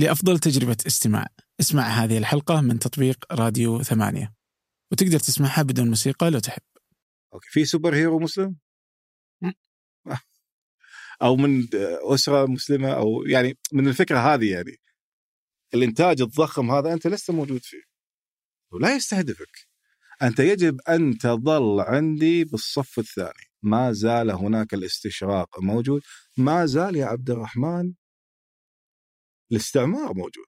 لأفضل تجربة استماع. اسمع هذه الحلقة من تطبيق راديو ثمانية. وتقدر تسمعها بدون موسيقى لو تحب. أوكي. في superhero مسلم؟ أو من أسرة مسلمة أو يعني من الفكرة هذه يعني. الإنتاج الضخم هذا أنت لست موجود فيه. ولا يستهدفك. أنت يجب أن تظل عندي بالصف الثاني. ما زال هناك الاستشراق موجود. ما زال يا عبد الرحمن الاستعمار موجود.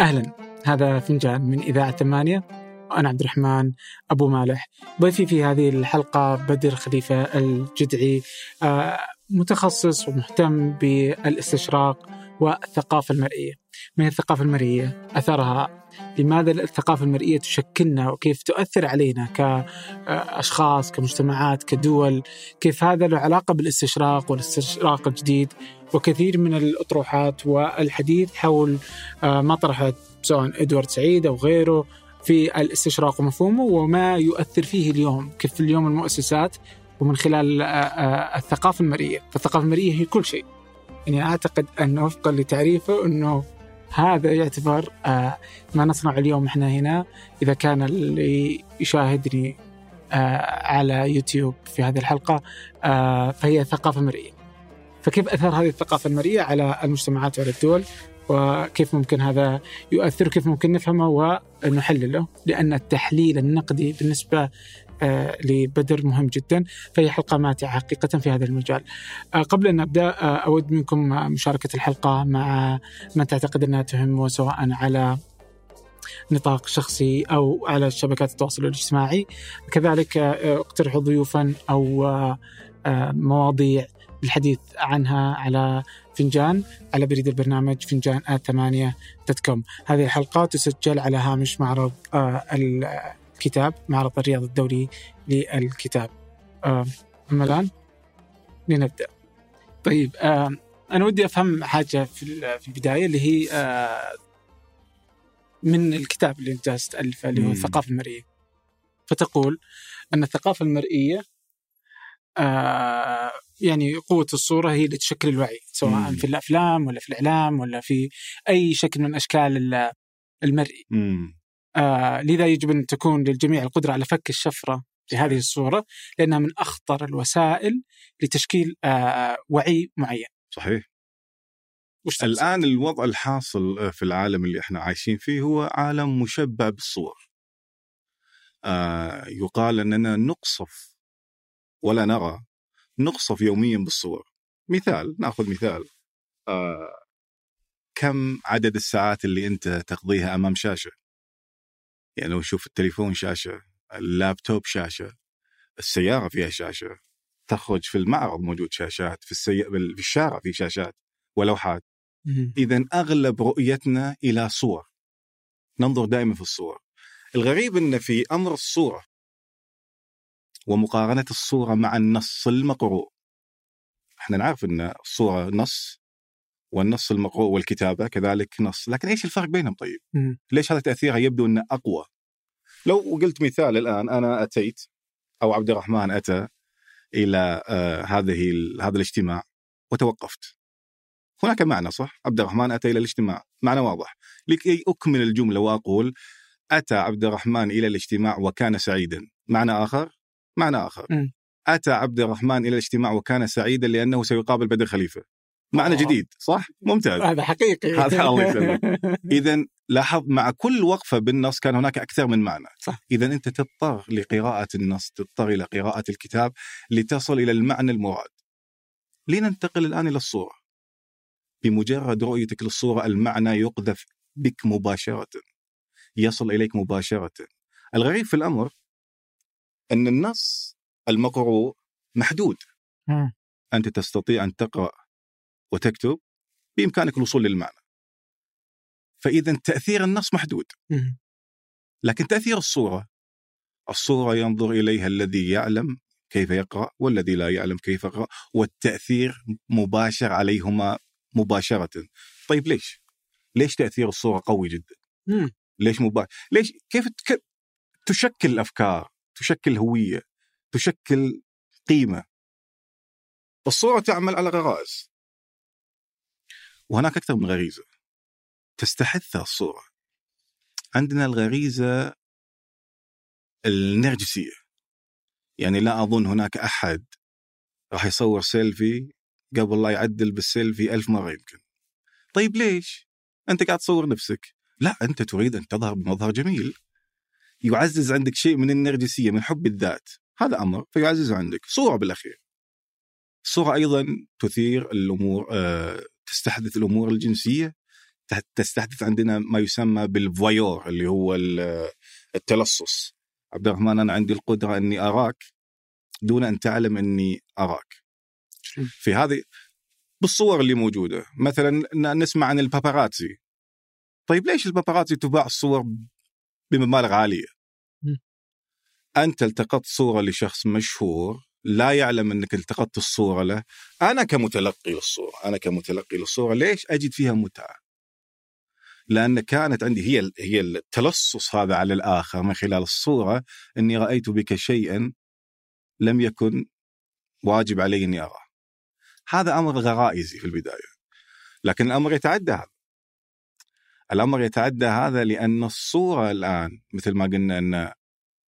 أهلا. هذا فنجان من إذاعة ثمانية. وأنا عبد الرحمن أبو مالح. ضيفي في هذه الحلقة بدر خليفة الجدعي آه، متخصص ومهتم بالإستشراق والثقافة المرئية. من الثقافة المرئية؟ أثرها لماذا الثقافة المرئية تشكلنا وكيف تؤثر علينا كأشخاص كمجتمعات كدول؟ كيف هذا له علاقة بالاستشراق والاستشراق الجديد؟ وكثير من الأطروحات والحديث حول آه، ما طرحت سواء إدوارد سعيد أو غيره في الاستشراق ومفهومه وما يؤثر فيه اليوم كيف اليوم المؤسسات ومن خلال آه، آه، الثقافة المرئية. فالثقافة المرئية هي كل شيء. يعني أعتقد أنه وفقا لتعريفه أنه هذا يعتبر آه، ما نصنع اليوم إحنا هنا إذا كان اللي يشاهدني آه، على يوتيوب في هذه الحلقة آه، فهي ثقافة مرئية. فكيف أثر هذه الثقافة المرئية على المجتمعات وعلى الدول؟ وكيف ممكن هذا يؤثر؟ وكيف ممكن نفهمه؟ ونحلله لأن التحليل النقدي بالنسبة آه، لبدر مهم جدا فهي حلقة ماتعة حقيقة في هذا المجال. آه، قبل أن نبدأ آه، أود منكم مشاركة الحلقة مع من تعتقد أنها تهمه سواء على نطاق شخصي أو على شبكات التواصل الاجتماعي. كذلك آه، اقترحوا ضيوفا آه، آه، مواضيع للحديث عنها على فنجان على بريد البرنامج فنجان آت ثمانية هذه الحلقة تسجل على هامش معرض الكتاب معرض الرياض الدولي للكتاب آه، أما الآن لنبدأ طيب آه، أنا ودي أفهم حاجة في ال- في البداية اللي هي آه، من الكتاب اللي أنت جالس تألفه اللي هو. الثقافة المرئية فتقول أن الثقافة المرئية آه، يعني قوة الصورة هي اللي تشكل الوعي سواء مم. في الأفلام ولا في الإعلام ولا في أي شكل من أشكال ال- المرئي مم. آه لذا يجب أن تكون للجميع القدرة على فك الشفرة لهذه الصورة لأنها من أخطر الوسائل لتشكيل آه وعي معين. صحيح؟ الآن الوضع الحاصل في العالم اللي إحنا عايشين فيه هو عالم مشبع بالصور. آه يقال أننا نقصف ولا نرى نقصف يوميا بالصور. مثال نأخذ مثال. آه كم عدد الساعات اللي أنت تقضيها أمام شاشة؟ يعني لو شوف التليفون شاشة اللابتوب شاشة السيارة فيها شاشة تخرج في المعرض موجود شاشات في السي... في الشارع في شاشات ولوحات. اذا أغلب رؤيتنا إلى صور. ننظر دائما في الصور. الغريب إن في أمر الصورة ومقارنة الصورة مع النص المقروء. إحنا نعرف إن الصورة نص والنص المقروء والكتابة كذلك نص. لكن إيش الفرق بينهم طيب؟ مم. ليش هذا تأثيرها يبدو إنه أقوى؟ لو قلت مثال الآن أنا أتيت أو عبد الرحمن أتى إلى آه هذه هذا الاجتماع وتوقفت. هناك معنى صح؟ عبد الرحمن أتى إلى الاجتماع. معنى واضح. لكي أكمل الجملة وأقول أتى عبد الرحمن إلى الاجتماع وكان سعيدا. معنى آخر؟ معنى آخر. مم. أتى عبد الرحمن إلى الاجتماع وكان سعيدا لأنه سيقابل بدر خليفة. معنى. جديد صح؟ ممتاز. هذا حقيقي. هذا الله يسلمك. اذا لاحظ مع كل وقفة بالنص كان هناك أكثر من معنى. صح. اذا أنت تضطر لقراءة النص تضطر إلى قراءة الكتاب لتصل إلى المعنى المراد. لننتقل الآن إلى الصورة. بمجرد رؤيتك للصورة المعنى يقذف بك مباشرة. يصل إليك مباشرة. الغريب في الأمر أن النص المقروء محدود. أنت تستطيع أن تقرأ وتكتب بإمكانك الوصول للمعنى. فإذا تأثير النص محدود. لكن تأثير الصورة الصورة ينظر إليها الذي يعلم كيف يقرأ والذي لا يعلم كيف يقرأ والتأثير مباشر عليهما مباشرة. طيب ليش؟ ليش تأثير الصورة قوي جدا؟ مم. ليش مباشر؟ ليش كيف تك... تشكل افكار تشكل هوية تشكل قيمة؟ الصورة تعمل على غرائز. وهناك أكثر من غريزة. تستحثها الصورة. عندنا الغريزة النرجسية. يعني لا أظن هناك أحد راح يصور سيلفي قبل لا يعدل بالسيلفي ألف مرة يمكن. طيب ليش؟ أنت قاعد تصور نفسك. لا أنت تريد أن تظهر بمظهر جميل. يعزز عندك شيء من النرجسية من حب الذات. هذا أمر فيعززه عندك. صورة بالأخير. الصورة أيضا تثير الأمور أه تستحدث الأمور الجنسية تستحدث عندنا ما يسمى بال voyeur اللي هو التلصص. عبد الرحمن أنا عندي القدرة أني أراك دون أن تعلم أني أراك. في هذه بالصور اللي موجودة. مثلا نسمع عن الباباراتزي طيب ليش الباباراتزي تباع الصور بمبالغ عالية؟ أنت التقطت صورة لشخص مشهور لا يعلم أنك التقطت الصورة له. أنا كمتلقي للصورة أنا كمتلقي للصورة ليش أجد فيها متعة؟ لأن كانت عندي هي هي التلصص هذا على الآخر من خلال الصورة أني رأيت بك شيئا لم يكن واجب علي أني أراه. هذا أمر غرائزي في البداية. لكن الأمر يتعدى هذا. الأمر يتعدى هذا لأن الصورة الآن مثل ما قلنا أن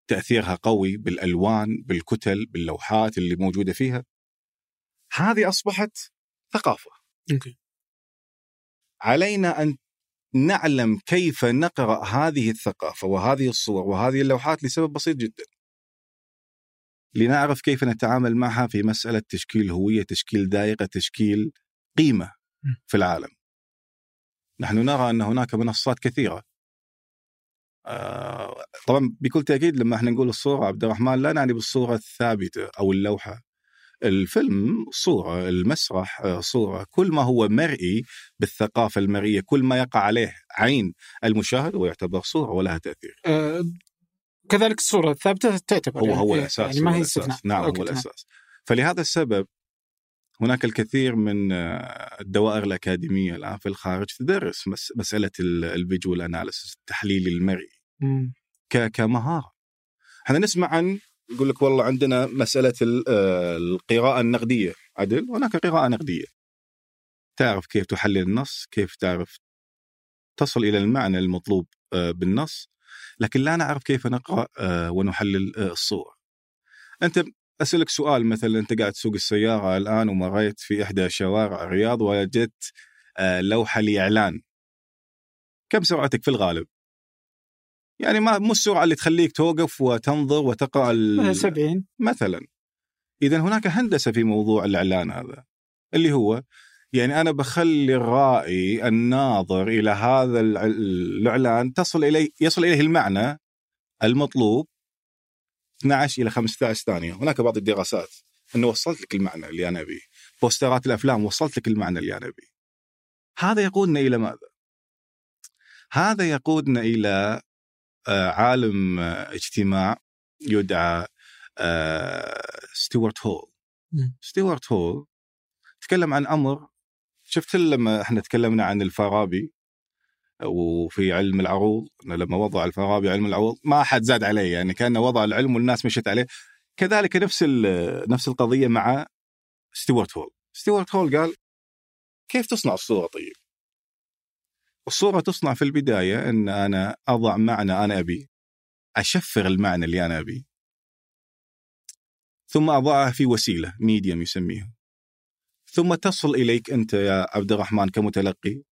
تأثيرها قوي بالألوان بالكتل باللوحات اللي موجودة فيها. هذه أصبحت ثقافة. okay. علينا أن نعلم كيف نقرأ هذه الثقافة وهذه الصور وهذه اللوحات لسبب بسيط جدا. لنعرف كيف نتعامل معها في مسألة تشكيل هوية تشكيل دائرة تشكيل قيمة في العالم. نحن نرى أن هناك منصات كثيرة آه طبعا بكل تأكيد لما إحنا نقول الصورة عبد الرحمن لا نعني بالصورة الثابتة أو اللوحة. الفيلم صورة المسرح آه، صورة. كل ما هو مرئي بالثقافة المرئية كل ما يقع عليه عين المشاهد هو يعتبر صورة ولها تأثير. أه كذلك الصورة الثابتة تعتبر هو يعني هو الأساس يعني ما هي استثناء. نعم هو الأساس. فلهذا السبب هناك الكثير من آه، الدوائر الأكاديمية الآن في الخارج تدرس مسألة الفيجوال أناليسيس التحليل المرئي. كمهارة. إحنا نسمع عن يقول لك والله عندنا مسألة آه، القراءة النقدية. عدل؟ هناك قراءة نقدية. تعرف كيف تحلل النص كيف تعرف تصل إلى المعنى المطلوب آه، بالنص. لكن لا نعرف كيف نقرأ آه، ونحلل الصور. أنت أسألك سؤال مثلا. أنت قاعد تسوق السيارة الآن ومريت في إحدى شوارع الرياض وجدت لوحة لإعلان. كم سرعتك في الغالب؟ يعني ما مو السرعة اللي تخليك توقف وتنظر وتقرأ 70 مثلا اذا هناك هندسة في موضوع الإعلان هذا اللي هو يعني أنا بخلي الرائي الناظر إلى هذا الإعلان تصل اليه يصل إليه المعنى المطلوب 12 إلى 15 ثانية، هناك بعض الدراسات إنه وصلت لك المعنى اللي أنا أبيه، بوسترات الأفلام وصلت لك المعنى اللي أنا أبيه. هذا يقودنا إلى ماذا؟ هذا يقودنا إلى عالم آه، اجتماع يدعى آه، ستيوارت هول ستيوارت هول تكلم عن أمر شفت لما إحنا تكلمنا عن الفارابي وفي علم العروض لما وضع الفارابي علم العروض ما حد زاد عليه يعني كان وضع العلم والناس مشت عليه. كذلك نفس نفس القضية مع ستيوارت هول ستيوارت هول قال كيف تصنع الصورة طيب؟ الصورة تصنع في البداية أن أنا أضع معنى أنا أبي أشفر المعنى اللي أنا أبي. ثم أضعها في وسيلة medium يسميها. ثم تصل إليك أنت يا عبد الرحمن كمتلقي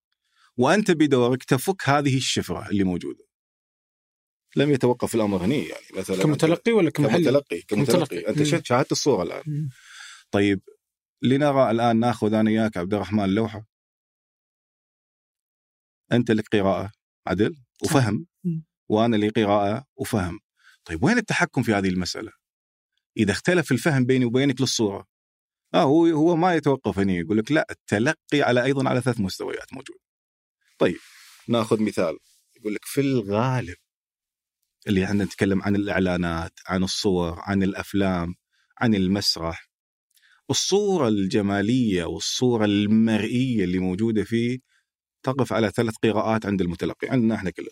وأنت بدورك تفك هذه الشفرة اللي موجودة. لم يتوقف الأمر هنا يعني مثلا كمتلقي ولا كمحلل؟ كمتلقي كمتلقي, كمتلقي. أنت شاهدت الصورة الآن. طيب لنرى الآن ناخذ أنا إياك عبد الرحمن لوحة. أنت لك قراءه عدل وفهم. وأنا لي قراءه وفهم. طيب وين التحكم في هذه المسألة؟ إذا اختلف الفهم بيني وبينك للصورة. آه هو هو ما يتوقف هنا يقول لك لا التلقي على أيضا على ثلاث مستويات موجود. طيب نأخذ مثال. يقول لك في الغالب اللي إحنا نتكلم عن الإعلانات عن الصور عن الأفلام عن المسرح الصورة الجمالية والصورة المرئية اللي موجودة فيه تقف على ثلاث قراءات عند المتلقي عندنا إحنا كلنا.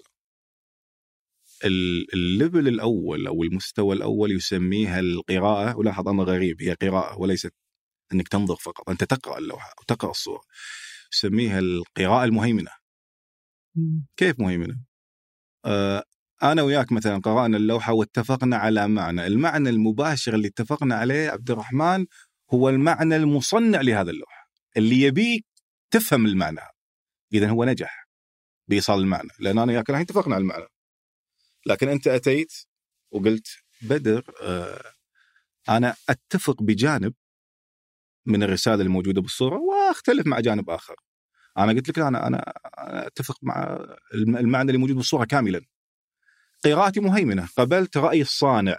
الليفل الأول أو المستوى الأول يسميها القراءة ولاحظ أمر غريب هي قراءة وليست إنك تنظر فقط أنت تقرأ اللوحة أو تقرأ الصورة. نسميها القراءة المهيمنة. كيف مهيمنة؟ آه أنا وياك مثلا قرأنا اللوحة واتفقنا على معنى، المعنى المباشر اللي اتفقنا عليه عبد الرحمن هو المعنى المصنع لهذا اللوحة، اللي يبيك تفهم المعنى. إذا هو نجح بإيصال المعنى، لأن أنا وياك الحين اتفقنا على المعنى. لكن أنت أتيت وقلت بدر آه أنا أتفق بجانب من الرسالة الموجودة بالصورة وأختلف مع جانب آخر. أنا قلت لك أنا أنا أتفق مع المعنى اللي موجود بالصورة كاملا. قراءتي مهيمنة، قبلت رأي الصانع.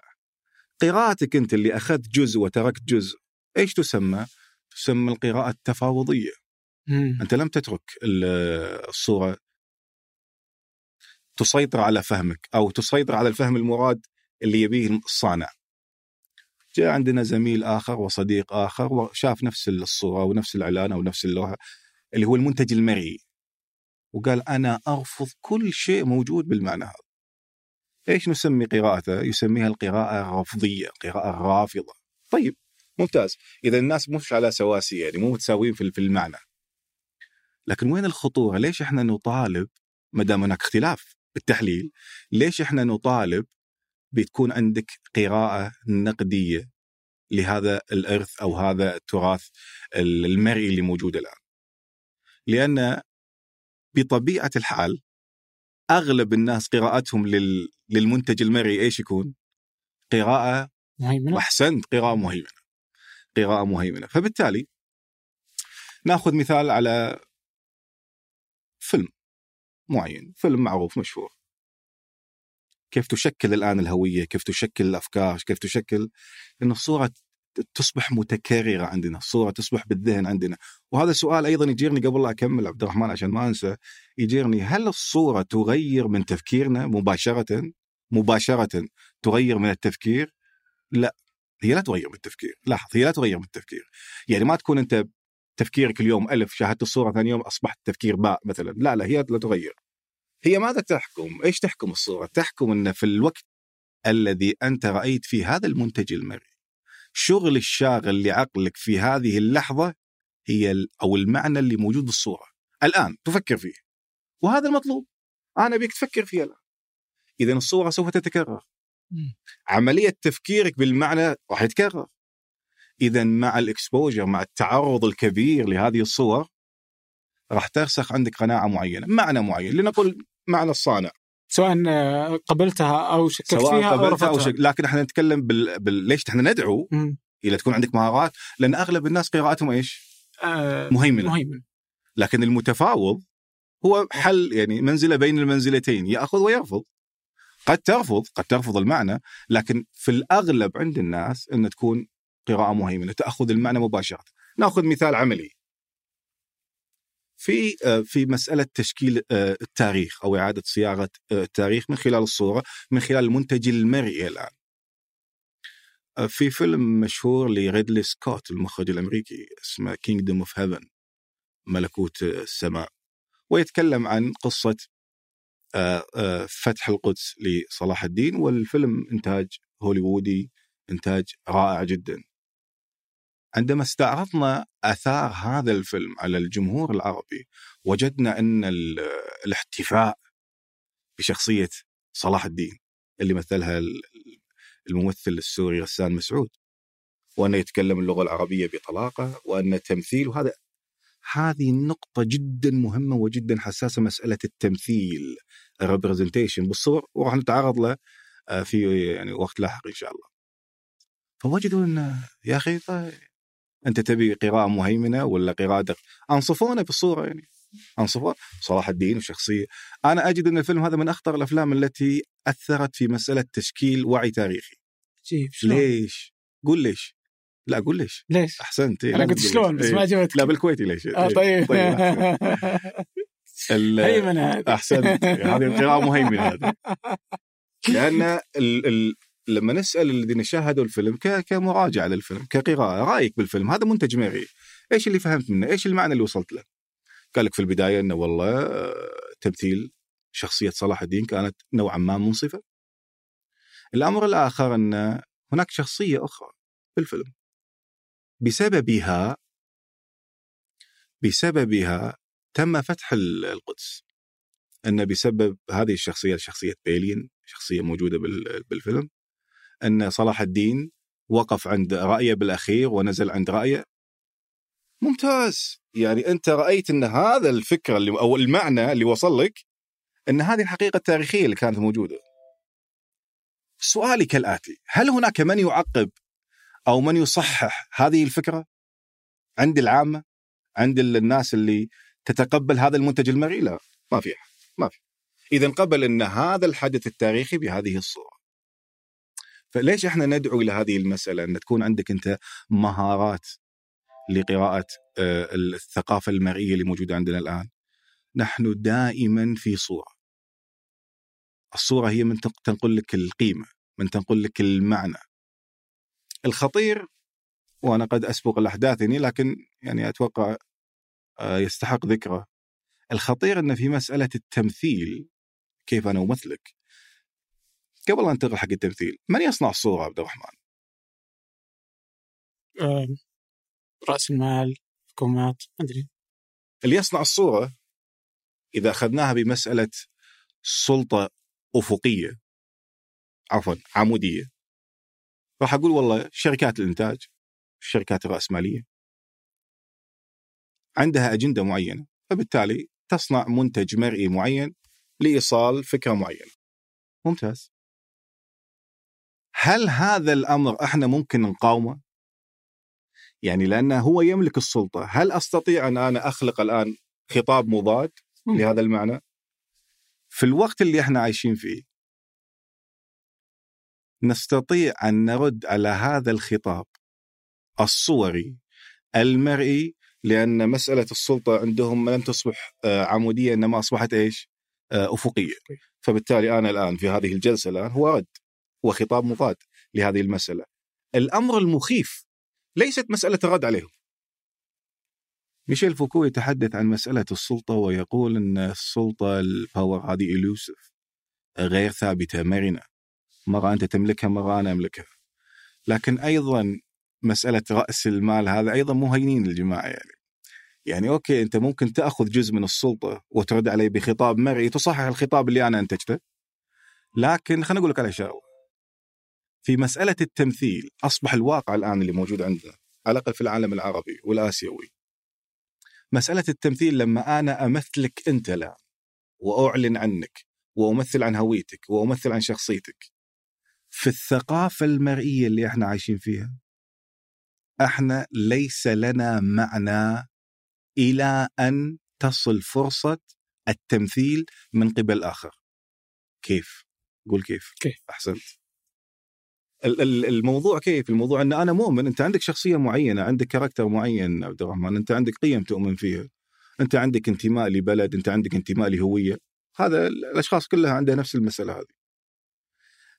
قراءتك أنت اللي أخذت جزء وتركت جزء، إيش تسمى؟ تسمى القراءة التفاوضية. مم. أنت لم تترك الصورة تسيطر على فهمك أو تسيطر على الفهم المراد اللي يبيه الصانع. جاء عندنا زميل آخر وصديق آخر وشاف نفس الصورة ونفس الإعلان أو نفس اللوحة اللي هو المنتج المرئي وقال أنا أرفض كل شيء موجود بالمعنى هذا. إيش نسمي قراءته؟ يسميها القراءة الرفضية، القراءة الرافضة. طيب ممتاز، إذا الناس مش على سواسية يعني مو متساويين في المعنى. لكن وين الخطورة؟ ليش إحنا نطالب ما دام هناك اختلاف بالتحليل، ليش إحنا نطالب بتكون عندك قراءة نقدية لهذا الإرث أو هذا التراث المرئي اللي موجود الآن؟ لأن بطبيعة الحال أغلب الناس قراءتهم لل... للمنتج المرئي إيش يكون؟ قراءة مهيمنة وأحسنت قراءة مهيمنة. قراءة مهيمنة، فبالتالي ناخذ مثال على فيلم معين، فيلم معروف مشهور. كيف تشكل الآن الهوية، كيف تشكل الأفكار، كيف تشكل إن الصورة تصبح متكررة عندنا، الصورة تصبح بالذهن عندنا، وهذا سؤال أيضا يجيرني قبل لا أكمل عبد الرحمن عشان ما أنسى، يجيرني هل الصورة تغير من تفكيرنا مباشرة؟ مباشرة تغير من التفكير؟ لا هي لا تغير من التفكير، لاحظ هي لا تغير من التفكير، يعني ما تكون أنت تفكيرك اليوم ألف شاهدت الصورة ثاني يوم أصبحت تفكير باء مثلا، لا لا هي لا تغير. هي ماذا تحكم؟ إيش تحكم الصورة؟ تحكم إن في الوقت الذي أنت رأيت فيه هذا المنتج المرئي شغل الشاغل لعقلك في هذه اللحظة هي أو المعنى اللي موجود بالصورة الآن تفكر فيه وهذا المطلوب أنا أبيك تفكر فيه الآن اذا الصورة سوف تتكرر مم. عملية تفكيرك بالمعنى راح يتكرر اذا مع الإكسبوجر مع التعرض الكبير لهذه الصور راح ترسخ عندك قناعة معينة معنى معين لنقل معنى الصانع. سواء آه، قبلتها أو شككت سواء فيها قبلتها أو رفضتها. شك... لكن إحنا نتكلم بال... بال... ليش إحنا ندعو مم. إلى تكون عندك مهارات؟ لأن أغلب الناس قراءتهم إيش؟ آه، مهيمنة. مهيمن لكن المتفاوض هو حل يعني منزلة بين المنزلتين يأخذ ويرفض. قد ترفض قد ترفض المعنى لكن في الأغلب عند الناس ان تكون قراءة مهيمنه تاخذ المعنى مباشرة. نأخذ مثال عملي. في آه، في مسألة تشكيل آه، التاريخ أو إعادة صياغة آه، التاريخ من خلال الصورة من خلال المنتج المرئي الآن. آه، في فيلم مشهور لريدلي سكوت المخرج الأمريكي اسمه Kingdom of Heaven ملكوت السماء. ويتكلم عن آه، فتح القدس لصلاح الدين والفيلم إنتاج هوليوودي إنتاج رائع جدا. عندما استعرضنا آثار هذا الفيلم على الجمهور العربي وجدنا أن ال- الاحتفاء بشخصية صلاح الدين اللي مثلها ال- الممثل السوري غسان مسعود وانه يتكلم اللغة العربية بطلاقة وأن تمثيل وهذا هذه النقطة جدا مهمة وجدا حساسة مسألة التمثيل الريبرزنتيشن بالصور وراح نتعرض له آه، في يعني وقت لاحق إن شاء الله. فوجدوا أن يا أخي طيب أنت تبي قراءة مهيمنة ولا قراءة دق- أنصفونا بالصورة يعني أنصفونا صلاح الدين وشخصية أنا أجد أن الفيلم هذا من أخطر الأفلام التي أثرت في مسألة تشكيل وعي تاريخي عجيب شلون؟ ليش؟ قول ليش؟ لا قول ليش؟ ليش؟ أحسنت إيه، أنا قلت شلون. بس إيه. ما عجبتك لا بالكويتي ليش؟ آه إيه. طيب أحسنت. ال- هيمنه هذه أحسنت هذه القراءة مهيمنة هذه لأن ال ال لما نسأل الذين شاهدوا الفيلم كمراجعه للفيلم كقراءة رأيك بالفيلم هذا منتج مرئي إيش اللي فهمت منه؟ إيش المعنى اللي وصلت له؟ قال لك في البداية إنه والله آه، تمثيل شخصية صلاح الدين كانت نوعا ما منصفة. الأمر الآخر ان هناك شخصية أخرى في الفيلم بسببها بسببها تم فتح ال- القدس ان بسبب هذه الشخصية شخصية بيلين شخصية موجودة بال- بالفيلم أن صلاح الدين وقف عند رأيه بالأخير ونزل عند رأيه؟ ممتاز. يعني أنت رأيت أن هذا الفكرة اللي أو المعنى اللي وصل لك أن هذه الحقيقة التاريخية اللي كانت موجودة. سؤالي كالاتي هل هناك من يعقب أو من يصحح هذه الفكرة؟ عند العامة؟ عند الناس اللي تتقبل هذا المنتج المرئي لا ما في. ما في اذا قبل أن هذا الحدث التاريخي بهذه الصورة فليش إحنا ندعو إلى هذه المسألة؟ أن تكون عندك أنت مهارات لقراءة آه، الثقافة المرئية اللي موجودة عندنا الآن. نحن دائما في صورة. الصورة هي من تنق- تنقل لك القيمة من تنقل لك المعنى. الخطير وأنا قد أسبق الأحداث هنا لكن يعني أتوقع آه، يستحق ذكره. الخطير أن في مسألة التمثيل كيف أنا أمثلك؟ قبل أن انتقل حق التمثيل من يصنع الصورة عبد الرحمن؟ رأس المال حكومات ما أدري. اللي يصنع الصورة إذا أخذناها بمسألة سلطة أفقية عفوا عمودية راح أقول والله شركات الإنتاج الشركات الراسماليه عندها أجندة معينة فبالتالي تصنع منتج مرئي معين لإيصال فكرة معينة. ممتاز. هل هذا الأمر إحنا ممكن نقاومه؟ يعني لأنه هو يملك السلطة، هل أستطيع أن أنا أخلق الآن خطاب مضاد مم. لهذا المعنى؟ في الوقت اللي إحنا عايشين فيه نستطيع أن نرد على هذا الخطاب الصوري المرئي لأن مسألة السلطة عندهم لم تصبح آه، عمودية إنما أصبحت إيش؟ آه، أفقية. فبالتالي أنا الآن في هذه الجلسة الآن هو رد هو خطاب مضاد لهذه المسألة. الأمر المخيف ليست مسألة الرد عليهم. ميشيل فوكو يتحدث عن مسألة السلطة ويقول إن السلطة ال power هذه الوسف غير ثابتة مرنة. مرة أنت تملكها مرة أنا أملكها. لكن أيضا مسألة رأس المال هذا أيضا مو هينين الجماعة يعني. يعني okay أنت ممكن تأخذ جزء من السلطة وترد علي بخطاب مرئي تصحح الخطاب اللي أنا أنتجته. لكن خليني أقول لك على شغلة. في مسألة التمثيل أصبح الواقع الآن اللي موجود عندنا على الأقل في العالم العربي والآسيوي. مسألة التمثيل لما أنا أمثلك أنت الآن وأعلن عنك وأمثل عن هويتك وأمثل عن شخصيتك. في الثقافة المرئية اللي إحنا عايشين فيها إحنا ليس لنا معنى إلى أن تصل فرصة التمثيل من قبل آخر. كيف؟ قول كيف؟ كيف؟ أحسنت. ال- ال- الموضوع كيف؟ الموضوع إن أنا مؤمن أنت عندك شخصية معينة، عندك character معين عبد الرحمن، أنت عندك قيم تؤمن فيها. أنت عندك انتماء لبلد، أنت عندك انتماء لهوية. هذا ال- الأشخاص كلها عندها نفس المسألة هذه.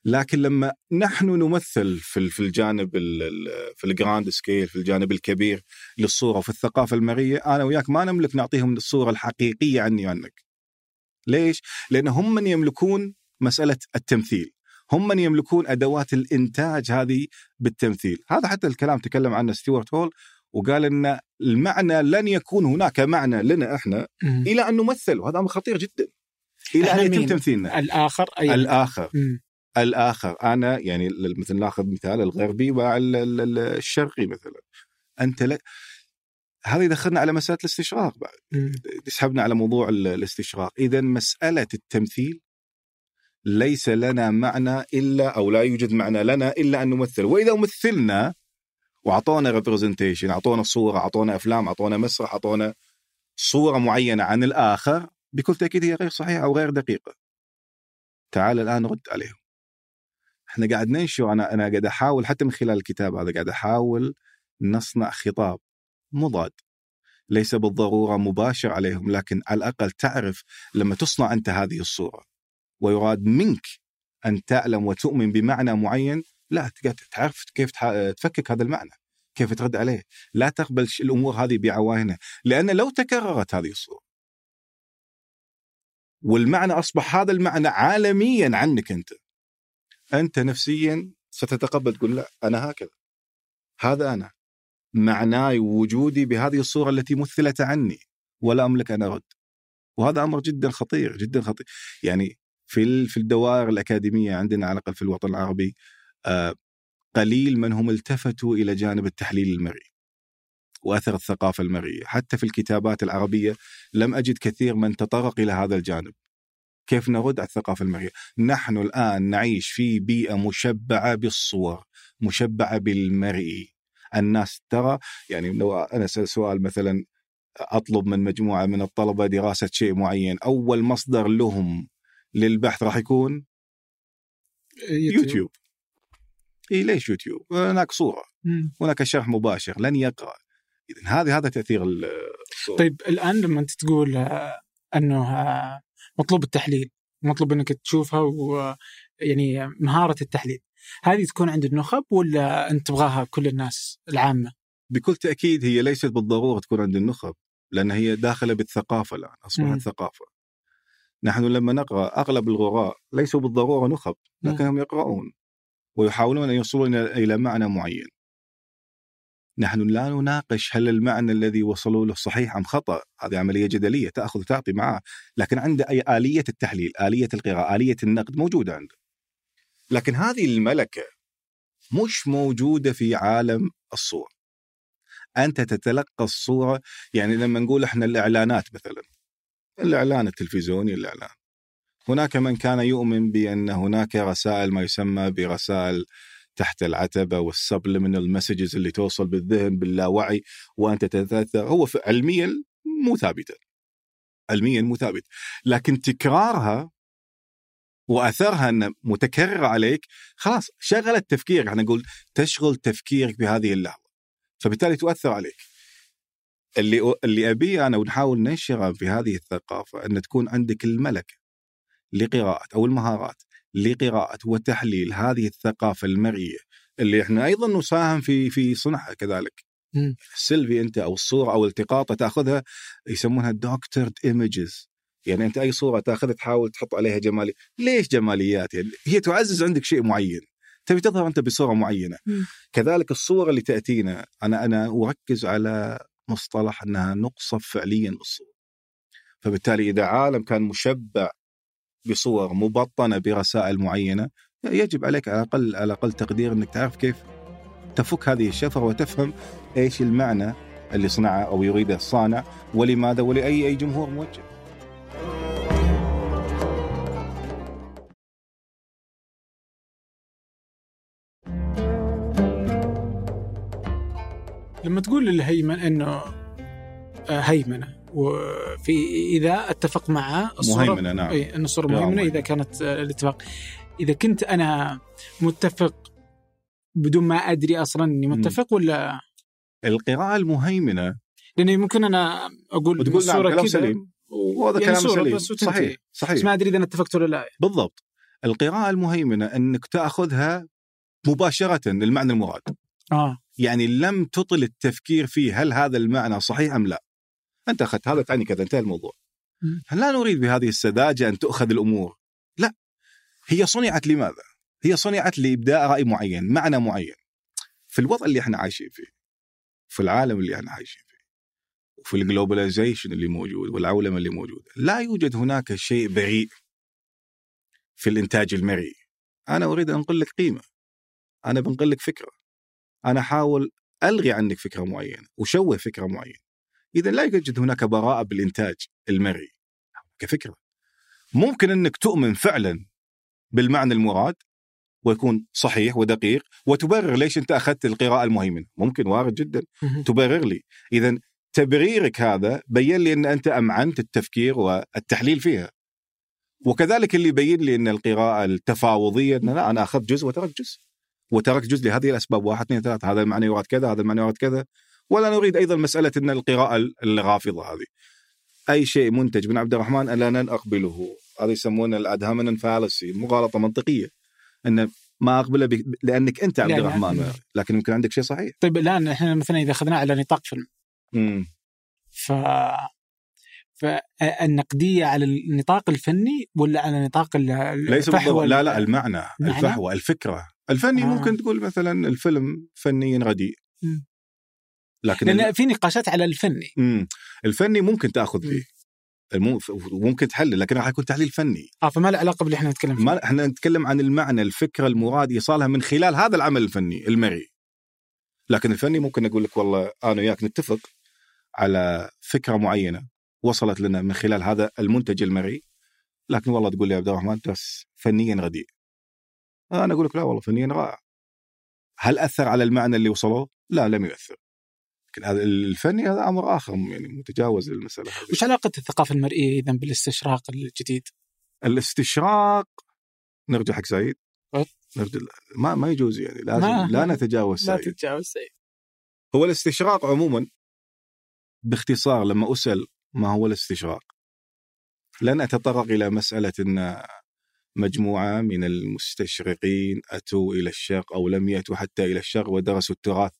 لكن لما نحن نمثل في في الجانب ال- ال- في ال grand scale في الجانب الكبير للصورة وفي الثقافة المرئية أنا وياك ما نملك نعطيهم الصورة الحقيقية عني وعنك. ليش؟ لأن هم من يملكون مسألة التمثيل. هم من يملكون أدوات الإنتاج هذه بالتمثيل، هذا حتى الكلام تكلم عنه ستيوارت هول وقال إن المعنى لن يكون هناك معنى لنا إحنا مم. إلى أن نمثل وهذا أمر خطير جدا. إلى أن يتم؟ تمثيلنا. الآخر أي الآخر مم. الآخر أنا يعني مثل ناخذ مثال الغربي مع ال- ال- ال- الشرقي مثلا أنت لا هذا يدخلنا على مسألة الاستشراق بعد مم. يسحبنا على موضوع ال- الاستشراق اذا مسألة التمثيل ليس لنا معنى إلا أو لا يوجد معنى لنا إلا أن نمثل. وإذا مثلنا واعطونا ريبرزنتيشن اعطونا صورة اعطونا أفلام اعطونا مسرح اعطونا صورة معينة عن الآخر بكل تأكيد هي غير صحيحة أو غير دقيقة. تعال الآن رد عليهم. إحنا قاعد ننشر أنا أنا قاعد أحاول حتى من خلال الكتاب هذا قاعد أحاول نصنع خطاب مضاد. ليس بالضرورة مباشر عليهم لكن على الأقل تعرف لما تصنع أنت هذه الصورة. ويراد منك أن تعلم وتؤمن بمعنى معين. لا تعرف كيف تفكك هذا المعنى كيف ترد عليه. لا تقبل الأمور هذه بعواهنها لأن لو تكررت هذه الصورة والمعنى أصبح هذا المعنى عالميا عنك أنت أنت نفسيا ستتقبل تقول لا أنا هكذا هذا أنا معناي ووجودي بهذه الصورة التي مثلت عني ولا أملك أن أرد. وهذا أمر جدا خطير جدا خطير. يعني في في الدوائر الأكاديمية عندنا على الأقل في الوطن العربي آه، قليل من هم التفتوا إلى جانب التحليل المرئي وأثر الثقافة المرئية، حتى في الكتابات العربية لم أجد كثير من تطرق إلى هذا الجانب. كيف نرد على الثقافة المرئية؟ نحن الآن نعيش في بيئة مشبعة بالصور، مشبعة بالمرئي. الناس ترى يعني لو أنا اسال سؤال مثلا أطلب من مجموعة من الطلبة دراسة شيء معين، أول مصدر لهم للبحث راح يكون يوتيوب, يوتيوب. اي ليش يوتيوب؟ هناك صورة هناك شرح مباشر لن يقرأ اذا هذه هذا تأثير الصورة. طيب الآن لما أنت تقول آه، أنه آه، مطلوب التحليل مطلوب إنك تشوفها ويعني مهارة التحليل هذه تكون عند النخب ولا أنت تبغاها كل الناس العامة؟ بكل تأكيد هي ليست بالضرورة تكون عند النخب لأن هي داخلة بالثقافة الآن أصبحت ثقافة نحن لما نقرأ أغلب الغراء ليسوا بالضرورة نخب لكنهم يقرؤون ويحاولون أن يوصلون إلى معنى معين. نحن لا نناقش هل المعنى الذي وصلوا له صحيح أم خطأ، هذه عملية جدلية تأخذ وتعطي معه، لكن عنده أي آلية التحليل، آلية القراءة، آلية النقد موجودة عنده. لكن هذه الملكة مش موجودة في عالم الصور. أنت تتلقى الصورة يعني لما نقول إحنا الإعلانات مثلا الإعلان التلفزيوني الإعلان. هناك من كان يؤمن بأن هناك رسائل ما يسمى برسائل تحت العتبة وال subliminal messages اللي توصل بالذهن باللاوعي وأنت تتاثر هو علميا مو ثابته علميا مو ثابت. لكن تكرارها وأثرها أن متكرره عليك خلاص شغلت تفكيرك. إحنا نقول تشغل تفكيرك بهذه اللحظة. فبالتالي تؤثر عليك. اللي اللي أبيه أنا ونحاول ننشره في هذه الثقافة أن تكون عندك الملكة لقراءة أو المهارات لقراءة وتحليل هذه الثقافة المرئية اللي إحنا أيضا نساهم في في صنعها كذلك. السيلفي أنت أو الصورة أو التقاطة تأخذها يسمونها doctored images يعني أنت أي صورة تأخذها تحاول تحط عليها جمالي ليش جماليات؟ يعني هي تعزز عندك شيء معين. تبي تظهر أنت بصورة معينة. كذلك الصور اللي تأتينا أنا أنا أركز على مصطلح أنها نُقصف فعليا بالصور فبالتالي إذا عالم كان مشبع بصور مبطنة برسائل معينة يجب عليك على الأقل على أقل تقدير إنك تعرف كيف تفك هذه الشفرة وتفهم إيش المعنى اللي صنعه أو يريده الصانع ولماذا ولأي أي جمهور موجه. لما تقول الهيمن إنه آه، هيمنة وفي إذا أتفق مع الصورة مهيمنة نعم. إي إن الصورة مهيمنة إذا كانت آه، الاتفاق. إذا كنت أنا متفق بدون ما أدري أصلا إني متفق ولا؟ القراءة المهيمنة. لأنه ممكن أنا أقول وتقول نعم كلام سليم. وهذا يعني كلام سليم. صحيح صحيح. بس ما أدري إذا أنا اتفقت ولا لا. بالضبط. القراءة المهيمنة أنك تأخذها مباشرة المعنى المراد. آه. يعني لم تطل التفكير فيه هل هذا المعنى صحيح أم لا؟ أنت أخذت هذا تعني كذا انتهى الموضوع. لا نريد بهذه السذاجة أن تؤخذ الأمور. لا هي صنعت لماذا؟ هي صنعت لإبداء رأي معين معنى معين. في الوضع اللي إحنا عايشين فيه في العالم اللي إحنا عايشين فيه وفي الجلوبلايزيشن اللي موجود والعولمة اللي موجودة لا يوجد هناك شيء بريء في الإنتاج المرئي أنا أريد أن أنقل لك قيمة. أنا بنقل لك فكرة. أنا احاول ألغي عنك فكرة معينة وشوه فكرة معينة. إذا لا يوجد هناك براءة بالإنتاج المرئي كفكرة. ممكن أنك تؤمن فعلا بالمعنى المراد ويكون صحيح ودقيق وتبرر ليش أنت أخذت القراءة المهيمنه ممكن وارد جدا. تبرر لي. اذا تبريرك هذا بين لي أن أنت أمعنت التفكير والتحليل فيها. وكذلك اللي يبين لي أن القراءة التفاوضية أن لا أنا أخذت جزء وتركت جزء. وتركت جزء لهذه الأسباب واحد اثنين ثلاثة هذا المعنى يراد كذا هذا المعنى يراد كذا. ولا نريد أيضا مسألة إن القراءة الرافضه هذه. أي شيء منتج من عبد الرحمن ألا نقبله هذا يسمونه الادهامن فالسي مغالطة منطقية. إن ما اقبله ب... لأنك أنت عبد الرحمن لكن يمكن عندك شيء صحيح. طيب الآن إحنا مثلا إذا أخذناه على نطاق فيلم. امم ف فالنقديه على النطاق الفني ولا على نطاق ليس الفحوى لا لا المعنى؟ الفحوى الفكرة. الفني آه. ممكن تقول مثلا الفيلم فنيا رديء لكن لأن في نقاشات على الفني. مم. الفني ممكن تأخذ فيه. ممكن تحلل لكن راح يكون تحليل فني. آه فما له علاقة باللي إحنا نتكلم فيه. ما إحنا نتكلم عن المعنى الفكرة المراد ايصالها من خلال هذا العمل الفني المرئي لكن الفني ممكن أقول لك والله أنا وياك نتفق على فكرة معينة وصلت لنا من خلال هذا المنتج المرئي لكن والله تقول لي يا عبد الرحمن بس فنيا رديء أنا أقول لك لا والله فنيا رائع هل أثر على المعنى اللي وصلوه؟ لا لم يؤثر لكن هذا الفني هذا أمر آخر يعني متجاوز للمسألة هذه وش علاقة الثقافة المرئية اذا بالاستشراق الجديد؟ الاستشراق نرجع حق سعيد. نرجع ما ما يجوز يعني لازم ما- لا نتجاوز لا سعيد تتجاوز سعيد هو الاستشراق عموما باختصار لما أسأل ما هو الاستشراق لن أتطرق إلى مسألة إن مجموعة من المستشرقين أتوا إلى الشرق أو لم يأتوا حتى إلى الشرق ودرسوا التراث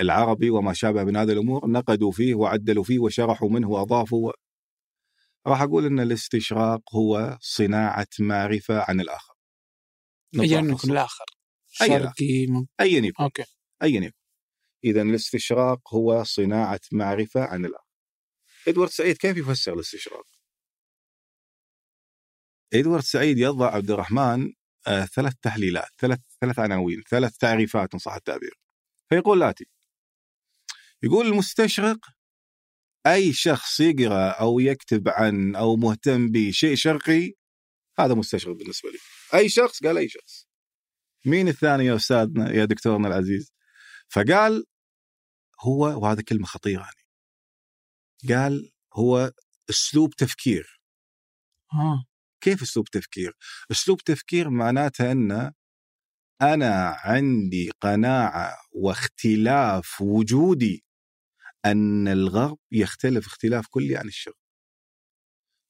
العربي وما شابه من هذه الأمور نقدوا فيه وعدلوا فيه وشرحوا منه وأضافوا راح أقول إن الاستشراق هو صناعة معرفة عن الآخر. ايا نطلع يكن الآخر. أي شرقي. ايا يكن. أوكي. ايا يكن. اذا الاستشراق هو صناعة معرفة عن الآخر. إدوارد سعيد كيف يفسر الاستشراق؟ إدوارد سعيد يضع عبد الرحمن آه ثلاث تحليلات ثلاث ثلاث عناوين ثلاث تعريفات ان صح التعبير. فيقول الاتي يقول المستشرق أي شخص يقرأ أو يكتب عن أو مهتم بشيء شرقي هذا مستشرق بالنسبة لي. أي شخص؟ قال أي شخص. مين الثاني يا استاذنا يا دكتورنا العزيز؟ فقال هو وهذا كلمة خطيرة يعني. قال هو أسلوب تفكير. آه. كيف أسلوب تفكير؟ أسلوب تفكير معناته أن أنا عندي قناعة واختلاف وجودي أن الغرب يختلف اختلاف كلي عن الشرق.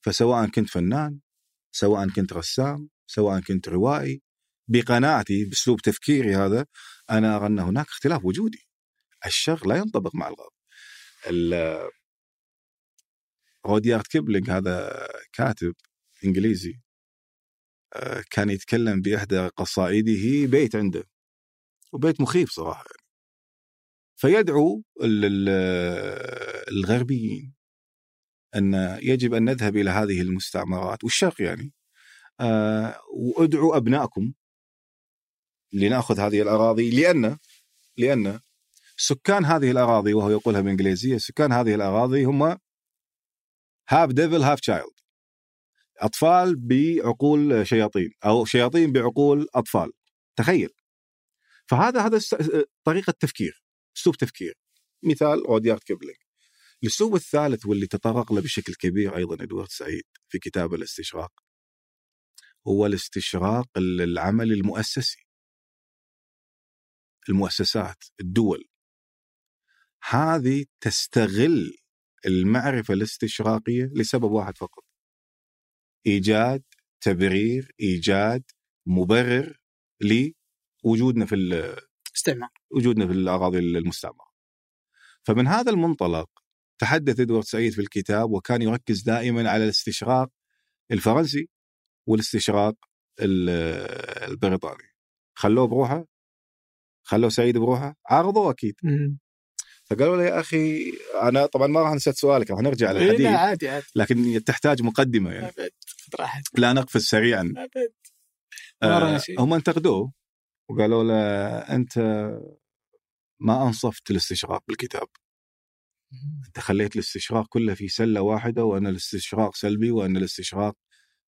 فسواء كنت فنان، سواء كنت رسام، سواء كنت روائي، بقناعتي بأسلوب تفكيري هذا أنا أرى أن هناك اختلاف وجودي. الشرق لا ينطبق مع الغرب. ال- روديارد كيبلينج هذا كاتب إنجليزي. آه، كان يتكلم بإحدى قصائده بيت عنده. وبيت مخيف صراحة يعني. فيدعو ال- ال- الغربيين أن يجب أن نذهب إلى هذه المستعمرات والشرق يعني. آه، وادعوا أبنائكم لنأخذ هذه الأراضي لأن لأن سكان هذه الأراضي وهو يقولها بالانجليزيه سكان هذه الأراضي هم half devil half child أطفال بعقول شياطين أو شياطين بعقول أطفال. تخيل. فهذا هذا طريقة تفكير أسلوب تفكير. مثال روديارد كيبلينج. الأسلوب الثالث واللي تطرق له بشكل كبير أيضا إدوارد سعيد في كتاب الاستشراق هو الاستشراق العمل المؤسسي. المؤسسات الدول. هذه تستغل المعرفة الاستشراقية لسبب واحد فقط. إيجاد تبرير إيجاد مبرر لوجودنا في ال- استعمار وجودنا في الأراضي المستعمرة. فمن هذا المنطلق تحدث إدوارد سعيد في الكتاب وكان يركز دائما على الاستشراق الفرنسي والاستشراق ال- البريطاني. خلوه بروحه خلوه سعيد بروحه عارضوه أكيد. فقالوا له يا أخي أنا طبعا ما راح نسيت سؤالك راح نرجع إيه، للحديث عادي عادي لكن تحتاج مقدمة يعني راحتك لا نقفز سريعا. أبد. شيء. هم انتقدوه وقالوا له أنت ما أنصفت الاستشراق بالكتاب. أنت خليت الاستشراق كله في سلة واحدة وأن الاستشراق سلبي وأن الاستشراق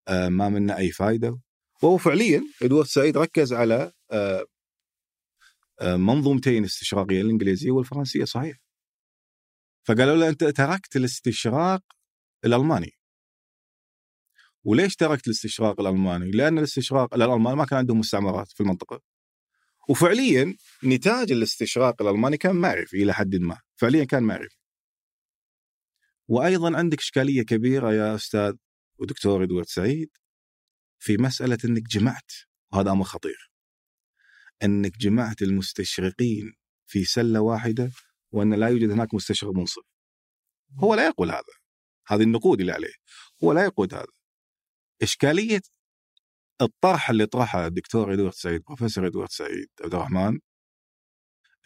آه، ما منه أي فائده وهو فعليا إدوارد سعيد ركز على آه، آه، منظومتين استشراقية الإنجليزية والفرنسية صحيح. فقالوا له أنت تركت الاستشراق الألماني. وليش تركت الاستشراق الألماني؟ لأن الاستشراق الالمان ما كان عندهم مستعمرات في المنطقة. وفعليا نتاج الاستشراق الألماني كان معرفي إلى حد ما، فعليا كان معرفي. وأيضا عندك إشكالية كبيرة يا أستاذ ودكتور إدوارد سعيد في مسألة إنك جمعت وهذا أمر خطير. إنك جمعت المستشرقين في سلة واحدة وأن لا يوجد هناك مستشرق منصف. هو لا يقول هذا. هذه النقود اللي عليه. هو لا يقول هذا. إشكالية الطرح اللي طرحه الدكتور إدوارد سعيد بروفيسور إدوارد سعيد عبد الرحمن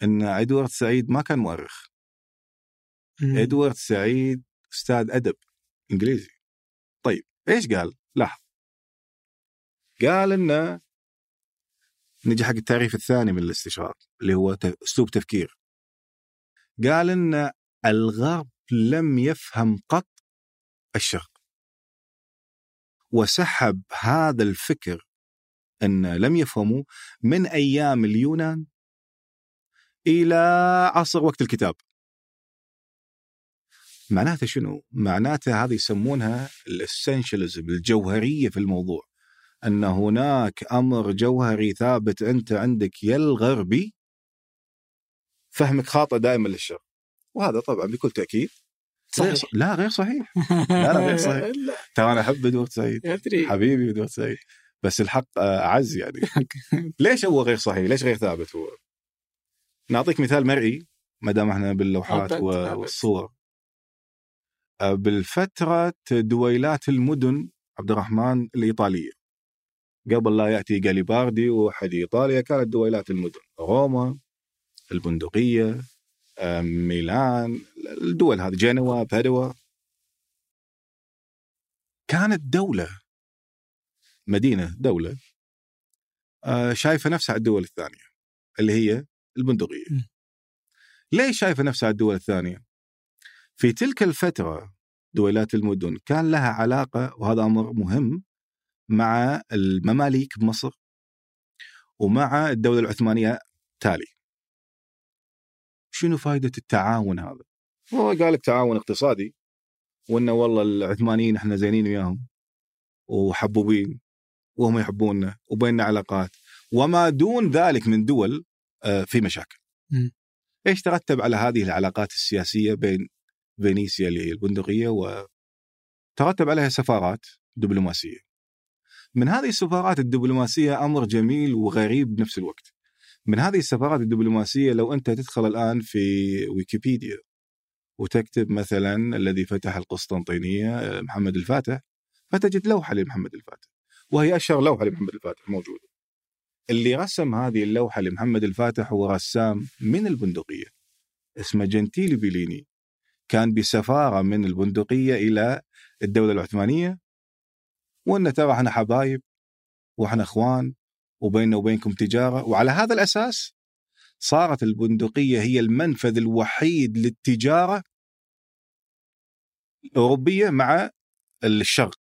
إن إدوارد سعيد ما كان مؤرخ. مم. إدوارد سعيد أستاذ أدب إنجليزي. طيب إيش قال؟ لاحظ. قال إنه نجي حق التعريف الثاني من الاستشراق اللي هو أسلوب تفكير. قال إن الغرب لم يفهم قط الشرق. وسحب هذا الفكر أن لم يفهموا من أيام اليونان إلى عصر وقت الكتاب. معناته شنو؟ معناته هذه يسمونها الاسنشالزم الجوهرية في الموضوع. أن هناك أمر جوهري ثابت أنت عندك يا الغربي فهمك خاطئ دائما للشرق وهذا طبعا بكل تأكيد غير صحيح. لا غير صحيح لا، لا، غير صحيح. ترى أنا أحب ادوارد سعيد أدري حبيبي ادوارد سعيد بس الحق أعز يعني ليش هو غير صحيح؟ ليش غير ثابت هو؟ نعطيك مثال مرئي ما دام إحنا باللوحات. والصور آه، بالفترة دويلات المدن عبد الرحمن الإيطالية قبل لا يأتي جاليباردي وحد إيطاليا كانت دويلات المدن روما البندقية ميلان الدول هذه جنوة بادوا كانت دولة مدينة دولة آه، شايفة نفسها على الدول الثانية اللي هي البندقية. ليش شايفة نفسها على الدول الثانية؟ في تلك الفترة دويلات المدن كان لها علاقة وهذا أمر مهم مع المماليك بمصر ومع الدولة العثمانية تالي. شنو فائدة التعاون هذا هو قال لك تعاون اقتصادي وإنه والله العثمانيين إحنا زينين وياهم وحبوبين وهم يحبوننا وبيننا علاقات وما دون ذلك من دول آه، في مشاكل. مم. إيش ترتب على هذه العلاقات السياسية بين فينيسيا اللي هي البندقيه وترتب عليها سفارات دبلوماسية. من هذه السفارات الدبلوماسية أمر جميل وغريب بنفس الوقت. من هذه السفارات الدبلوماسية لو أنت تدخل الآن في ويكيبيديا وتكتب مثلا الذي فتح القسطنطينية آه، محمد الفاتح فتجد لوحة لمحمد الفاتح وهي أشهر لوحة لمحمد الفاتح موجودة. اللي رسم هذه اللوحة لمحمد الفاتح هو رسام من البندقية اسمه جنتيلي بيليني كان بسفارة من البندقية إلى الدولة العثمانية وأن ترى إحنا حبايب وإحنا إخوان وبيننا وبينكم تجارة. وعلى هذا الأساس صارت البندقية هي المنفذ الوحيد للتجارة الأوروبية مع الشرق.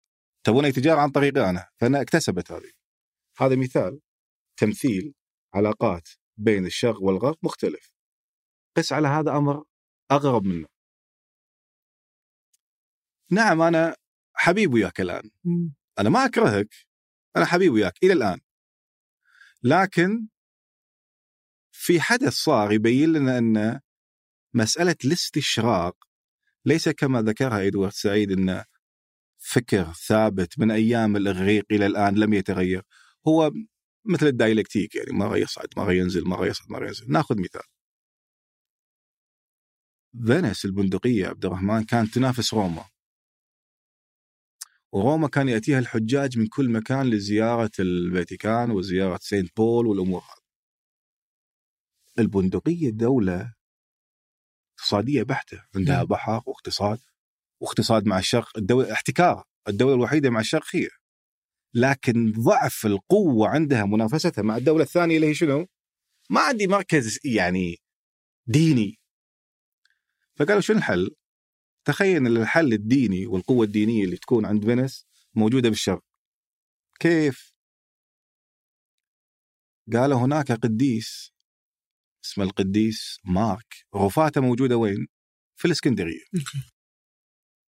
تبون أي تجارة عن طريقي أنا. فأنا اكتسبت هذه. هذا مثال تمثيل علاقات بين الشرق والغرب مختلف. قس على هذا أمر أغرب منه. نعم أنا حبيب وياك الآن. أنا ما أكرهك. أنا حبيب وياك. إلى الآن. لكن في حدث صار يبين لنا أن مسألة الاستشراق ليس كما ذكرها إدوارد سعيد أن فكر ثابت من أيام الإغريق إلى الآن لم يتغير. هو مثل ال dialectic يعني مره يصعد مره ينزل مره يصعد مره ينزل. نأخذ مثال. فينيس البندقية عبد الرحمن كانت تنافس روما. وروما كان يأتيها الحجاج من كل مكان لزيارة الفاتيكان وزيارة سينت بول والأمور هذه البندقية دوله اقتصادية بحتة عندها. بحر واقتصاد واقتصاد مع الشرق الدولة احتكار الدولة الوحيدة مع الشرق هي لكن ضعف القوة عندها منافستها مع الدولة الثانية اللي هي شنو؟ ما عندي مركز يعني ديني فقالوا شنو الحل؟ تخيل الحل الديني والقوة الدينية اللي تكون عند فينيس موجودة بالشرق كيف؟ قالوا هناك قديس اسمه القديس مارك رفاته موجودة وين؟ في الإسكندرية okay.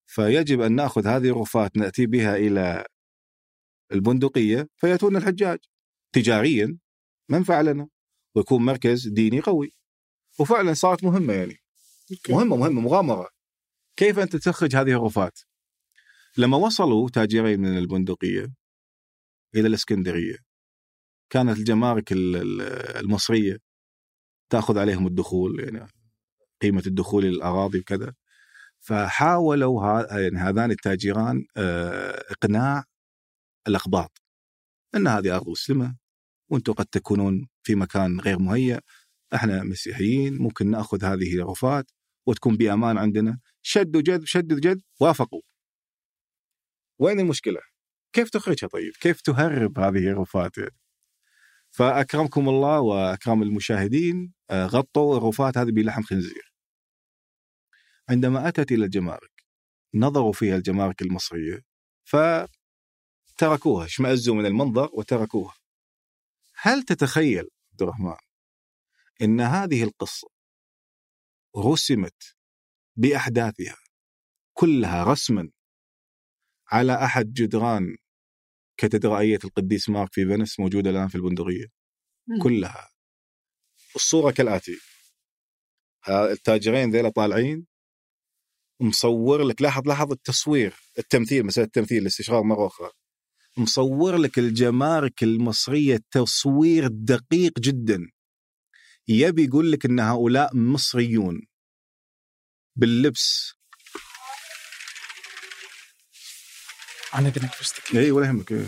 فيجب أن نأخذ هذه الرفات نأتي بها إلى البندقية فيأتون الحجاج تجاريا منفعة لنا ويكون مركز ديني قوي وفعلا صارت مهمة يعني okay. مهمة مهمة مغامرة كيف أنت تخرج هذه الرفات؟ لما وصلوا تاجرين من البندقية إلى الإسكندرية كانت الجمارك ال- ال- المصرية تأخذ عليهم الدخول يعني قيمة الدخول إلى الأراضي وكذا فحاولوا يعني هذان التاجران آه، إقناع الأقباط إن هذه أرض مسلمة وأنتم قد تكونون في مكان غير مهيأ إحنا مسيحيين ممكن نأخذ هذه الرفات وتكون بأمان عندنا شد وجذب شد وجذب وافقوا وين المشكلة؟ كيف تخرجها طيب؟ كيف تهرب هذه الرفات؟ فأكرمكم الله واكرم المشاهدين آه، غطوا الرفات هذه بلحم خنزير. عندما أتت إلى الجمارك نظروا فيها الجمارك المصرية فتركوها اشمئزوا من المنظر وتركوها. هل تتخيل عبد الرحمن إن هذه القصة رسمت بأحداثها كلها رسما على أحد جدران كاتدرائية القديس مارك في فينيس موجودة الآن في البندقية. كلها. الصورة كالآتي. التاجرين ذيلا طالعين. مصور لك لاحظ لاحظ التصوير التمثيل مسألة التمثيل الاستشراق مرة أخرى. مصور لك الجمارك المصرية تصوير دقيق جدا. يبي يقول لك إن هؤلاء مصريون. باللبس. أنا اذنك بس اي ولا يهمك إيه.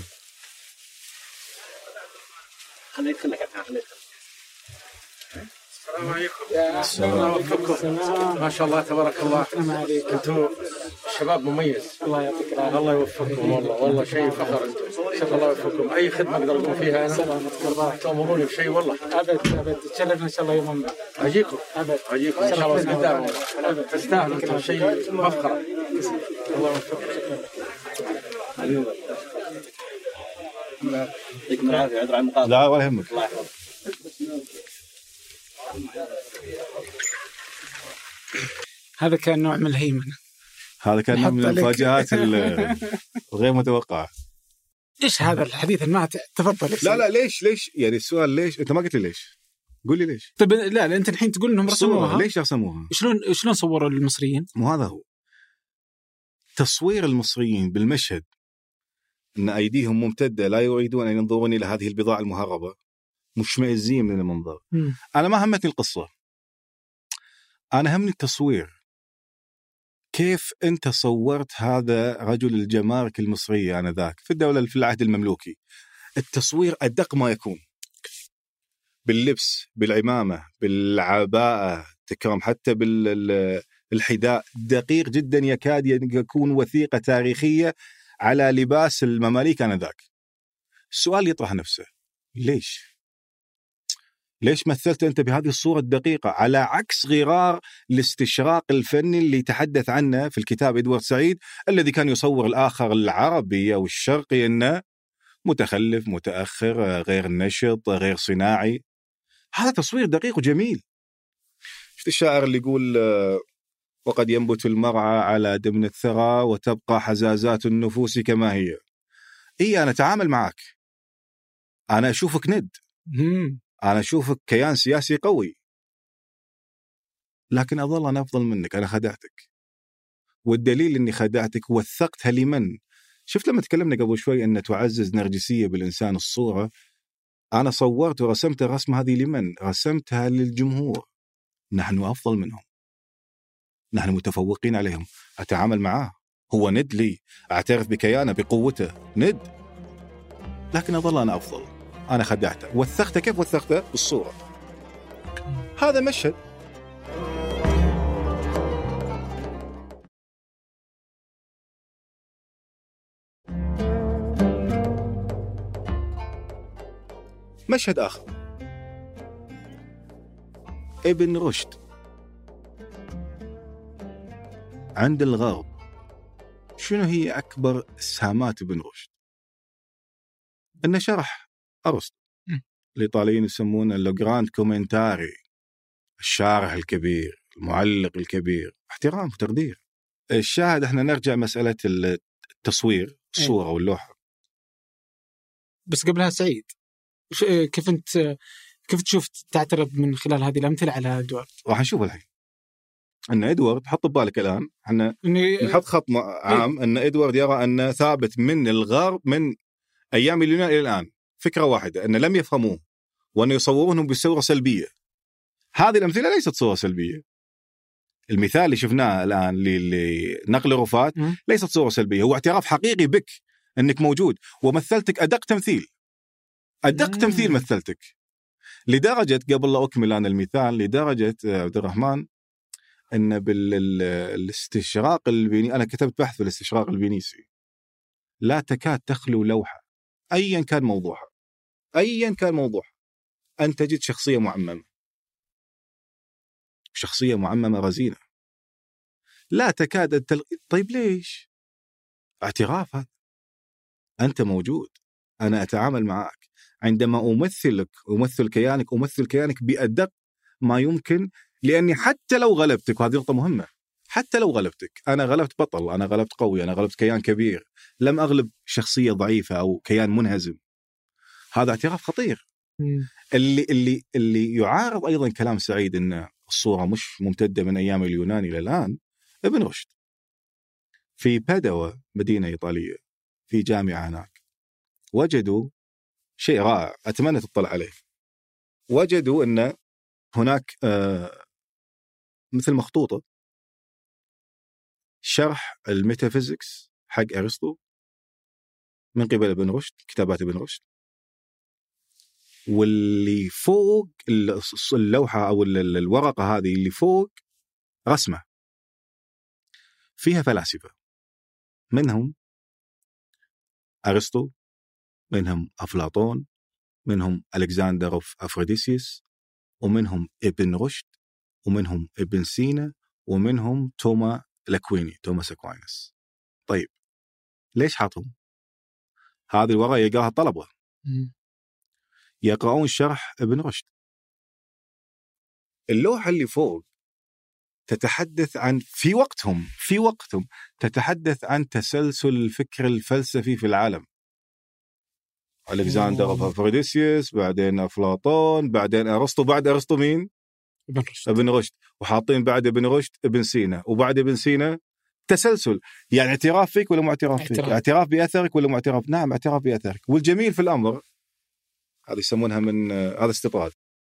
خليه يدخل لك خليه السلام عليكم. ما شاء الله تبارك الله. السلام عليكم. أنتم شباب مميز. الله يعطيك العافية. الله يوفقكم والله. والله شيء فخر أنتم. الله يوفقكم. أي خدمة أقدر اقوم فيها أنا؟ تأمروني بشيء والله. أبد أبد. تشرفنا إن شاء الله يوم ما أجيكم. أبد. أجيكم. إن شاء الله قدام تستاهلوا أنتم. شيء مفخره الله يوفقكم يعطيكم العافية. عذر على المقابله لا ولا يهمك. الله يحفظك. هذا كان نوع من الهيمنة. هذا كان من. المفاجآت ال- الغير متوقعه إيش هذا الحديث الماتع تفضل. لا لا ليش ليش؟ يعني السؤال ليش؟ أنت ما قلت لي ليش. قول لي ليش. طيب لا لا أنت الحين تقول إنهم رسموها ليش رسموها؟ شلون شلون صوروا المصريين؟ مو هذا هو. تصوير المصريين بالمشهد إن أيديهم ممتدة لا يريدون أن ينظرون إلى هذه البضاعة المهربة مشمئزين من المنظر. أنا ما همتني القصة. أنا همني التصوير. كيف أنت صورت هذا رجل الجمارك المصرية آنذاك في الدولة في العهد المملوكي؟ التصوير أدق ما يكون. باللبس بالعمامة بالعباءة تكرم حتى بالحذاء دقيق جدا يكاد يكون وثيقة تاريخية على لباس المماليك آنذاك. السؤال يطرح نفسه ليش؟ ليش مثلت أنت بهذه الصورة الدقيقة؟ على عكس غرار الاستشراق الفني اللي يتحدث عنه في الكتاب إدوارد سعيد الذي كان يصور الآخر العربي أو الشرقي أنه متخلف متأخر غير نشط غير صناعي. هذا تصوير دقيق وجميل. شفت الشاعر اللي يقول آه، وقد ينبت المرعى على دمن الثرى وتبقى حزازات النفوس كما هي. إي أنا أتعامل معك. أنا أشوفك ند. أنا أشوفك كيان سياسي قوي. لكن أظل أنا أفضل منك أنا خدعتك. والدليل إني خدعتك وثقتها لمن؟ شفت لما تكلمنا قبل شوي أن تعزز نرجسية بالإنسان الصورة؟ أنا صورت ورسمت الرسمة هذه لمن؟ رسمتها للجمهور. نحن أفضل منهم. نحن متفوقين عليهم. أتعامل معاه. هو ند لي. أعترف بكيانه بقوته. ند. لكن أظل أنا أفضل. أنا خدعته. وثقته كيف وثقته؟ بالصورة. هذا مشهد. مشهد آخر. ابن رشد. عند الغرب. شنو هي أكبر سهامات ابن رشد؟ أنه شرح ارسطو. الإيطاليين يسمونه il gran commentatore الشارح الكبير المعلق الكبير. احترام وتقدير. الشاهد إحنا نرجع مسألة التصوير الصورة واللوحة. بس قبلها سعيد ش- كيف انت كيف تشوف تعترض من خلال هذه الأمثلة على إدوارد؟ راح نشوف الحين. إن إدوارد حط ببالك الآن. إحنا اني نحط خط عام إن إدوارد يرى ان ثابت من الغرب من أيام اليونان إلى الآن. فكرة واحدة أن لم يفهموه وأن يصورونهم بصورة سلبية. هذه الأمثلة ليست صورة سلبية. المثال اللي شفناه الآن لنقل رفات. ليست صورة سلبية هو اعتراف حقيقي بك أنك موجود ومثلتك أدق تمثيل. أدق مم. تمثيل مثلتك. لدرجة قبل لا أكمل أنا المثال لدرجة عبد الرحمن أن بالاستشراق البيني أنا كتبت بحث في الاستشراق البينيسي لا تكاد تخلو لوحة ايا كان موضوعها ايا كان موضوعها أن تجد شخصية معممة. شخصية معممة رزينة. لا تكاد أن تل... طيب ليش؟ اعتراف هذا أنت موجود. أنا أتعامل معك. عندما أمثلك أمثل كيانك أمثل كيانك بأدق ما يمكن لأني حتى لو غلبتك وهذه نقطة مهمة حتى لو غلبتك أنا غلبت بطل أنا غلبت قوي أنا غلبت كيان كبير. لم أغلب شخصية ضعيفة أو كيان منهزم. هذا اعتراف خطير. اللي اللي اللي يعارض أيضا كلام سعيد إن الصورة مش ممتدة من أيام اليونان إلى الآن ابن رشد. في بادوا مدينة إيطالية في جامعة هناك وجدوا شيء رائع أتمنى تطلع عليه. وجدوا إن هناك آه مثل مخطوطة شرح الميتافيزيكس حق أرسطو من قبل ابن رشد كتابات ابن رشد. واللي فوق اللوحة أو الورقة هذه اللي فوق رسمة. فيها فلاسفة. منهم أرسطو منهم أفلاطون منهم ألكسندر أوف افروديسيوس ومنهم ابن رشد ومنهم ابن سينا ومنهم توما الاكويني توماس اكوينس طيب ليش حاطهم؟ هذه الورقة يلقاها الطلبه يقرؤون شرح ابن رشد. اللوحة اللي فوق تتحدث عن في وقتهم في وقتهم تتحدث عن تسلسل الفكر الفلسفي في العالم. ألكسندر افروديسيوس بعدين أفلاطون بعدين أرسطو بعد أرسطو مين؟ ابن رشد. ابن رشد. وحاطين بعد ابن رشد ابن سينا. وبعد ابن سينا تسلسل. يعني اعتراف فيك ولا مو اعتراف فيك؟ اعتراف بأثرك ولا مو اعتراف؟ نعم اعتراف بأثرك. والجميل في الأمر هذه يسمونها من هذا استطراد.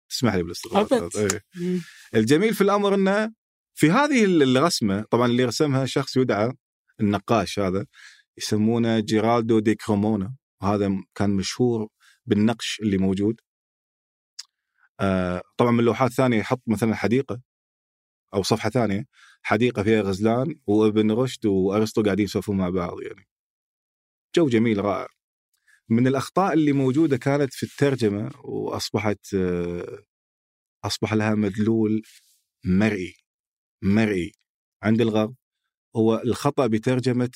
تسمح لي بالاستطراد. إيه. الجميل في الأمر إنه في هذه الرسمة طبعا اللي رسمها شخص يدعى النقاش هذا يسمونه جيرالدو دي كرومونا. وهذا كان مشهور بالنقش اللي موجود. آه طبعا من اللوحات الثانية يحط مثلا حديقة أو صفحة ثانية حديقة فيها غزلان وابن رشد وأرسطو قاعدين يسولفون مع بعض يعني. جو جميل رائع. من الأخطاء اللي موجودة كانت في الترجمة وأصبحت آه، أصبح لها مدلول مرئي مرئي. عند الغرب هو الخطأ بترجمة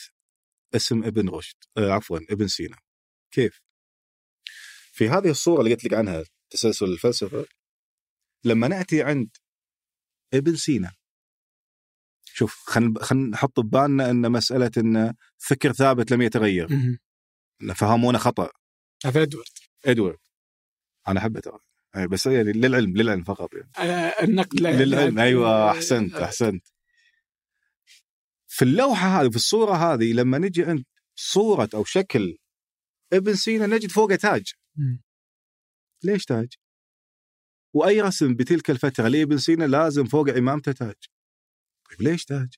اسم ابن رشد آه عفوا ابن سينا. كيف؟ في هذه الصورة اللي قلت لك عنها تسلسل الفلسفة لما نأتي عند ابن سينا شوف خلينا خلينا نحط ببالنا إن مسألة إن فكر ثابت لم يتغير. فهمونا خطأ. هذا إدوارد. إدوارد. أنا أحبه ترى. أي بس يعني للعلم للعلم فقط يعني. آه، النقد للعلم أيوه أحسنت آه، أحسنت. في اللوحة هذه في الصورة هذه لما نجي عند صورة أو شكل ابن سينا نجد فوقه تاج. ليش تاج؟ وأي رسم بتلك الفترة لابن سينا لازم فوق عمامته تاج. طيب ليش تاج؟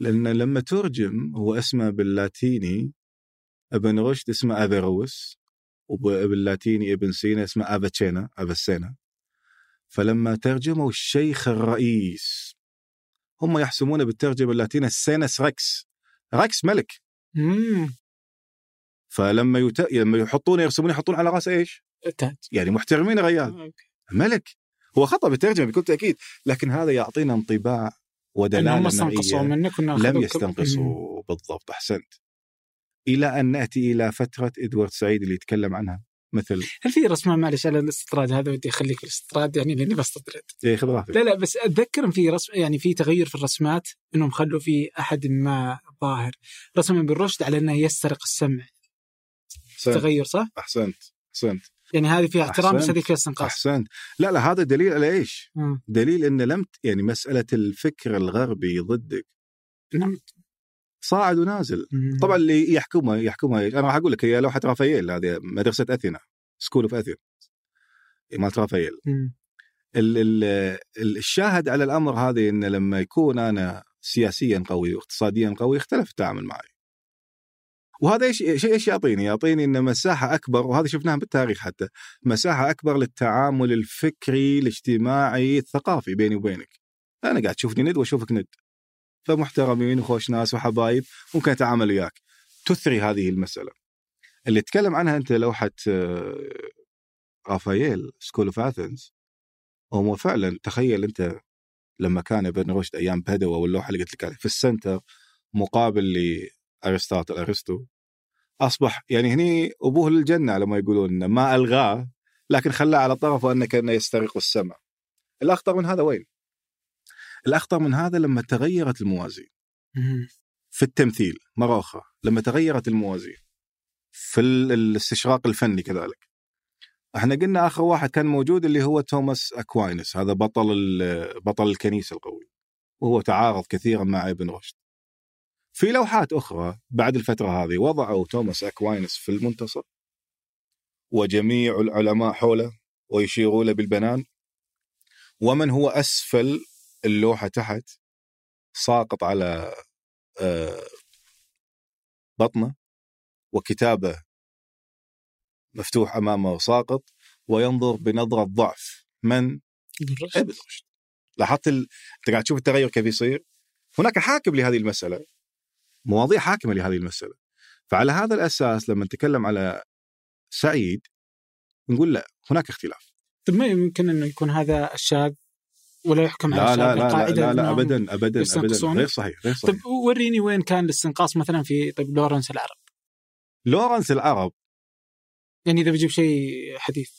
لأن لما ترجم هو اسمه باللاتيني ابن رشد اسمه افيروس وباللاتيني ابن سينا اسمه افاتشينا افاسينا فلما ترجموا الشيخ الرئيس هم يحسمون بالترجمة اللاتينية سينس rex rex ملك مم. فلما يت... لما يحطون يرسمون يحطون على راسه إيش؟ تاج يعني محترمين الرجال أوكي. ملك هو خطأ بالترجمة بكل تأكيد لكن هذا يعطينا انطباع إنهم ودلاله استنقصوا مرئيه منك لم. يستنقصوا بالضبط أحسنت إلى أن نأتي إلى فترة إدوارد سعيد اللي يتكلم عنها مثل هل في رسمة معلش على الاستطراد هذا ودي أخليك في الاستطراد يعني لأني بستطرد إيه خذ راحتك لا لا بس أتذكر في رسم يعني في تغير في الرسمات إنهم خلوا في أحد ما ظاهر رسم ابن رشد على أنه يسترق السمع أحسنت تغير صح؟ أحسنت أحسنت يعني هذه فيها احترام بس أحسنت. هذيك فيها استنقاص أحسنت لا لا هذا دليل على إيش؟ مم. دليل أن لم يعني مسألة الفكر الغربي ضدك نعم. صاعد ونازل. طبعا اللي يحكمها يحكمها؟ أنا راح أقول لك هي لوحة رافائيل هذه مدرسة أثينا School of Athena مالت رافائيل الشاهد على الأمر هذا إن لما يكون أنا سياسيا قوي واقتصاديا قوي يختلف التعامل معي. وهذا إيش إيش يعطيني؟ يعطيني إن مساحة أكبر وهذا شفناها بالتاريخ حتى مساحة أكبر للتعامل الفكري الاجتماعي الثقافي بيني وبينك. أنا قاعد تشوفني ند وأشوفك ند فمحترمين وخوش ناس وحبايب ممكن أتعامل وياك تثري هذه المسألة اللي تكلم عنها أنت لوحة آه، رافائيل School of Athens هو فعلا تخيل أنت لما كان ابن رشد أيام بدوى واللوحة اللي قلت لك عليها في ال center مقابل لارسطاطل أرسطو أصبح يعني هني أبوه للجنة على ما يقولون ما ألغاه لكن خلاه على طرفه أنه كأنه يسترق السماء. الأخطر من هذا وين؟ الاخطر من هذا لما تغيرت الموازين. في التمثيل مرة أخرى لما تغيرت الموازين. في ال- الاستشراق الفني كذلك. إحنا قلنا آخر واحد كان موجود اللي هو توماس أكواينس هذا بطل بطل الكنيسه القوي. وهو تعارض كثيرا مع إبن رشد. في لوحات أخرى بعد الفترة هذه وضعوا توماس أكواينس في المنتصف. وجميع العلماء حوله ويشيروا له بالبنان. ومن هو أسفل اللوحة تحت ساقط على آه، بطنه وكتابه مفتوح أمامه وساقط وينظر بنظرة ضعف من؟ ابن رشد. لاحظت ال... أنت قاعد تشوف التغير كيف يصير؟ هناك حاكم لهذه المسألة مواضيع حاكمة لهذه المسألة. فعلى هذا الأساس لما نتكلم على سعيد نقول لا هناك اختلاف. طيب ما يمكن انه يكون هذا الشاذ؟ ولا يحكم على لا لا لا لا, لا, ابدا ابدا ابدا؟ غير صحيح غير صحيح. طيب وريني وين كان الاستنقاص مثلا في طيب لورنس العرب. لورنس العرب؟ يعني إذا بجيب شيء حديث.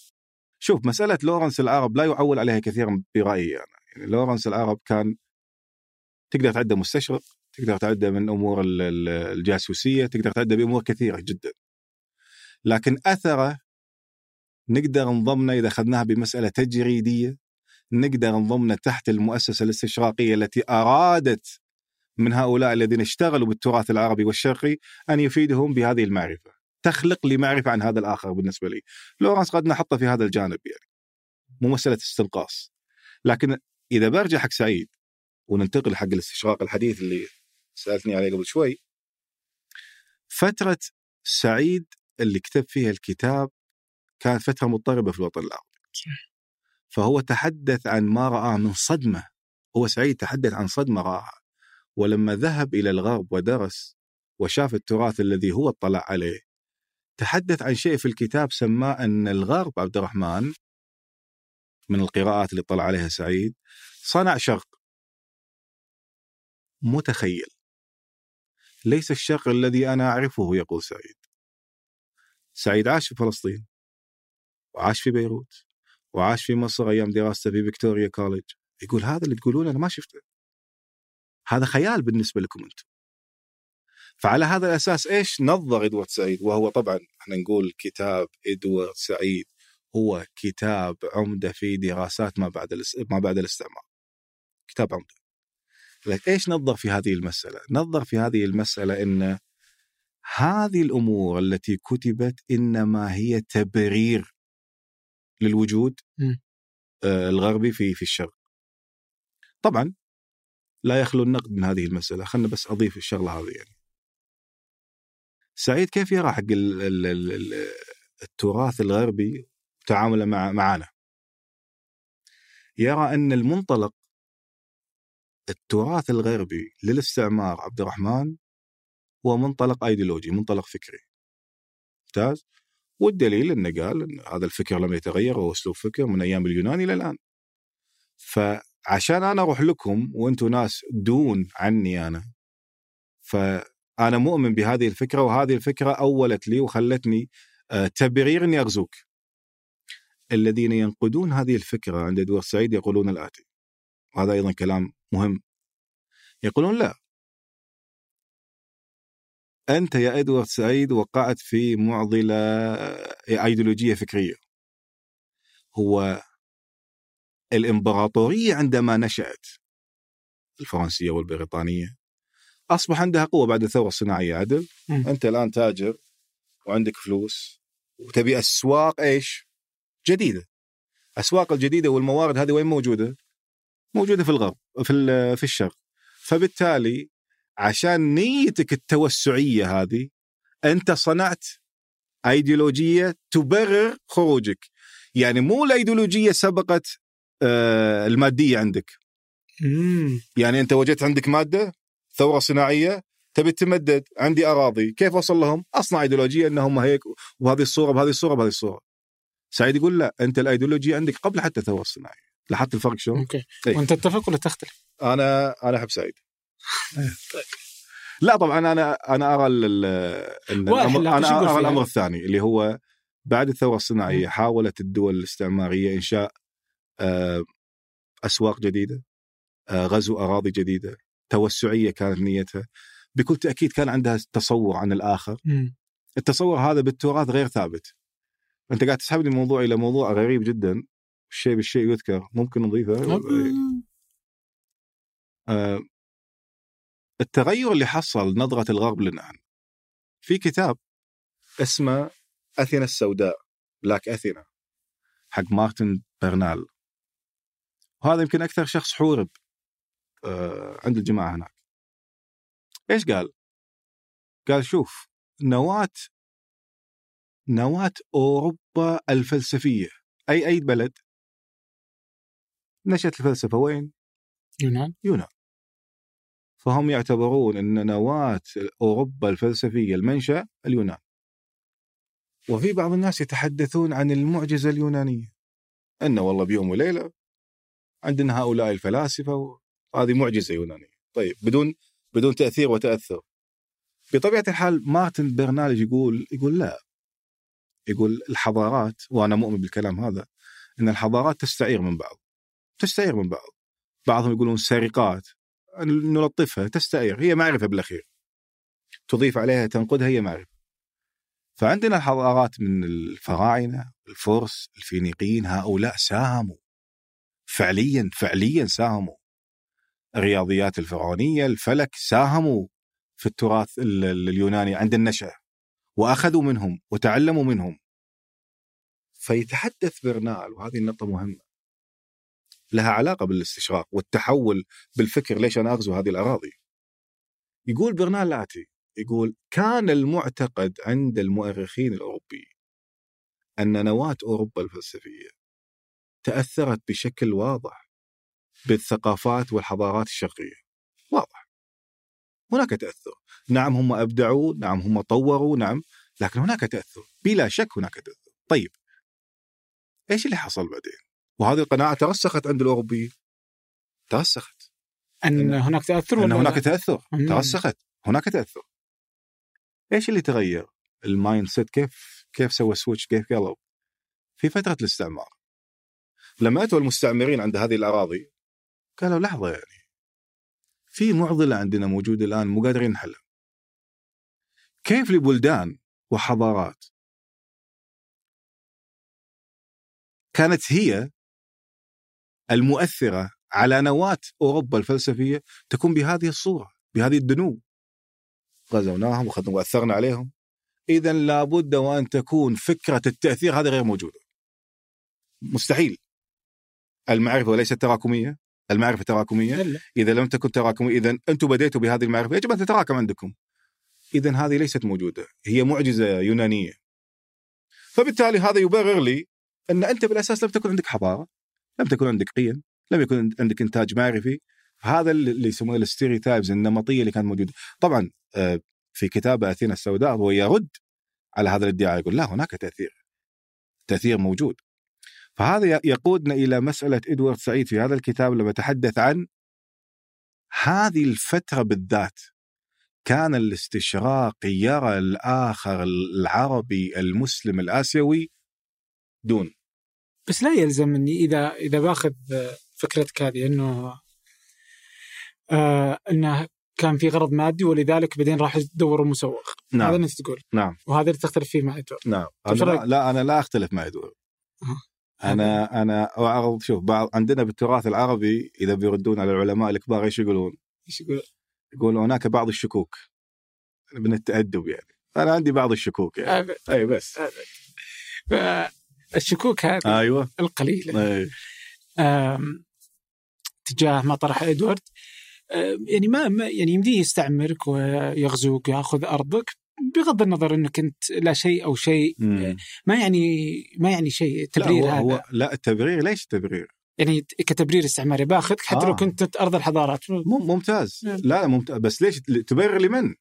شوف مسألة لورنس العرب لا يعول عليها كثيرا برأيي أنا. يعني لورنس العرب كان تقدر تعده مستشرق تقدر تعده من أمور ال- ال- الجاسوسية تقدر تعده بأمور كثيرة جدا. لكن أثره نقدر نضمنه إذا أخذناها بمسألة تجريدية نقدر نضمنه تحت المؤسسة الاستشراقية التي أرادت من هؤلاء الذين اشتغلوا بالتراث العربي والشرقي أن يفيدهم بهذه المعرفة. تخلق لي معرفة عن هذا الآخر بالنسبة لي. لورنس قد نحطه في هذا الجانب يعني مو مسألة استنقاص. لكن إذا برجع حق سعيد وننتقل حق الاستشراق الحديث اللي سألتني عليه قبل شوي فترة سعيد اللي كتب فيها الكتاب كانت فترة مضطربة في الوطن العربي. فهو تحدث عن ما رآه من صدمة. هو سعيد تحدث عن صدمة رآها ولما ذهب إلى الغرب ودرس وشاف التراث الذي هو اطلع عليه تحدث عن شيء في الكتاب سماه أن الغرب عبد الرحمن من القراءات اللي طلع عليها سعيد صنع شرق. متخيل. ليس الشرق الذي أنا أعرفه يقول سعيد. سعيد عاش في فلسطين وعاش في بيروت. وعاش في مصر أيام دراسته في فيكتوريا كوليج يقول هذا اللي تقولونه أنا ما شفته. هذا خيال بالنسبة لكم أنتم. فعلى هذا الأساس إيش نظر إدوارد سعيد؟ وهو طبعا إحنا نقول كتاب إدوارد سعيد هو كتاب عمدة في دراسات ما بعد ما بعد الاستعمار. كتاب عمدة. لك إيش نظر في هذه المسألة؟ نظر في هذه المسألة إن هذه الأمور التي كتبت إنما هي تبرير للوجود. آه، الغربي في في الشرق طبعا لا يخلو النقد من هذه المسألة. خلنا بس أضيف الشغلة هذه يعني. سعيد كيف يرى حق ال- ال- ال- ال- التراث الغربي تعامله مع معنا يرى أن المنطلق التراث الغربي للاستعمار عبد الرحمن هو منطلق ايديولوجي منطلق فكري. ممتاز؟ والدليل إنه قال إن هذا الفكر لم يتغير وهو أسلوب فكر من أيام اليونان إلى الآن. فعشان أنا أروح لكم وأنتم ناس دون عني أنا فأنا مؤمن بهذه الفكرة وهذه الفكرة أولت لي وخلتني آه، تبرير إني أرزوك. الذين ينقدون هذه الفكرة عند إدوارد سعيد يقولون الآتي. وهذا أيضا كلام مهم. يقولون لا. أنت يا إدوارد سعيد وقعت في معضلة إيديولوجية فكرية هو الإمبراطورية عندما نشأت الفرنسية والبريطانية أصبح عندها قوة بعد الثورة الصناعية عدل مم. أنت الآن تاجر وعندك فلوس وتبي أسواق إيش؟ جديدة أسواق الجديدة والموارد هذه وين موجودة؟ موجودة في الغرب في في الشرق فبالتالي عشان نيتك التوسعية هذه أنت صنعت ايديولوجية تبرر خروجك يعني مو الأيديولوجية سبقت آه، المادية عندك مم. يعني أنت وجدت عندك مادة ثورة صناعية تبي تمدد عندي أراضي كيف أوصل لهم؟ أصنع ايديولوجية إنهم هيك وبهذه الصورة بهذه الصورة بهذه الصورة. سعيد يقول لا أنت الأيديولوجية عندك قبل حتى الثورة الصناعية. لاحظت الفرق شلون؟ أوكي إيه. وأنت تتفق ولا تختلف؟ أنا أنا أحب سعيد. لا طبعا أنا أنا أرى ال- إن واحد، الأمر لا، أنا أرى؟ الأمر الثاني اللي هو بعد الثورة الصناعية حاولت الدول الاستعمارية إنشاء آه، أسواق جديدة آه، غزو أراضي جديدة توسعية كانت نيتها. بكل تأكيد كان عندها تصور عن الآخر. التصور هذا بالتراث غير ثابت. أنت قاعد تسحبني الموضوع إلى موضوع غريب جدا. الشيء بالشيء يذكر. ممكن نضيفه؟ آه، التغير اللي حصل نظرة الغرب لنا عنه. في كتاب اسمه أثينا السوداء Black Athena حق مارتن برنال وهذا يمكن أكثر شخص حورب آه، عند الجماعة هناك إيش قال؟ قال شوف نواة نواة أوروبا الفلسفية أي أي بلد نشأت الفلسفة وين؟ يونان يونان فهم يعتبرون إن نواة أوروبا الفلسفية المنشأ اليونان. وفي بعض الناس يتحدثون عن المعجزة اليونانية. انه والله بيوم وليلة عندنا هؤلاء الفلاسفة وهذه معجزة يونانية. طيب بدون بدون تأثير وتأثر. بطبيعة الحال مارتن برنالج يقول يقول لا. يقول الحضارات وأنا مؤمن بالكلام هذا إن الحضارات تستعير من بعض تستعير من بعض. بعضهم يقولون سرقات. نلطفها تستعير هي معرفة بالأخير. تضيف عليها تنقدها هي معرفة. فعندنا حضارات من الفراعنة الفرس الفينيقيين هؤلاء ساهموا. فعليا فعليا ساهموا. الرياضيات الفرعونية الفلك ساهموا في التراث ال- ال- اليوناني عند النشأة وأخذوا منهم وتعلموا منهم. فيتحدث برنال وهذه النقطة مهمة. لها علاقة بالاستشراق والتحول بالفكر ليش أنا أغزو هذه الأراضي. يقول برنال الآتي يقول كان المعتقد عند المؤرخين الأوروبيين أن نواة أوروبا الفلسفية تأثرت بشكل واضح بالثقافات والحضارات الشرقية. واضح. هناك تأثر. نعم هم أبدعوا نعم هم طوروا نعم لكن هناك تأثر. بلا شك هناك تأثر. طيب إيش اللي حصل بعدين؟ وهذه القناعة ترسخت عند الأوروبيين. ترسخت. أن هناك تأثر ولا هناك لا؟ تأثر. مم. ترسخت. هناك تأثر. إيش اللي تغير؟ ال mindset كيف كيف سوى switch كيف قلب في فترة الاستعمار. لما أتوا المستعمرين عند هذه الأراضي قالوا لحظة يعني. في معضلة عندنا موجودة الآن مو قادرين نحلها. كيف لبلدان وحضارات كانت هي المؤثرة على نواة أوروبا الفلسفية تكون بهذه الصورة بهذه الدنو. غزوناهم وأخذنا وأثرنا عليهم. إذا لابد وأن تكون فكرة التأثير هذه غير موجودة. مستحيل. المعرفة ليست تراكمية. المعرفة تراكمية. إلا. إذا لم تكن تراكمية إذا أنتم بديتوا بهذه المعرفة. يجب أن تتراكم عندكم. إذا هذه ليست موجودة. هي معجزة يونانية. فبالتالي هذا يبرر لي أن أنت بالأساس لم تكن عندك حضارة. لم تكن عندك قيم لم يكن عندك إنتاج معرفي. هذا اللي يسمونه الستيريوتايبز النمطية اللي كانت موجودة. طبعا آه، في كتابه أثينا السوداء هو يرد على هذا الادعاء يقول لا هناك تأثير. تأثير موجود. فهذا يقودنا إلى مسألة إدوارد سعيد في هذا الكتاب لما تحدث عن هذه الفترة بالذات. كان الاستشراق يرى الآخر العربي المسلم الآسيوي دون. بس لا يلزم اني إذا إذا باخذ فكرتك هذه إنه آه إنه كان في غرض مادي ولذلك بعدين راح يدوروا مسوق هذا نعم. اللي انت تقول. نعم. وهذا اللي تختلف فيه مع إدوارد. نعم. أنا لا, لا أنا لا أختلف مع إدوارد. أها. أنا أنا أعرض شوف بعض عندنا بالتراث العربي إذا بيردون على العلماء الكبار إيش يقولون؟ إيش يقول؟ يقول هناك بعض الشكوك من التأدب يعني. أنا عندي بعض الشكوك يعني. أبد. أي بس. أبد. الشكوك هذه أيوه القليلة أي. آم، تجاه ما طرح إدوارد يعني ما ما- يعني يمديه يستعمرك ويغزوك ويأخذ أرضك بغض النظر إنك أنت لا شيء أو شيء مم. ما يعني ما يعني شيء لا التبرير هو, هذا هو لا التبرير ليش التبرير؟ يعني كتبرير استعماري باخذك حتى آه. لو كنت ارض الحضارات مم- ممتاز. لا لا ممتاز بس ليش تبرر لمن؟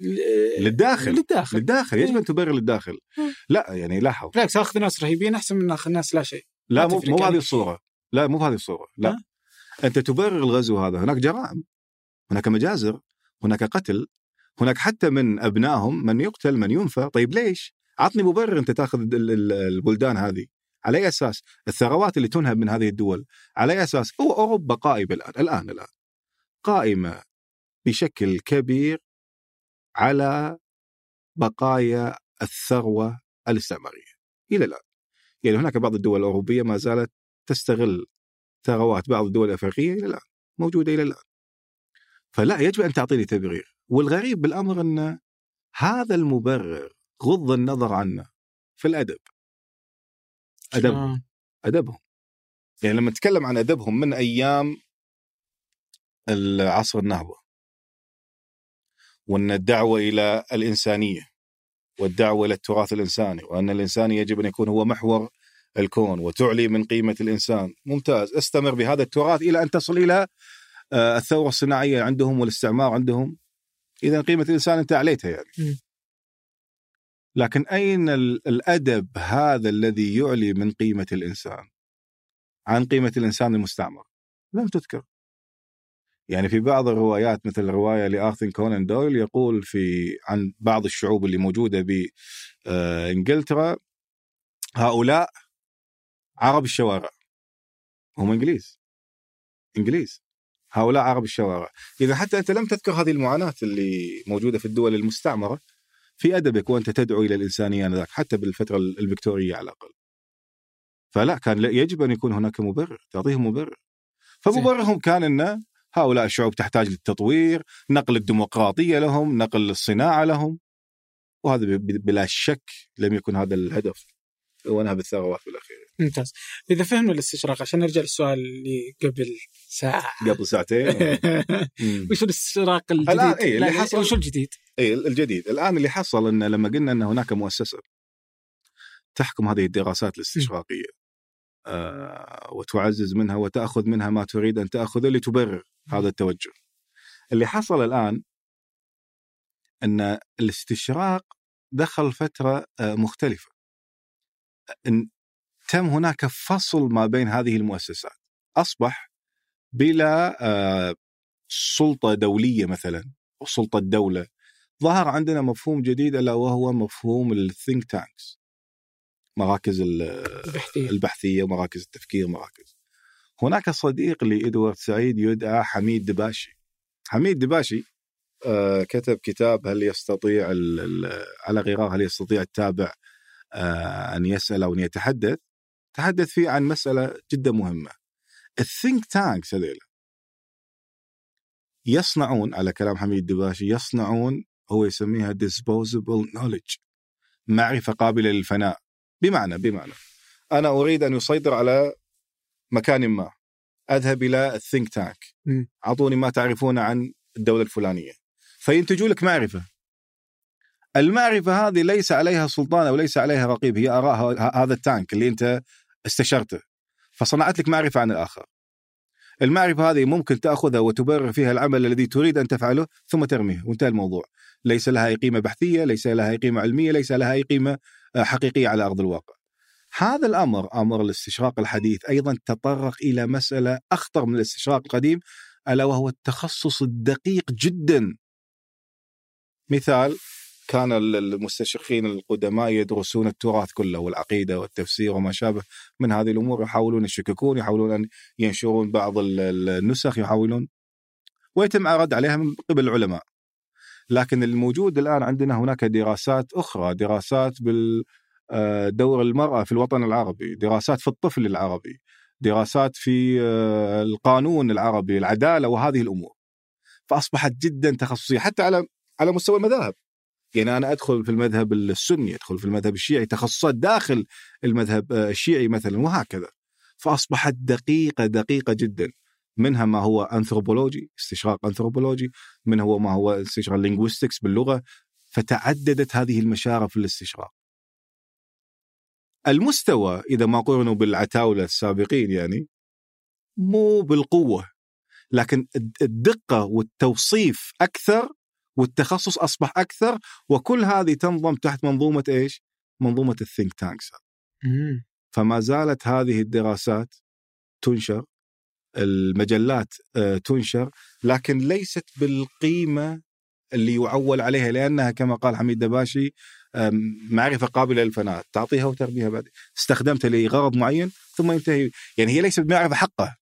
للداخل. للداخل. للداخل. يجب إيه. ان تبرر للداخل. مم. لا يعني لاحظ. بالعكس أخذ ناس رهيبين أحسن من اخذ ناس لا شيء. لا مو مو. هذه الصورة. لا مو هذه الصورة. لا. ها؟ أنت تبرر الغزو هذا. هناك جرائم. هناك مجازر. هناك قتل. هناك حتى من أبنائهم من يقتل من ينفى. طيب ليش؟ عطني مبرر أنت تأخذ ال- ال- البلدان هذه. على أي أساس؟ الثروات اللي تنهب من هذه الدول. على أي أساس؟ هو أوروبا قائمة الآن. الآن الآن. قائمة بشكل كبير على بقايا الثروه الاستعماريه إلى الآن. يعني هناك بعض الدول الأوروبية ما زالت تستغل ثروات بعض الدول الأفريقية إلى الآن موجودة إلى الآن. فلا يجب أن تعطيني تبرير. والغريب بالأمر أن هذا المبرر غض النظر عنه في الأدب. أدبهم. آه. أدبهم. يعني لما نتكلم عن أدبهم من أيام العصر النهضة وأن الدعوة إلى الإنسانية والدعوة إلى التراث الإنساني وأن الإنسان يجب أن يكون هو محور الكون وتعلي من قيمة الإنسان. ممتاز. استمر بهذا التراث إلى أن تصل إلى آه، الثورة الصناعية عندهم والاستعمار عندهم. إذا قيمة الإنسان أنت عليتها يعني. لكن أين ال- الأدب هذا الذي يعلي من قيمة الإنسان؟ عن قيمة الإنسان المستعمر. لم تذكر. يعني في بعض الروايات مثل رواية لارثر كونان دويل يقول في عن بعض الشعوب اللي موجودة بانجلترا هؤلاء عرب الشوارع. هم إنجليز. إنجليز. هؤلاء عرب الشوارع. إذا حتى أنت لم تذكر هذه المعاناة اللي موجودة في الدول المستعمرة في أدبك وأنت تدعو إلى الإنسانية آنذاك حتى بالفترة الفكتوريه على الأقل. فلا كان يجب أن يكون هناك مبرر تعطيهم مبرر. فمبررهم كان أن هؤلاء الشعوب تحتاج للتطوير نقل الديمقراطية لهم نقل الصناعة لهم. وهذا بلا شك لم يكن هذا الهدف. ونهب الثروات بالأخير. ممتاز. إذا فهمنا الاستشراق عشان نرجع للسؤال اللي قبل ساعة. قبل ساعتين. وش الاستشراق الجديد؟ الآن إيه، اللي حصل- وش الجديد؟ اي الجديد. الآن اللي حصل إن لما قلنا إن هناك مؤسسة تحكم هذه الدراسات الاستشراقية آه وتعزز منها وتأخذ منها ما تريد أن تأخذه لتبرر. هذا التوجه. اللي حصل الآن إن الاستشراق دخل فترة آه مختلفة. إن تم هناك فصل ما بين هذه المؤسسات. أصبح بلا آه سلطة دولية مثلا أو سلطة دولة ظهر عندنا مفهوم جديد إلا وهو مفهوم ال think tanks مراكز ال- البحثية البحثية ومراكز التفكير مراكز هناك صديق لإدوارد سعيد يدعى حميد دباشي. حميد دباشي آه، كتب كتاب هل يستطيع على غرار هل يستطيع التابع آه، أن يسأل أو أن يتحدث. تحدث فيه عن مسألة جدا مهمة. ال think tanks هذيل يصنعون على كلام حميد دباشي يصنعون هو يسميها disposable knowledge معرفة قابلة للفناء. بمعنى بمعنى أنا أريد أن يسيطر على مكان ما. أذهب إلى الثينك تانك. أعطوني ما تعرفون عن الدولة الفلانية. فينتجوا لك معرفة. المعرفة هذه ليس عليها سلطان أو ليس عليها رقيب هي آراء هذا التانك اللي أنت استشرته. فصنعت لك معرفة عن الآخر. المعرفة هذه ممكن تأخذها وتبرر فيها العمل الذي تريد أن تفعله ثم ترميه. وانتهى الموضوع. ليس لها أي قيمة بحثية ليس لها أي قيمة علمية ليس لها أي قيمة آه، حقيقية على أرض الواقع. هذا الأمر أمر الاستشراق الحديث أيضا تطرق إلى مسألة أخطر من الاستشراق القديم ألا وهو التخصص الدقيق جدا. مثال كان ال- المستشرقين القدماء يدرسون التراث كله والعقيدة والتفسير وما شابه. من هذه الأمور يحاولون يشككون يحاولون أن ينشرون بعض ال- ال- النسخ يحاولون ويتم الرد عليها من قبل العلماء. لكن الموجود الآن عندنا هناك دراسات أخرى دراسات بال دور المرأة في الوطن العربي دراسات في الطفل العربي دراسات في آه، القانون العربي العدالة وهذه الأمور. فأصبحت جدا تخصصية حتى على على مستوى المذاهب يعني أنا أدخل في المذهب السني أدخل في المذهب الشيعي تخصصات داخل المذهب آه، الشيعي مثلا وهكذا. فأصبحت دقيقة دقيقة جدا. منها ما هو انثروبولوجي استشراق انثروبولوجي منها هو ما هو استشراق linguistics باللغة فتعددت هذه المشارف في الاستشراق المستوى إذا ما قارنوا بالعتاولة السابقين يعني مو بالقوة. لكن الدقة والتوصيف أكثر والتخصص أصبح أكثر وكل هذه تنضم تحت منظومة إيش؟ منظومة الثينك تانكس فما زالت هذه الدراسات تنشر المجلات آه، تنشر لكن ليست بالقيمة اللي يعول عليها لأنها كما قال حميد دباشي معرفة قابلة للفناء. تعطيها وترميها بعد. استخدمتها لغرض معين ثم ينتهي يعني هي ليست بمعرفة حقه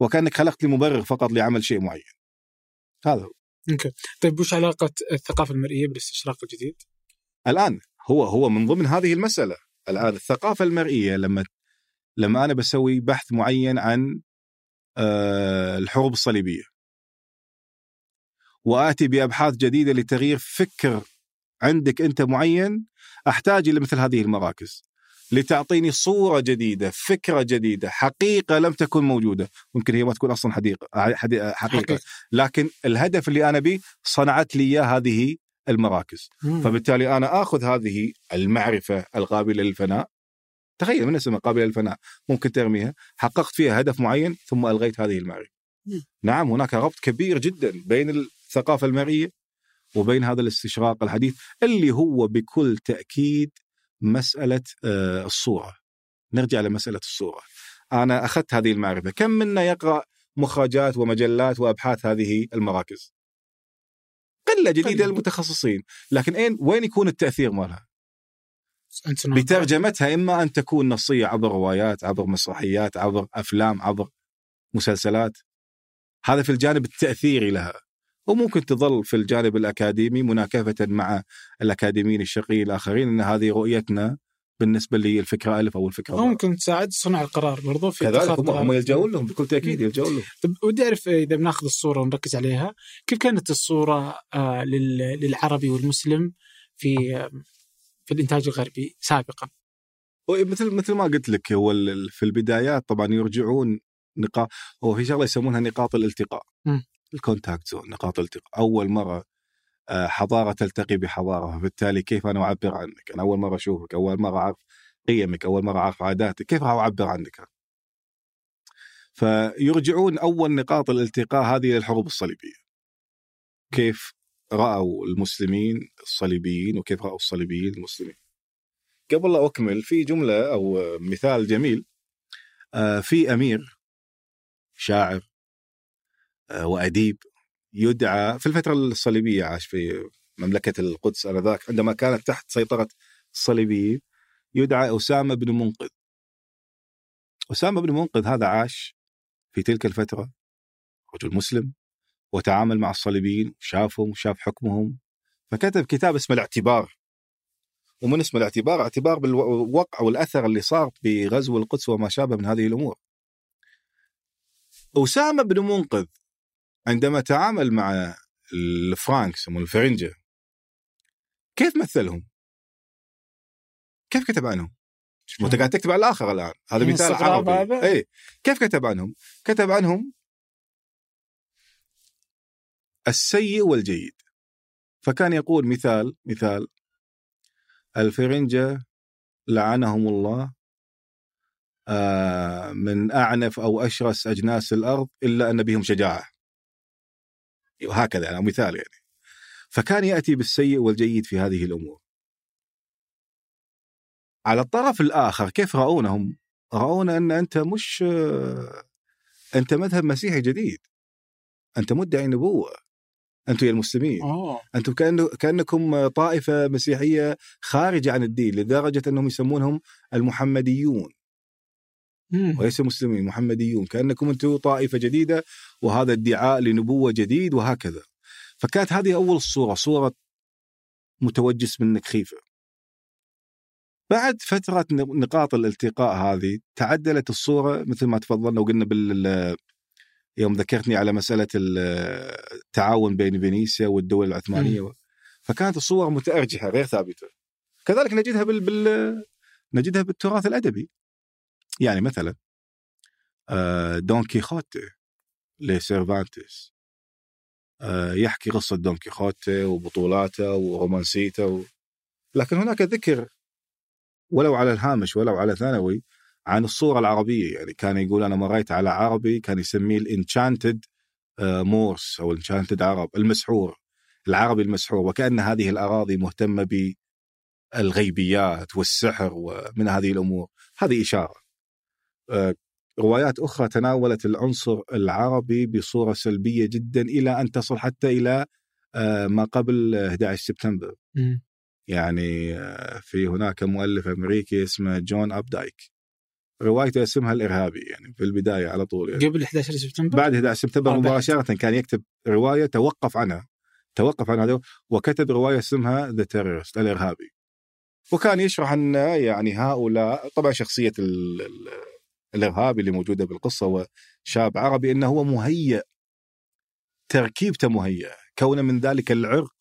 وكأنك خلقت لي مبرر فقط لعمل شيء معين. هذا هو. أوكي. طيب وش علاقة الثقافة المرئية بالاستشراق الجديد؟ الآن هو هو من ضمن هذه المسألة. الآن الثقافة المرئية لما لما أنا بسوي بحث معين عن آه، الحروب الصليبية. وآتي بأبحاث جديدة لتغيير فكر عندك أنت معين أحتاج إلى مثل هذه المراكز لتعطيني صورة جديدة، فكرة جديدة، حقيقة لم تكن موجودة، ممكن هي ما تكون أصلا حديقة حقيقة, حقيقة. لكن الهدف اللي أنا به صنعت لي إياه هذه المراكز، مم. فبالتالي أنا آخذ هذه المعرفة القابلة للفناء تخيل من اسمها قابلة للفناء، ممكن ترميها، حققت فيها هدف معين ثم ألغيت هذه المعرفة. مم. نعم هناك ربط كبير جدا بين الثقافة المرئية وبين هذا الاستشراق الحديث اللي هو بكل تأكيد مسألة آه، الصورة. نرجع لمسألة الصورة. أنا أخذت هذه المعرفة. كم منا يقرأ مخرجات ومجلات وأبحاث هذه المراكز؟ قلة جديدة للمتخصصين. لكن اين وين يكون التأثير مالها؟ بترجمتها إما أن تكون نصية عبر روايات عبر مسرحيات عبر أفلام عبر مسلسلات. هذا في الجانب التأثيري لها. وممكن تظل في الجانب الأكاديمي مناكفة مع الأكاديميين الشرقيين الآخرين إن هذه رؤيتنا بالنسبة للفكره ألف أو الفكرة ممكن تساعد صنع القرار برضو في كذلك هم, هم يلجؤون لهم بكل تأكيد يلجؤون لهم. طيب ودي أعرف إذا بناخذ الصورة ونركز عليها. كيف كانت الصورة آه، للعربي والمسلم في في الإنتاج الغربي سابقا؟ مثل مثل ما قلت لك هو في البدايات طبعا يرجعون نقاط هو في شغلة يسمونها نقاط الالتقاء. م. ال contact zone نقاط الالتقاء أول مرة آه، حضارة تلتقي بحضارة فبالتالي كيف أنا أعبر عنك؟ أنا أول مرة أشوفك، أول مرة أعرف قيمك، أول مرة أعرف عاداتك، كيف راح أعبر عنك؟ فيرجعون أول نقاط الالتقاء هذه للحروب الصليبية. كيف رأوا المسلمين الصليبيين وكيف رأوا الصليبيين المسلمين. قبل لا أكمل في جملة أو مثال جميل آه، في أمير شاعر آه، وأديب يدعى في الفترة الصليبية عاش في مملكة القدس آنذاك عندما كانت تحت سيطرة الصليبيين يدعى أسامة بن منقذ. أسامة بن منقذ هذا عاش في تلك الفترة رجل مسلم وتعامل مع الصليبيين شافهم وشاف حكمهم فكتب كتاب اسمه الاعتبار ومن اسم الاعتبار اعتبار بالوقع والأثر اللي صار بغزو القدس وما شابه من هذه الأمور. أسامة بن منقذ عندما تعامل مع الفرانكس هم الفرنجة كيف مثلهم؟ كيف كتب عنهم؟ أنت قاعد تكتب على الآخر الآن هذا إيه، مثال عربي اي كيف كتب عنهم؟ كتب عنهم السيء والجيد فكان يقول مثال مثال الفرنجة لعنهم الله آه، من أعنف أو أشرس أجناس الأرض إلا أن بهم شجاعة وهكذا يعني مثال يعني. فكان يأتي بالسيء والجيد في هذه الأمور. على الطرف الآخر كيف رأونهم؟ راونا أن أنت مش أنت مذهب مسيحي جديد. أنت مدعي نبوه أنتم يا المسلمين. أوه. أنتم كأنه كأنكم طائفة مسيحية خارجة عن الدين لدرجة أنهم يسمونهم المحمديون. وليس مسلمين محمديون كأنكم أنتم طائفة جديدة وهذا ادعاء لنبوة جديد وهكذا. فكانت هذه أول الصورة صورة متوجس منك خيفه بعد فترة نقاط الالتقاء هذه تعدلت الصورة مثل ما تفضلنا وقلنا بال يوم ذكرتني على مسألة التعاون بين فينيسيا والدول العثمانية م. فكانت الصور متأرجحة غير ثابتة. كذلك نجدها بال... بال... نجدها بالتراث الأدبي. يعني مثلا آه، دون كيخوتي لسيرفانتس آه، يحكي قصة دون كيخوتي وبطولاته ورومانسيته و... لكن هناك ذكر ولو على الهامش ولو على ثانوي عن الصورة العربية. يعني كان يقول أنا مريت على عربي كان يسميه ال enchanted مورس أو الانشانتد عرب المسحور العربي المسحور. وكأن هذه الأراضي مهتمة بالغيبيات والسحر ومن هذه الأمور. هذه آه، روايات أخرى تناولت العنصر العربي بصورة سلبية جدا إلى أن تصل حتى إلى آه، ما قبل 11 سبتمبر. يعني آه، في هناك مؤلف أمريكي اسمه جون أبدايك روايته اسمها الإرهابي يعني في البداية على طول يعني. قبل 11 سبتمبر بعد 11 سبتمبر آه،. مباشرة كان يكتب رواية توقف عنها توقف عن هذا وكتب رواية اسمها The Terrorist الإرهابي وكان يشرح أن يعني هؤلاء طبعا شخصية الارهابي اللي موجودة بالقصة هو شاب عربي إنه هو مهيئ تركيبته مهيئه كونه من ذلك العرق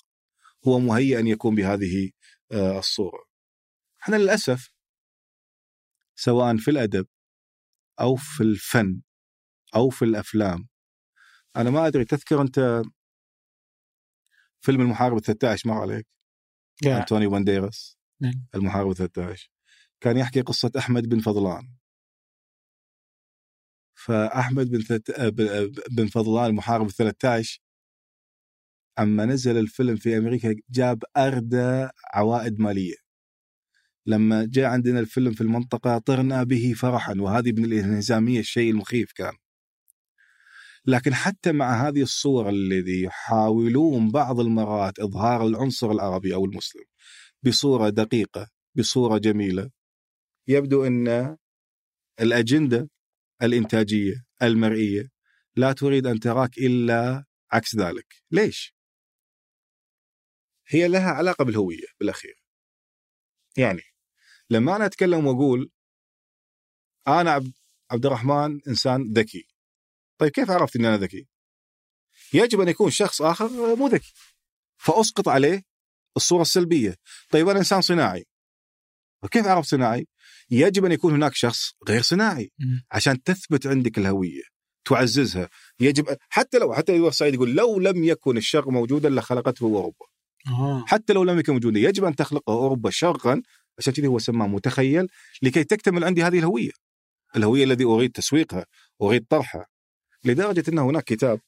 هو مهيئ أن يكون بهذه آه، الصورة. إحنا للأسف سواء في الأدب أو في الفن أو في الأفلام أنا ما أدري تذكر أنت فيلم المحارب ال 13 مر عليك يا. انطوني بانديراس نعم. المحارب ال 13 كان يحكي قصة أحمد بن فضلان فأحمد بن. ب- بن فضلان المحارب ال 13 أما نزل الفيلم في أمريكا جاب اردى عوائد مالية لما جاء عندنا الفيلم في المنطقة طرنا به فرحا وهذه من الإنهزامية الشيء المخيف كان لكن حتى مع هذه الصور الذي يحاولون بعض المرات إظهار العنصر العربي أو المسلم بصورة دقيقة بصورة جميلة يبدو إن الأجندة الإنتاجية المرئية. لا تريد أن تراك إلا عكس ذلك. ليش؟ هي لها علاقة بالهوية بالأخير. يعني لما أنا أتكلم وأقول أنا عبد عبد الرحمن إنسان ذكي. طيب كيف عرفت إني أنا ذكي؟ يجب أن يكون شخص آخر مو ذكي. فأسقط عليه الصورة السلبية. طيب أنا إنسان صناعي. وكيف عرفت صناعي؟ يجب أن يكون هناك شخص غير صناعي. عشان تثبت عندك الهوية تعززها. يجب حتى لو حتى يوسف سعيد يقول لو لم يكن الشرق موجودا لخلقته أوروبا. آه. حتى لو لم يكن موجودا يجب أن تخلقه أوروبا شرقا. عشان كذا هو سماه متخيل لكي تكتمل عندي هذه الهوية. الهوية الذي أريد تسويقها أريد طرحها. لدرجة أن هناك كتاب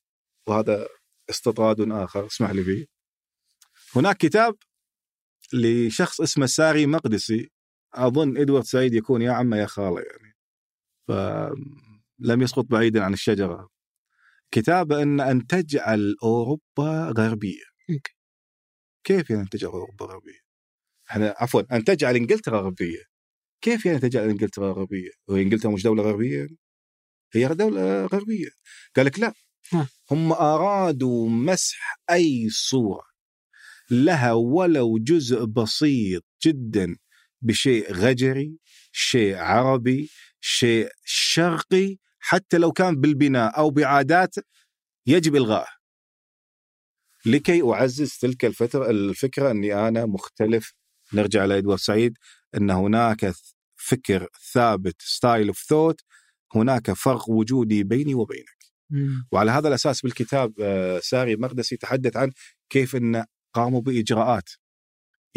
وهذا استطراد آخر اسمح لي فيه. هناك كتاب لشخص اسمه ساري مقدسي. أظن إدوارد سعيد يكون يا عمه يا خالة يعني فلم يسقط بعيدا عن الشجرة كتابه إن أن تجعل أوروبا غربية. كيف يعني أن تجعل أوروبا غربية؟ إحنا عفوا أن تجعل إنجلترا غربية كيف يعني تجعل إنجلترا غربية؟ وهي إنجلترا مش دولة غربية يعني؟ هي دولة غربية قال لك لا. هم أرادوا مسح أي صورة لها ولو جزء بسيط جدا بشيء غجري شيء عربي شيء شرقي حتى لو كان بالبناء أو بعادات يجب إلغائه. لكي أعزز تلك الفترة الفكرة أني أنا مختلف. نرجع لادوارد سعيد. أن هناك فكر ثابت style of thought هناك فرق وجودي بيني وبينك. مم. وعلى هذا الأساس بالكتاب آه، ساري مقدسي يتحدث عن كيف أن قاموا بإجراءات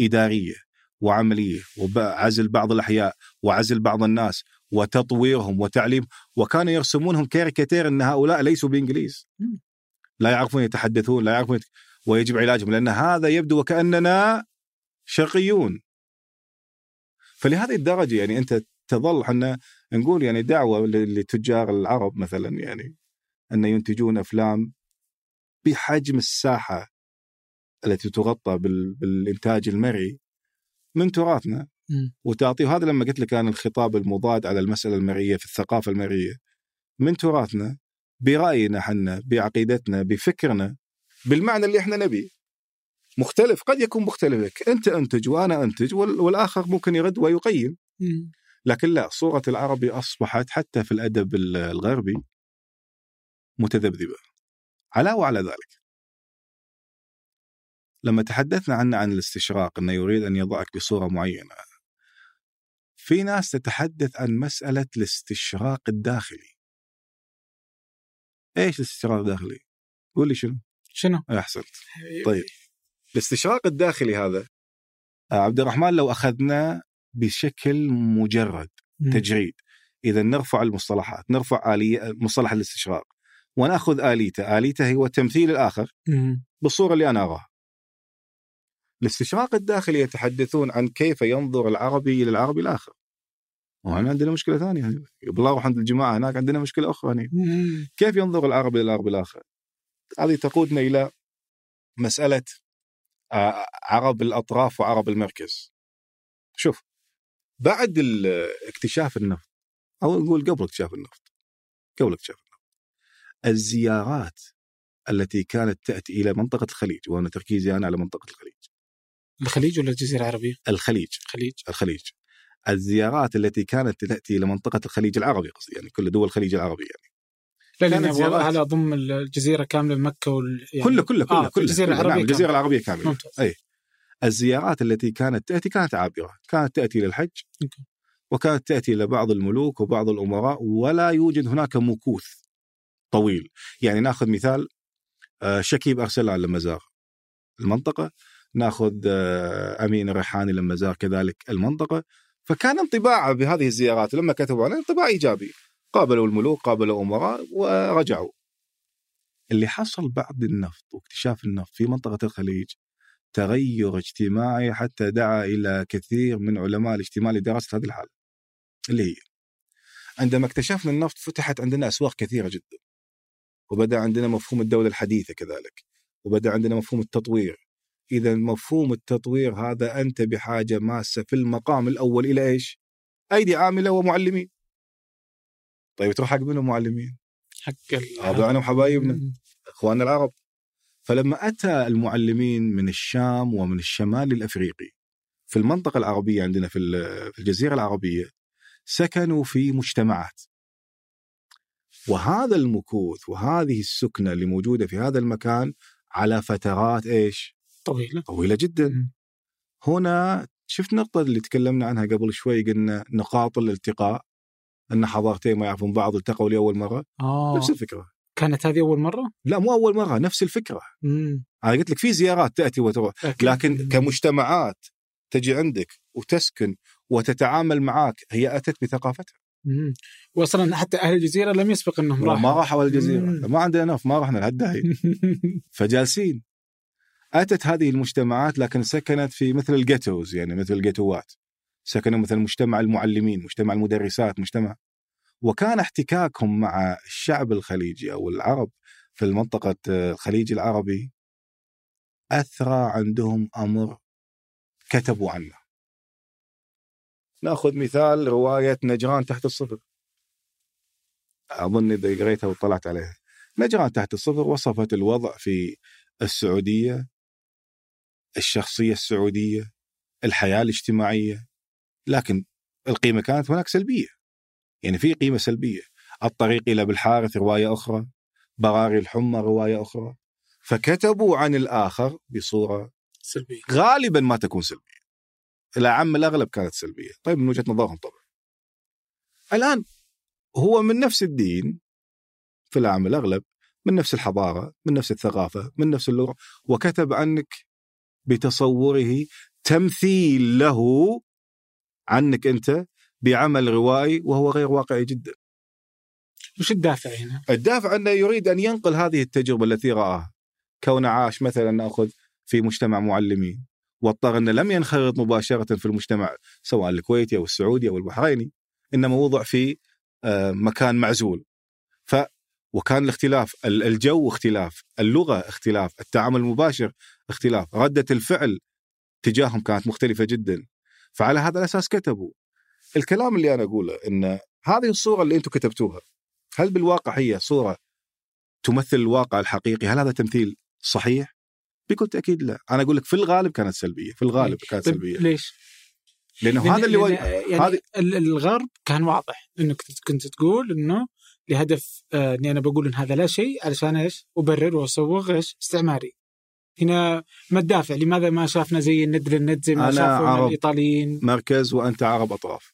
إدارية. وعمليه وعزل بعض الأحياء وعزل بعض الناس وتطويرهم وتعليم وكانوا يرسمونهم كاريكاتير إن هؤلاء ليسوا بإنجليز. لا يعرفون يتحدثون لا يعرفون يت... ويجب علاجهم لأن هذا يبدو وكأننا شرقيون. فلهذه الدرجة يعني أنت تظل إحنا نقول يعني دعوة لتجار العرب مثلا يعني أن ينتجون أفلام بحجم الساحة التي تغطى بال... بالإنتاج المرئي. من تراثنا. وتعطيه هذا لما قلت لك أنا الخطاب المضاد على المسألة المرئية في الثقافة المرئية. من تراثنا برأينا إحنا بعقيدتنا بفكرنا بالمعنى اللي إحنا نبيه. مختلف قد يكون مختلف لك. أنت أنتج وأنا أنتج وال- والآخر ممكن يرد ويقيم. مم. لكن لا صورة العربي أصبحت حتى في الأدب ال- الغربي متذبذبة. علاوة على ذلك. لما تحدثنا عنه عن الاستشراق أنه يريد أن يضعك بصورة معينة في ناس تتحدث عن مسألة الاستشراق الداخلي إيش الاستشراق الداخلي؟ قول لي شنو؟ شنو؟ أحسنت طيب. الاستشراق الداخلي هذا آه، عبد الرحمن لو أخذناه بشكل مجرد مم. تجريد إذا نرفع المصطلحات نرفع آلية مصطلح الاستشراق ونأخذ آليته آليته هو تمثيل الآخر مم. بالصورة اللي أنا أراها الاستشراق الداخلي يتحدثون عن كيف ينظر العربي إلى العربي الآخر. وهنا عندنا مشكلة ثانية. بالله أروح عند الجماعة هناك عندنا مشكلة أخرى هنا. كيف ينظر العربي إلى العربي الآخر؟ هذه تقودنا إلى مسألة آه، عرب الأطراف وعرب المركز. شوف بعد اكتشاف النفط أو نقول قبل اكتشاف النفط قبل اكتشاف النفط الزيارات التي كانت تأتي إلى منطقة الخليج وأنا تركيزي أنا على منطقة الخليج. الخليج ولا الجزيرة العربية؟ الخليج الخليج الخليج الزيارات التي كانت تأتي إلى منطقه الخليج العربي قصدي يعني كل دول الخليج العربي يعني لا زيارات. هل أضم الجزيرة كاملة مكه وال يعني كله كله كله آه، كله الجزيرة. العربية نعم كاملة. العربية كاملة ممتاز. أي الزيارات التي كانت تأتي كانت عابرة، كانت الحج أوكي. وكانت تأتي إلى بعض الملوك وبعض الأمراء ولا يوجد هناك مكوث طويل، يعني ناخذ مثال آه، شكيب أرسلان لما زار المنطقة، ناخذ آه، أمين الريحاني لما زار كذلك المنطقة، فكان انطباعه بهذه الزيارات لما كتبوا عنها انطباع إيجابي، قابلوا الملوك، قابلوا أمراء ورجعوا. اللي حصل بعد النفط واكتشاف النفط في منطقة الخليج تغير اجتماعي حتى دعا إلى كثير من علماء الاجتماع لدراسه هذه الحالة. اللي هي عندما اكتشفنا النفط فتحت عندنا أسواق كثيرة جدا. وبدأ عندنا مفهوم الدولة الحديثة كذلك. وبدأ عندنا مفهوم التطوير. إذا مفهوم التطوير هذا أنت بحاجة ماسة في المقام الأول إلى إيش؟ أيدي عاملة ومعلمين. طيب تروح حق منهم معلمين؟ حق ابائنا وحبايبنا. مم. إخواننا العرب فلما أتى المعلمين من الشام ومن الشمال الافريقي في المنطقة العربية عندنا في ال- في الجزيرة العربية سكنوا في مجتمعات وهذا المكوث وهذه السكنة اللي موجودة في هذا المكان على فترات إيش؟ طويلة طويلة جدا. هنا شفت النقطه اللي تكلمنا عنها قبل شوي قلنا نقاط الالتقاء إن حضارتين ما يعرفون بعض التقوا لاول مرة آه نفس الفكرة كانت هذه أول مرة؟ لا مو أول مرة نفس الفكرة مم. أنا قلت لك في زيارات تأتي وتروح أكيد. لكن كمجتمعات تجي عندك وتسكن وتتعامل معك هي أتت بثقافتها مم. واصلا حتى أهل الجزيرة لم يسبق إنهم ما راحوا راحوا على الجزيرة مم. ما عندنا نف ما رحنا لهالداعي فجالسين أتت هذه المجتمعات لكن سكنت في مثل الجيتوز يعني مثل الجيتوات. سكنوا مثل مجتمع المعلمين مجتمع المدرسات مجتمع. وكان احتكاكهم مع الشعب الخليجي أو العرب في المنطقة الخليج العربي أثرى عندهم أمر كتبوا عنه. نأخذ مثال رواية نجران تحت الصفر. أظن إذا قريتها وطلعت عليها. نجران تحت الصفر وصفت الوضع في السعودية الشخصية السعودية الحياة الاجتماعية لكن القيمة كانت هناك سلبية. يعني في قيمة سلبية. الطريق إلى بالحارث رواية أخرى براري الحمى رواية أخرى. فكتبوا عن الآخر بصورة سلبية. غالبا ما تكون سلبية. إلى عم الأغلب كانت سلبية. طيب من وجهة نظرهم طبعا. الآن هو من نفس الدين في العام الأغلب من نفس الحضارة من نفس الثقافة من نفس اللغة وكتب عنك بتصوره تمثيل له عنك أنت بعمل روائي وهو غير واقعي جدا. وش الدافع هنا؟ الدافع أنه يريد أن ينقل هذه التجربة التي رآها. كونه عاش مثلا ناخذ في مجتمع معلمين وأضطر أنه لم ينخرط مباشرة في المجتمع سواء الكويتي أو السعودي أو البحريني إنما وضع في آه، مكان معزول. ف وكان الاختلاف ال- الجو اختلاف اللغة اختلاف التعامل المباشر اختلاف. ردة الفعل تجاههم كانت مختلفة جدا. فعلى هذا الأساس كتبوا. الكلام اللي أنا أقوله إن هذه الصورة اللي أنتم كتبتوها هل بالواقع هي صورة تمثل الواقع الحقيقي؟ هل هذا تمثيل صحيح؟ بكل تأكيد لا. أنا أقول لك في الغالب كانت سلبية. في الغالب كانت طيب سلبية. ليش؟ لأنه لأن- هذا اللي لأن- يعني هذه ال- الغرب كان واضح إنك كنت تقول إنه لهدف آه، إني أنا بقول إن هذا لا شيء علشان إيش؟ أبرر واسوغ إيش؟ استعماري. هنا ما الدافع؟ لماذا ما شافنا زي الند للند زي ما عرب. الإيطاليين؟ مركز وأنت عرب أطراف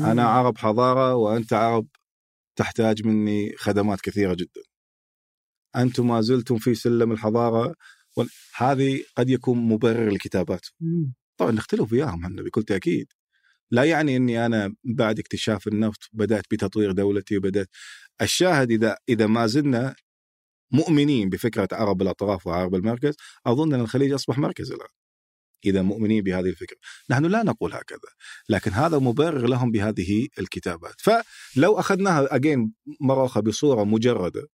أنا عرب حضارة وأنت عرب تحتاج مني خدمات كثيرة جدا أنتم ما زلتم في سلم الحضارة هذه قد يكون مبرر لكتابات مم. طبعا نختلف وياهم إحنا بكل تأكيد لا يعني إني أنا بعد اكتشاف النفط بدأت بتطوير دولتي وبدأت الشاهد اذا إذا ما زلنا مؤمنين بفكرة عرب الأطراف وعرب المركز أظن أن الخليج أصبح مركز الآن. إذا مؤمنين بهذه الفكرة. نحن لا نقول هكذا لكن هذا مبرر لهم بهذه الكتابات. فلو أخذناها اجين مرة أخرى بصورة مجردة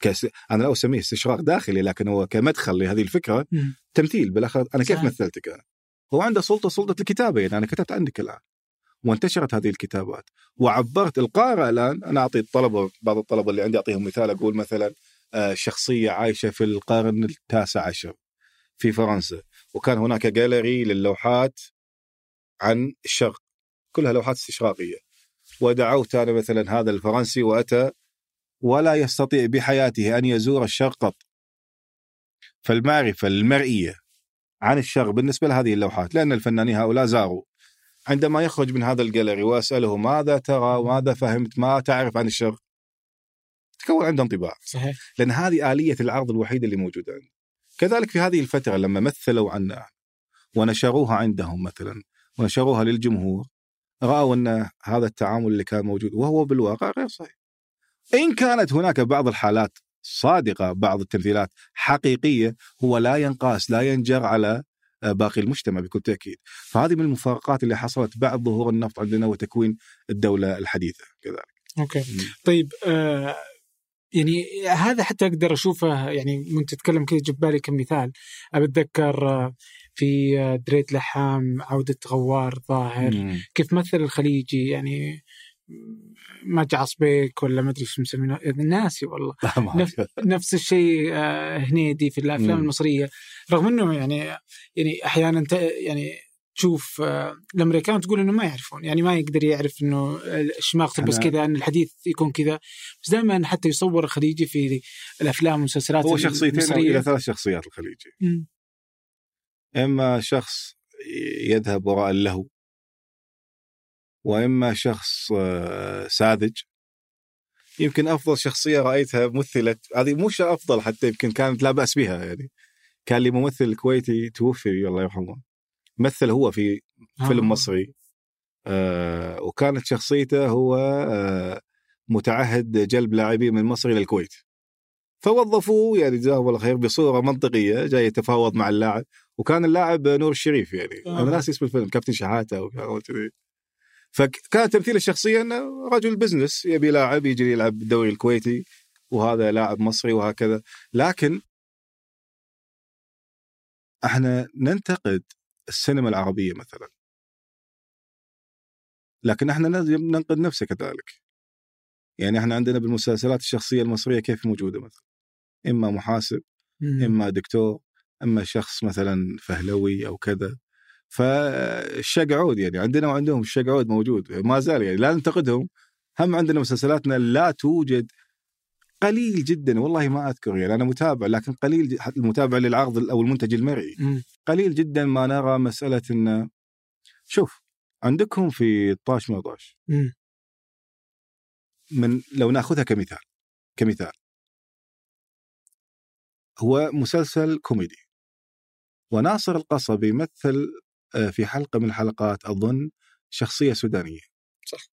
كس... أنا لا أسميه استشراق داخلي لكن هو كمدخل لهذه الفكرة مم. تمثيل بالأخر. أنا كيف. مثلتك أنا؟ هو عنده سلطة سلطة الكتابة. يعني أنا كتبت عندك الآن. وانتشرت هذه الكتابات. وعبرت القارئ الآن أنا أعطي الطلبة بعض الطلبة اللي عندي أعطيهم مثال أقول مثلا شخصية عايشة في القرن التاسع عشر في فرنسا. وكان هناك جاليري للوحات عن الشرق كلها لوحات استشراقية. ودعوت أنا مثلا هذا الفرنسي وأتى ولا يستطيع بحياته أن يزور الشرق قط. فالمعرفة المرئية عن الشرق بالنسبة لهذه اللوحات لأن الفنانين هؤلاء زاروا. عندما يخرج من هذا الجاليري وأسأله ماذا ترى وماذا فهمت ما تعرف عن الشرق تكون عنده انطباع صحيح. لأن هذه آلية العرض الوحيده اللي موجودة عندي. كذلك في هذه الفترة لما مثلوا عنا ونشروها عندهم مثلا ونشروها للجمهور رأوا أن هذا التعامل اللي كان موجود وهو بالواقع غير صحيح. إن كانت هناك بعض الحالات صادقة بعض التمثيلات حقيقية هو لا ينقاس لا ينجر على باقي المجتمع بكل تأكيد. فهذه من المفارقات اللي حصلت بعد ظهور النفط عندنا وتكوين الدولة الحديثة كذلك. okay. طيب آه يعني هذا حتى أقدر أشوفه يعني وانت تتكلم كذا جاب بالي كمثال بتذكر آه، في آه، دريد لحام عودة غوار ظاهر. مم. كيف مثل الخليجي؟ يعني ما جعص بيك ولا ما أدري شو مسمينه. ناسي والله. نفس, نفس الشيء آه، هنيدي في الأفلام مم. المصرية. رغم إنه يعني يعني أحيانا ت- يعني تشوف آه، الأمريكان تقول إنه ما يعرفون يعني ما يقدر يعرف إنه الشماغ تلبس كذا إن الحديث يكون كذا. بس دائما حتى يصور الخليجي في الأفلام والمسلسلات هو شخصيتين إلى ثلاث شخصيات الخليجي. مم. إما شخص يذهب وراء اللهو وإما شخص آه، ساذج. يمكن أفضل شخصية رأيتها مثلت هذه مش أفضل حتى يمكن كانت لا بأس بها يعني. كان لي ممثل كويتي توفي الله يرحمه. مثل هو في فيلم آه. مصري آه وكانت شخصيته هو آه متعهد جلب لاعبين من مصر إلى الكويت فوظفوه يعني جزاه الله خير بصورة منطقية جاي يتفاوض مع اللاعب وكان اللاعب نور الشريف يعني آه. أنا ناسي اسم الفيلم كابتن شحاتة أو. فكان تمثيل الشخصية إنه رجل business يبي لاعب يجي يلعب بالدوري الكويتي وهذا لاعب مصري وهكذا لكن إحنا ننتقد السينما العربية مثلا. لكن إحنا لازم ننقد نفسه كذلك. يعني إحنا عندنا بالمسلسلات الشخصية المصرية كيف موجودة مثلا؟ إما محاسب مم. إما دكتور إما شخص مثلا فهلوي أو كذا. فالشقعود يعني عندنا وعندهم الشقعود موجود. ما زال يعني لا ننتقدهم. هم عندنا مسلسلاتنا لا توجد قليل جدا والله ما أذكر يعني أنا متابع لكن قليل المتابع للعرض أو المنتج المرئي. قليل جدا ما نرى مسألة إن شوف عندكم في طاش ما طاش. من لو نأخذها كمثال كمثال. هو مسلسل كوميدي. وناصر القصبي مثل آه، في حلقة من الحلقات أظن شخصية سودانية. صح.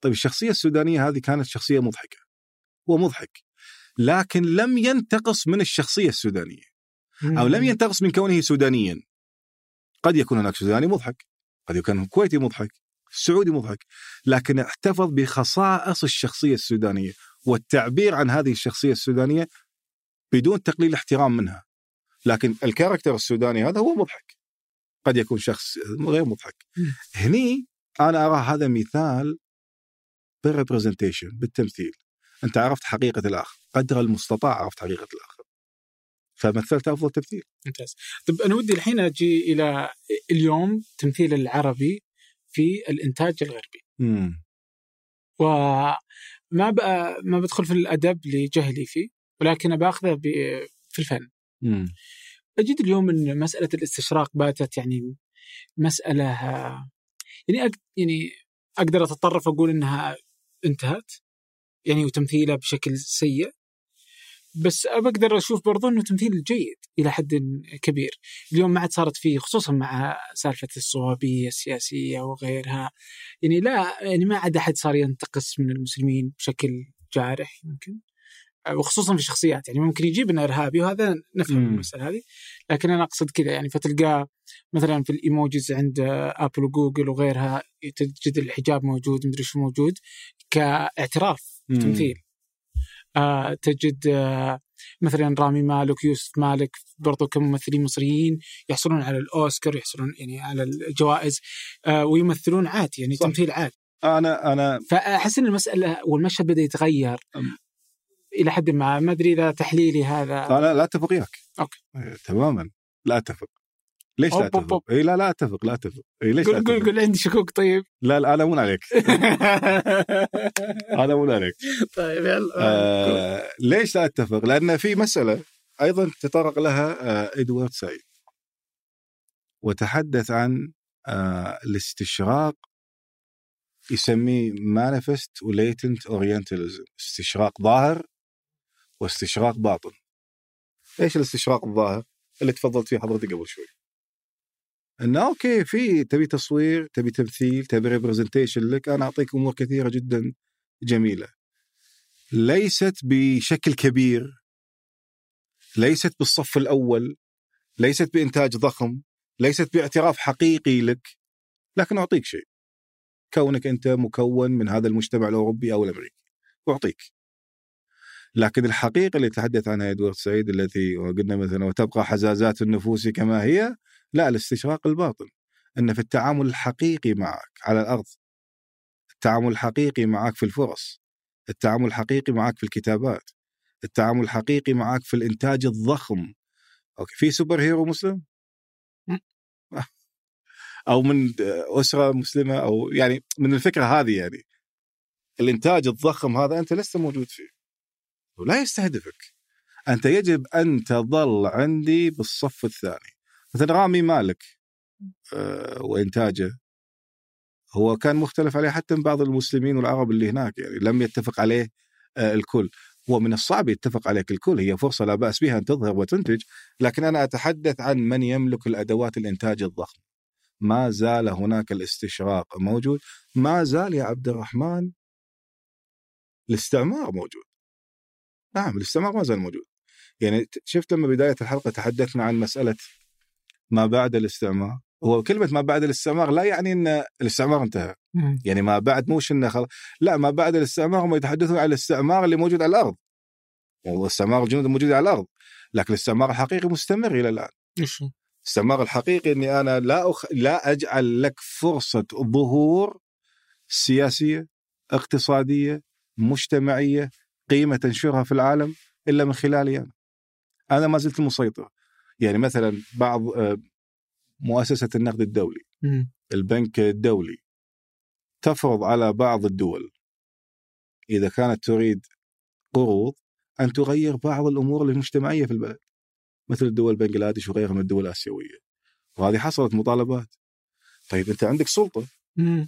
طيب الشخصية السودانية هذه كانت شخصية مضحكة. هو مضحك لكن لم ينتقص من الشخصية السودانية. أو لم ينتقص من كونه سودانيا. قد يكون هناك سوداني مضحك. قد يكون كويتي مضحك. سعودي مضحك. لكن احتفظ بخصائص الشخصية السودانية والتعبير عن هذه الشخصية السودانية بدون تقليل احترام منها. لكن الكاركتر السوداني هذا هو مضحك. قد يكون شخص غير مضحك. هني أنا أرى هذا مثال بالريبرزنتيشن بالتمثيل. أنت عرفت حقيقة الآخر. قدر المستطاع عرفت حقيقة الآخر. فمثلت أفضل تمثيل. ممتاز. طب أنا ودي الحين أجي إلى اليوم تمثيل العربي في الإنتاج الغربي. مم. وما بقى ما بدخل في الأدب لجهلي فيه ولكن باخذه في الفن. مم. أجد اليوم إن مسألة الاستشراق باتت يعني مسألة يعني أق- يعني أقدر أتطرف أقول إنها انتهت يعني وتمثيلها بشكل سيء. بس بقدر أشوف برضو إنه تمثيل جيد إلى حد كبير اليوم ما عاد صارت فيه خصوصا مع سالفة الصوابيه السياسية وغيرها يعني لا يعني ما عاد أحد صار ينتقص من المسلمين بشكل جارح يمكن وخصوصا في شخصيات يعني ممكن يجيب إنه إرهابي وهذا نفهم مم. المسألة هذه لكن أنا أقصد كذا يعني فتلقاه مثلا في الإيموجيز عند آبل وجوجل وغيرها تجد الحجاب موجود مدري شو موجود كاعتراف. تمثيل تجد آه مثلا رامي مالك يوسف مالك برضو كممثلين مصريين يحصلون على الأوسكار يحصلون يعني على الجوائز آه ويمثلون عادي يعني صح. تمثيل عادي أنا أنا فأحس إن المسألة والمشهد بدأ يتغير أم. إلى حد ما ما أدري إذا تحليلي هذا أنا لا أتفق وياك. إيه، تماما لا أتفق ليش لا أتفق؟ أوب. اي لا لا أتفق لا أتفق. اي ليش قول قول؟ قول عندي شكوك طيب. لا لا أنا مو عليك. أنا مو عليك. طيب يلا آه ليش لا أتفق؟ لأن في مسألة أيضا تطرق لها آه إدوارد سعيد. وتحدث عن آه الاستشراق يسميه manifest و latent Orientalism استشراق ظاهر واستشراق باطن. إيش الاستشراق الظاهر اللي تفضلت فيه حضرتك قبل شوي؟ انه okay في تبي تصوير تبي تمثيل تبي representation لك أنا أعطيك أمور كثيرة جدا جميلة. ليست بشكل كبير. ليست بالصف الأول. ليست بإنتاج ضخم. ليست باعتراف حقيقي لك. لكن أعطيك شيء. كونك أنت مكون من هذا المجتمع الأوروبي أو الأمريكي. أعطيك. لكن الحقيقة اللي تحدث عنها إدوارد سعيد التي قلنا مثلا وتبقى حزازات النفوس كما هي لا الاستشراق الباطن ان في التعامل الحقيقي معك على الأرض. التعامل الحقيقي معك في الفرص. التعامل الحقيقي معك في الكتابات. التعامل الحقيقي معك في الإنتاج الضخم. okay في superhero مسلم. أو من أسرة مسلمة أو يعني من الفكرة هذه يعني. الإنتاج الضخم هذا أنت لست موجود فيه. ولا يستهدفك. أنت يجب أن تظل عندي بالصف الثاني. مثلا رامي مالك آه، وإنتاجه هو كان مختلف عليه حتى من بعض المسلمين والعرب اللي هناك يعني لم يتفق عليه آه، الكل. هو من الصعب يتفق عليك الكل هي فرصة لا بأس بها أن تظهر وتنتج لكن أنا أتحدث عن من يملك الأدوات الإنتاج الضخم. ما زال هناك الاستشراق موجود ما زال يا عبد الرحمن الاستعمار موجود. نعم الاستعمار ما زال موجود. يعني شفت لما بداية الحلقة تحدثنا عن مسألة ما بعد الاستعمار هو كلمة ما بعد الاستعمار لا يعني إن الاستعمار انتهى مم. يعني ما بعد موش إنه خلاص لا ما بعد الاستعمار هم يتحدثون عن الاستعمار اللي موجود على الأرض واستعمار الجنود الموجود على الأرض لكن الاستعمار الحقيقي مستمر إلى الآن إيش هو؟ الاستعمار الحقيقي إني أنا لا أخ... لا أجعل لك فرصة ظهور سياسية اقتصادية مجتمعية قيمة تنشرها في العالم إلا من خلالي أنا. أنا ما زلت المسيطر. يعني مثلا بعض آه، مؤسسة النقد الدولي. البنك الدولي تفرض على بعض الدول إذا كانت تريد قروض أن تغير بعض الأمور المجتمعية في البلد مثل دول بنغلاديش وغيرها من الدول الآسيوية وهذه حصلت مطالبات طيب أنت عندك سلطة.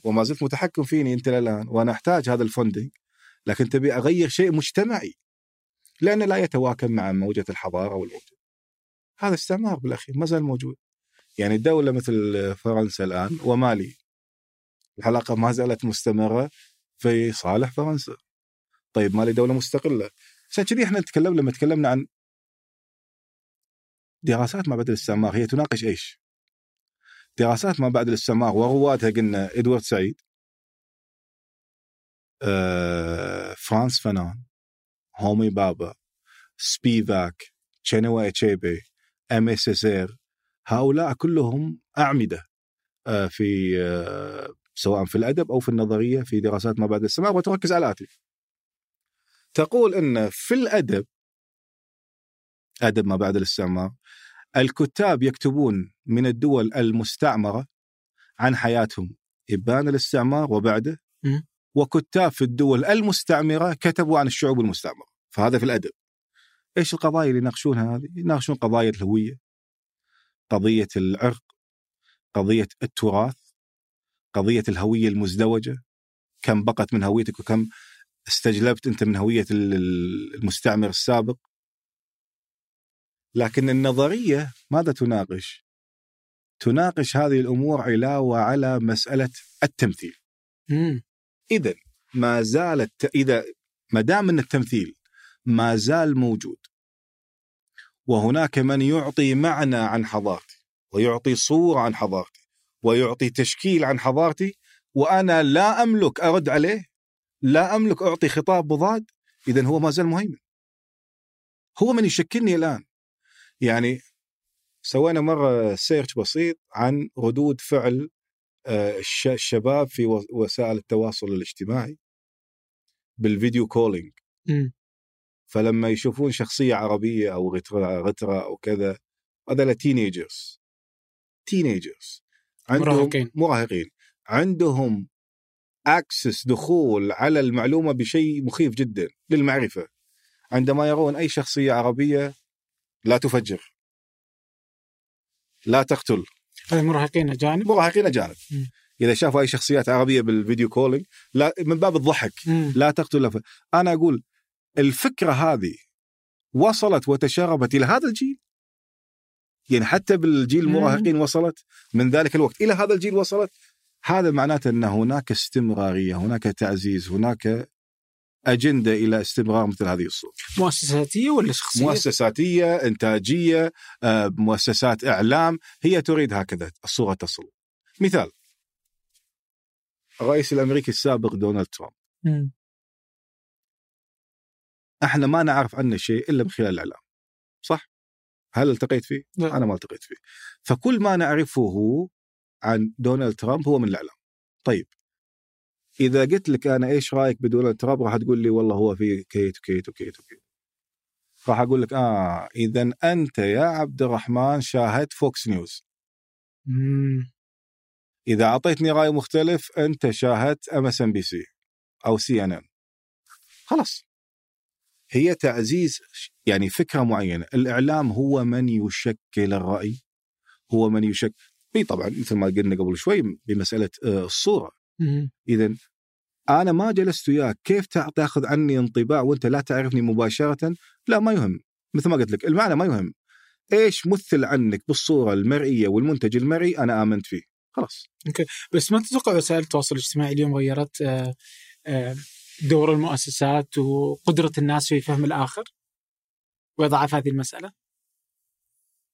وما زلت متحكم فيني أنت الان وأنا أحتاج هذا الفندنج لكن تبي أغير شيء مجتمعي لأنه لا يتواكب مع موجة الحضارة والموجة هذا استعمار بالأخير ما زال موجود. يعني دولة مثل فرنسا الآن ومالي. العلاقة ما زالت مستمرة في صالح فرنسا. طيب مالي دولة مستقلة. عشان كذي إحنا نتكلم لما تكلمنا عن دراسات ما بعد الاستعمار هي تناقش إيش؟ دراسات ما بعد الاستعمار وروادها قلنا إدوارد سعيد آه، فرانز فانون هومي بابا سبيفاك تشينوا اتشيبي إيميه سيزير هؤلاء كلهم أعمدة آه، في آه، سواء في الأدب أو في النظرية في دراسات ما بعد الاستعمار وتركز على الاتي تقول إن في الأدب أدب ما بعد الاستعمار الكتاب يكتبون من الدول المستعمرة عن حياتهم. ابان الاستعمار وبعده. وكتاب في الدول المستعمرة كتبوا عن الشعوب المستعمرة. فهذا في الأدب. إيش القضايا اللي يناقشونها هذه؟ يناقشون قضايا الهوية قضية العرق قضية التراث قضية الهوية المزدوجة كم بقت من هويتك وكم استجلبت أنت من هوية ال- المستعمر السابق لكن النظرية ماذا تناقش؟ تناقش هذه الأمور علاوه على مسألة التمثيل. اذا ما زالت إذا ما دام أن التمثيل ما زال موجود. وهناك من يعطي معنى عن حضارتي ويعطي صورة عن حضارتي ويعطي تشكيل عن حضارتي وأنا لا أملك أرد عليه لا أملك أعطي خطاب مضاد اذا هو ما زال مهيمن. هو من يشكلني الآن. يعني سوينا مرة search بسيط عن ردود فعل آه، الش- الشباب في وسائل التواصل الاجتماعي بال video calling. فلما يشوفون شخصية عربية أو غتره غتره أو كذا هذول teenagers teenagers عندهم مراهقين. مراهقين. عندهم access دخول على المعلومة بشيء مخيف جدا للمعرفة. عندما يرون أي شخصية عربية لا تفجر. لا تقتل. هذا مراهقين أجانب؟ مراهقين أجانب. إذا شافوا أي شخصيات عربية بالفيديو كولينج لا من باب الضحك مم. لا تقتل. ف... أنا أقول الفكرة هذه وصلت وتشربت إلى هذا الجيل يعني حتى بالجيل. المراهقين وصلت من ذلك الوقت إلى هذا الجيل وصلت هذا معناته أن هناك استمرارية هناك تعزيز هناك أجندة إلى استمرار مثل هذه الصورة مؤسساتية ولا شخصية؟ مؤسساتية إنتاجية آه، مؤسسات إعلام هي تريد هكذا الصورة تصل مثال الرئيس الأمريكي السابق دونالد ترامب. إحنا ما نعرف عنه شيء إلا من خلال الإعلام صح؟ هل التقيت فيه؟ لا. أنا ما التقيت فيه. فكل ما نعرفه عن دونالد ترامب هو من الإعلام. طيب إذا قلت لك أنا إيش رأيك بدونالد ترامب راح تقول لي والله هو في كيت وكيت وكيت وكيت. راح أقول لك آه اذا أنت يا عبد الرحمن شاهدت فوكس نيوز. مم. إذا أعطيتني رأي مختلف أنت شاهدت ام اس ان بي سي أو سي ان ان خلاص. هي تعزيز يعني فكرة معينة. الإعلام هو من يشكل الرأي هو من يشكل إي طبعا مثل ما قلنا قبل شوي بمسألة آه، الصورة. اذا أنا ما جلست وياك. كيف تأخذ عني انطباع وأنت لا تعرفني مباشرة؟ لا ما يهم. مثل ما قلت لك المعنى ما يهم. إيش مثل عنك بالصورة المرئية والمنتج المرئي أنا آمنت فيه؟ خلاص. بس ما تتوقع وسائل التواصل الاجتماعي اليوم غيرت آه، آه، دور المؤسسات وقدرة الناس في فهم الآخر وإضعاف هذه المسألة؟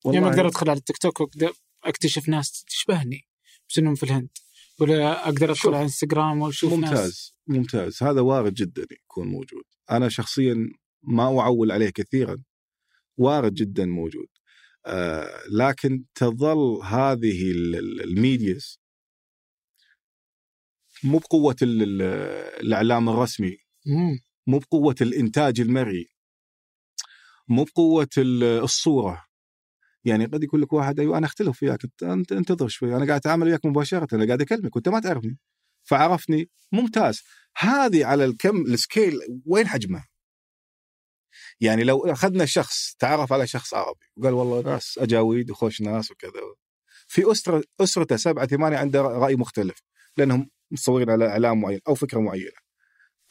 يعني ما أقدر أدخل على التيك توك واقدر أكتشف ناس تشبهني بس انهم في الهند ولا أقدر أدخل شوف. على إنستغرام وأشوف ناس ممتاز ممتاز هذا وارد جدا يكون موجود أنا شخصيا ما أعول عليه كثيرا وارد جدا موجود آه لكن تظل هذه ال- ال- الميدياز مو بقوة ال- ال- الإعلام الرسمي. مو بقوة الإنتاج المرئي. مو بقوة ال- الصورة. يعني قد يقول لك واحد أيوه أنا أختلف وياك انت انت انتظر شوي أنا قاعد أتعامل وياك مباشرة أنا قاعد أكلمك وأنت ما تعرفني. فعرفني ممتاز. هذه على الكم السكيل وين حجمها؟ يعني لو أخذنا شخص تعرف على شخص عربي وقال والله ناس أجاويد وخوش ناس وكذا. في أسرة أسرته سبعة ثمانية عنده رأي مختلف لأنهم متصورين على إعلام معين أو فكرة معينة.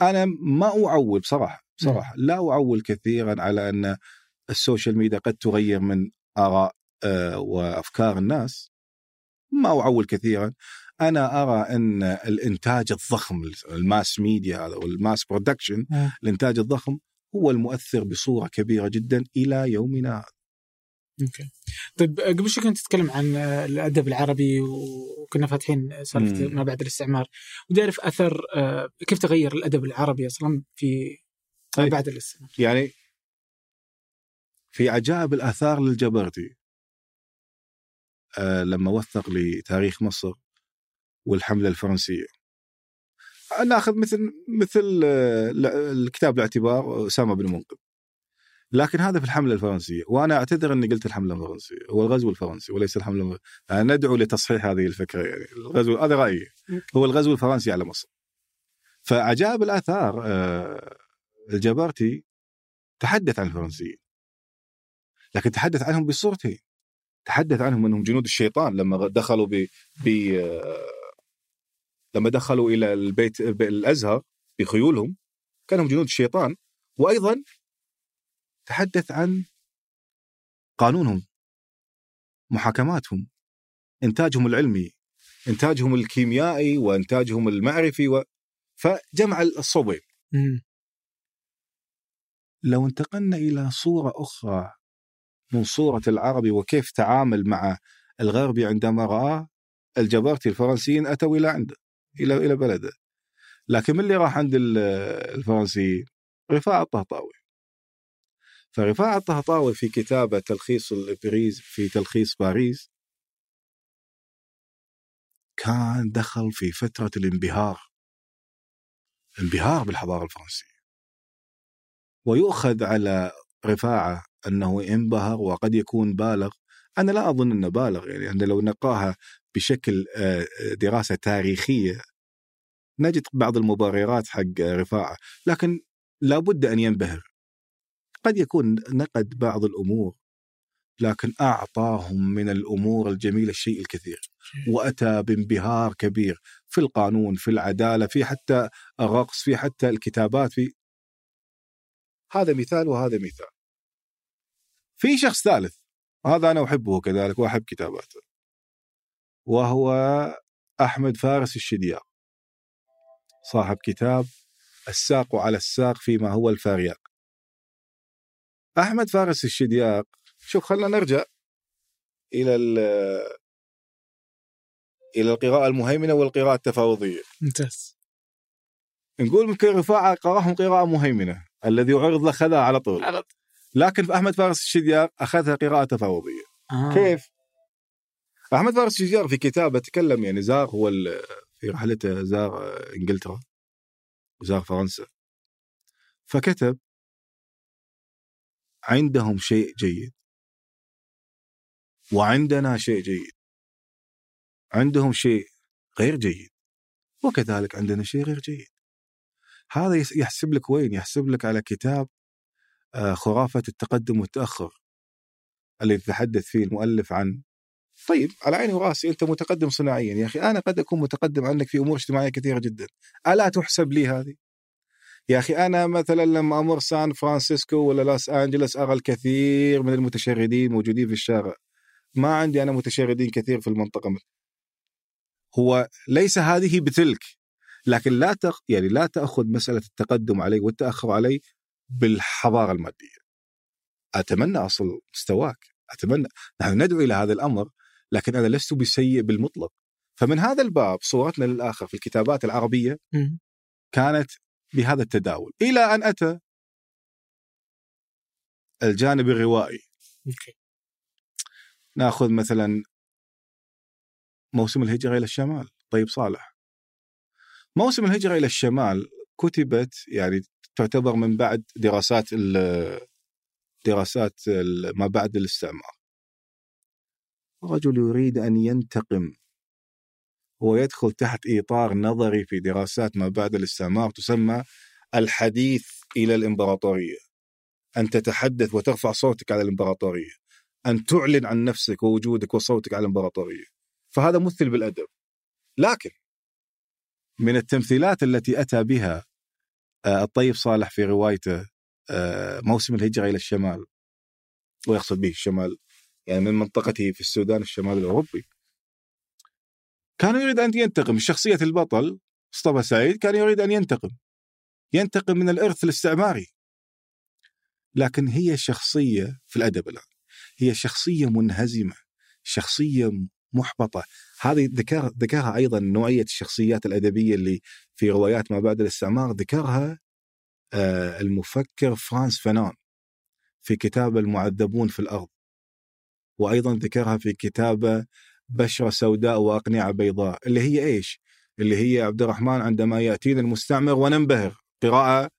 أنا ما أعول بصراحة بصراحة لا أعول كثيرا على أن ال social media قد تغير من آراء آه، وأفكار الناس ما أعول كثيرا أنا أرى أن الإنتاج الضخم ال mass media هذا وال mass production مم. الإنتاج الضخم هو المؤثر بصورة كبيرة جدا إلى يومنا هذا okay. طيب قبل شوي كنت تتكلم عن آه، الأدب العربي وكنا فاتحين سالفة. ما بعد الاستعمار. ودي أعرف أثر آه، كيف تغير الأدب العربي أصلا في ما طيب. بعد الاستعمار؟ يعني في عجائب الآثار للجبرتي آه لما وثق لتاريخ مصر والحملة الفرنسية. ناخذ مثل مثل آه، الكتاب الاعتبار أسامة بن منقذ. لكن هذا في الحملة الفرنسية وأنا أعتذر إني قلت الحملة الفرنسية هو الغزو الفرنسي وليس الحملة الفرنسية. يعني ندعو لتصحيح هذه الفكرة يعني الغزو هذا رأيي. هو الغزو الفرنسي على مصر. فعجائب الآثار آه، الجبرتي تحدث عن الفرنسيين. لكن تحدث عنهم بصورتين تحدث عنهم أنهم جنود الشيطان لما دخلوا ب, ب... لما دخلوا إلى البيت الأزهر بخيولهم كانوا جنود الشيطان. وأيضا تحدث عن قانونهم محاكماتهم إنتاجهم العلمي إنتاجهم الكيميائي وإنتاجهم المعرفي و... فجمع الصوبين. لو انتقلنا إلى صورة أخرى من صورة العربي وكيف تعامل مع الغربي عندما راه الجبارتي الفرنسيين أتوا إلى عنده إلى إلى بلده لكن من اللي راح عند ال- الفرنسيين؟ رفاعة الطهطاوي فرفاعة الطهطاوي في كتابة تلخيص البريز في تلخيص باريس. كان دخل في فترة الانبهار. انبهار بالحضارة الفرنسية. ويؤخذ على رفاعة أنه انبهر وقد يكون بالغ. أنا لا أظن أنه بالغ يعني أنا لو نقاها بشكل آه، دراسة تاريخية نجد بعض المبررات حق رفاعة. لكن لابد أن ينبهر. قد يكون نقد بعض الأمور لكن أعطاهم من الأمور الجميلة الشيء الكثير. وأتى بانبهار كبير في القانون في العدالة في حتى الرقص في حتى الكتابات في هذا مثال وهذا مثال. في شخص ثالث هذا أنا أحبه كذلك وأحب كتاباته. وهو أحمد فارس الشديار. صاحب كتاب الساق على الساق فيما هو الفارياق أحمد فارس الشدياق شوف خلينا نرجع إلى ال- إلى القراءة المهيمنة والقراءة التفاوضية ممتاز نقول ممكن رفاعة قرأهم قراءة مهيمنة الذي عرض له خذها على طول على طول. لكن في أحمد فارس الشديار أخذها قراءة تفاوضية آه. كيف؟ أحمد فارس الشجار في كتابه تكلم يعني زار هو في رحلته زار إنجلترا وزار فرنسا فكتب عندهم شيء جيد. وعندنا شيء جيد. عندهم شيء غير جيد. وكذلك عندنا شيء غير جيد. هذا يحسب لك وين؟ يحسب لك على كتاب آه، خرافة التقدم والتأخر اللي يتحدث فيه المؤلف عن. طيب على عيني وراسي أنت متقدم صناعيا. يا أخي أنا قد أكون متقدم عنك في أمور اجتماعية كثيرة جدا. ألا تحسب لي هذه؟ يا أخي أنا مثلا لما أمر سان فرانسيسكو ولا لوس أنجلوس ارى الكثير من المتشردين موجودين في الشارع. ما عندي أنا متشردين كثير في المنطقة. من. هو ليس هذه بتلك لكن لا تأخ... يعني لا تأخذ مسألة التقدم علي والتأخر علي بالحضارة المادية. أتمنى أصل مستواك. أتمنى. نحن ندعو إلى هذا الأمر لكن أنا لست بسيء بالمطلق. فمن هذا الباب صورتنا للآخر في الكتابات العربية. كانت بهذا التداول. إلى أن أتى الجانب الروائي. نأخذ مثلا موسم الهجرة إلى الشمال طيب صالح. موسم الهجرة إلى الشمال كتبت يعني تعتبر من بعد دراسات ال- دراسات ال- ما بعد الاستعمار. رجل يريد أن ينتقم ويدخل تحت إطار نظري في دراسات ما بعد الاستعمار تسمى الحديث إلى الإمبراطورية. أن تتحدث وترفع صوتك على الإمبراطورية. أن تعلن عن نفسك ووجودك وصوتك على الإمبراطورية. فهذا مثل بالأدب. لكن من التمثيلات التي أتى بها آه، الطيب صالح في روايته آه، موسم الهجرة إلى الشمال ويقصد به الشمال يعني من منطقته في السودان الشمال الأوروبي. كان يريد أن ينتقم شخصيه البطل مصطفى سعيد كان يريد أن ينتقم. ينتقم من الإرث الاستعماري. لكن هي شخصية في الأدب الآن هي شخصية منهزمة شخصية محبطة. هذه ذكر ذكرها أيضا نوعية الشخصيات الأدبية اللي في روايات ما بعد الاستعمار ذكرها آه، المفكر فرانس فانون في كتاب المعذبون في الأرض. وأيضا ذكرها في كتابة بشرة سوداء وأقنعة بيضاء اللي هي إيش؟ اللي هي عبد الرحمن عندما ياتينا المستعمر وننبهر. قراءة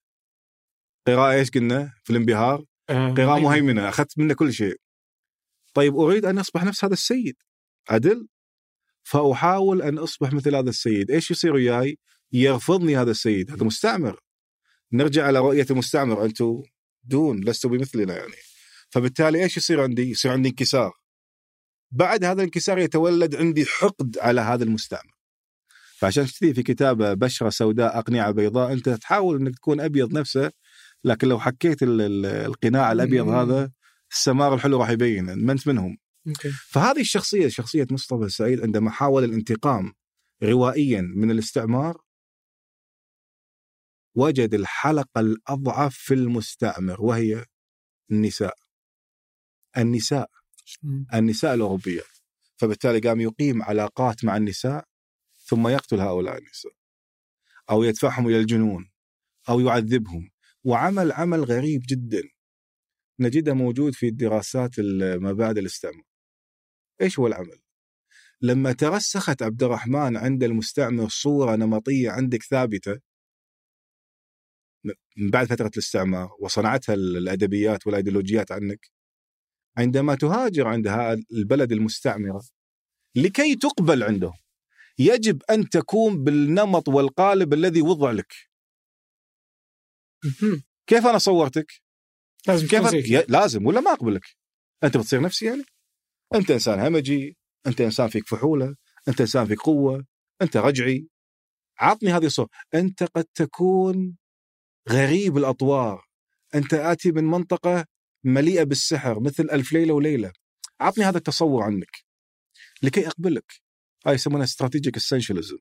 قراءة إيش قلنا؟ في الانبهار؟ آه، قراءة مهيمنة أخذت منه كل شيء. طيب أريد أن أصبح نفس هذا السيد. عدل؟ فأحاول أن أصبح مثل هذا السيد. إيش يصير وياي؟ يرفضني هذا السيد هذا مستعمر. نرجع على رؤية المستعمر. أنتم دون لستوا بمثلنا يعني. فبالتالي إيش يصير عندي؟ يصير عندي انكسار. بعد هذا الانكسار يتولد عندي حقد على هذا المستعمر. فعشان كذي في كتابه بشرة سوداء أقنعة بيضاء أنت تحاول أنك تكون أبيض نفسه لكن لو حكيت ال- ال- القناع الأبيض مم. هذا السمار الحلو راح يبين ما أنت منهم. فهذه الشخصية شخصية مصطفى سعيد عندما حاول الانتقام روائيا من الاستعمار وجد الحلقة الأضعف في المستعمر وهي النساء. النساء. النساء الاوروبيات فبالتالي قام يقيم علاقات مع النساء ثم يقتل هؤلاء النساء. أو يدفعهم إلى الجنون. أو يعذبهم. وعمل عمل غريب جدا. نجده موجود في دراسات ما بعد الاستعمار. إيش هو العمل؟ لما ترسخت عبد الرحمن عند المستعمر صورة نمطية عندك ثابتة من بعد فترة الاستعمار وصنعتها الأدبيات والأيديولوجيات عنك عندما تهاجر عند البلد المستعمرة لكي تقبل عندهم يجب أن تكون بالنمط والقالب الذي وضع لك. كيف أنا صورتك؟ لازم كيف لازم ولا ما أقبلك؟ أنت بتصير نفسي يعني؟ أنت إنسان همجي، أنت إنسان فيك فحولة، أنت إنسان فيك قوة، أنت رجعي. عطني هذه الصورة، أنت قد تكون غريب الأطوار، أنت آتي من منطقة مليئة بالسحر مثل ألف ليلة وليلة. عطني هذا التصور عنك لكي أقبلك. هاي يسمونها استراتيجيك اسنشاليزم.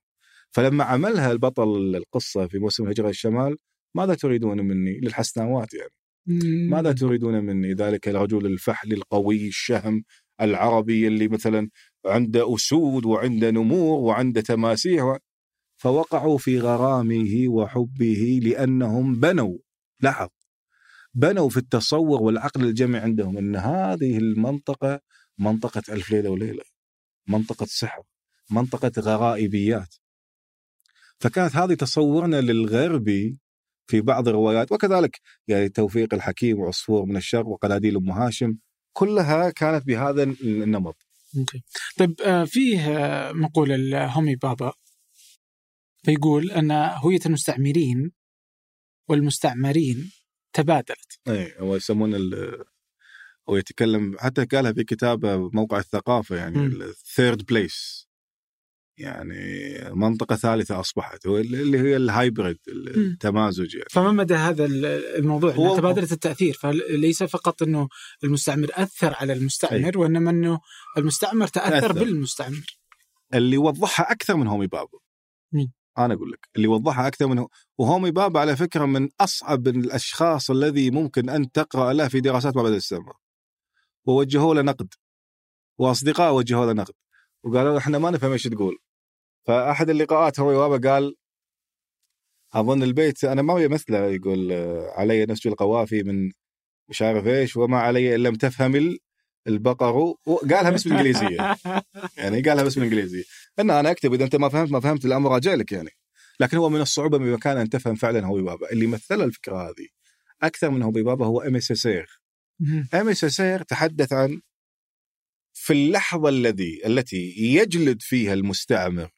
فلما عملها البطل القصة في موسم هجرة الشمال ماذا تريدون مني؟ للحسناوات يعني. مم. ماذا تريدون مني ذلك الرجل الفحل القوي الشهم العربي اللي مثلا عنده أسود وعنده نمور وعنده تماسيح و... فوقعوا في غرامه وحبه لأنهم بنوا لاحظ بنوا في التصور والعقل الجمعي عندهم أن هذه المنطقة منطقة ألف ليلة وليلة منطقة سحر منطقة غرائبيات. فكانت هذه تصورنا للغربي في بعض الروايات وكذلك يعني توفيق الحكيم وعصفور من الشرق وقناديل أم هاشم كلها كانت بهذا النمط. طيب آه، فيه آه، مقولة لهومي بابا فيقول أن هوية المستعمرين والمستعمرين تبادلت. اي هو يسمون هو يتكلم حتى قالها في كتابه موقع الثقافة يعني. ال third space يعني منطقة ثالثة أصبحت. هو اللي هي ال hybrid التمازج يعني. فما مدى هذا ال- الموضوع؟ هو- أنها تبادلت التأثير فليس فقط أنه المستعمر أثر على المستعمر وإنما أنه المستعمر تأثر تأثر. بالمستعمر. اللي وضحها أكثر من هومي مين؟ أنا أقول لك اللي وضحها أكثر من هو وهومي بابا على فكرة من أصعب الأشخاص الذي ممكن أن تقرأ له في دراسات ما بعد الاستعمار ووجهوا له نقد. وأصدقاء وجهوا له نقد. وقالوا له إحنا ما نفهم إيش تقول. فأحد اللقاءات هومي بابا قال أظن البيت أنا ما مثله يقول علي نسج القوافي من مش عارف إيش وما علي إن لم تفهم ال- البقر وقالها باسم الانجليزيه يعني قالها باسم الانجليزيه إن أنا أكتب إذا أنت ما فهمت ما فهمت الأمر راجع لك يعني. لكن هو من الصعوبة بمكان ان تفهم فعلا هوي بابا اللي مثل الفكرة هذه أكثر من هوي بابا هو ام سير مهم. ام سير تحدث عن في اللحظة الذي التي يجلد فيها المستعمر.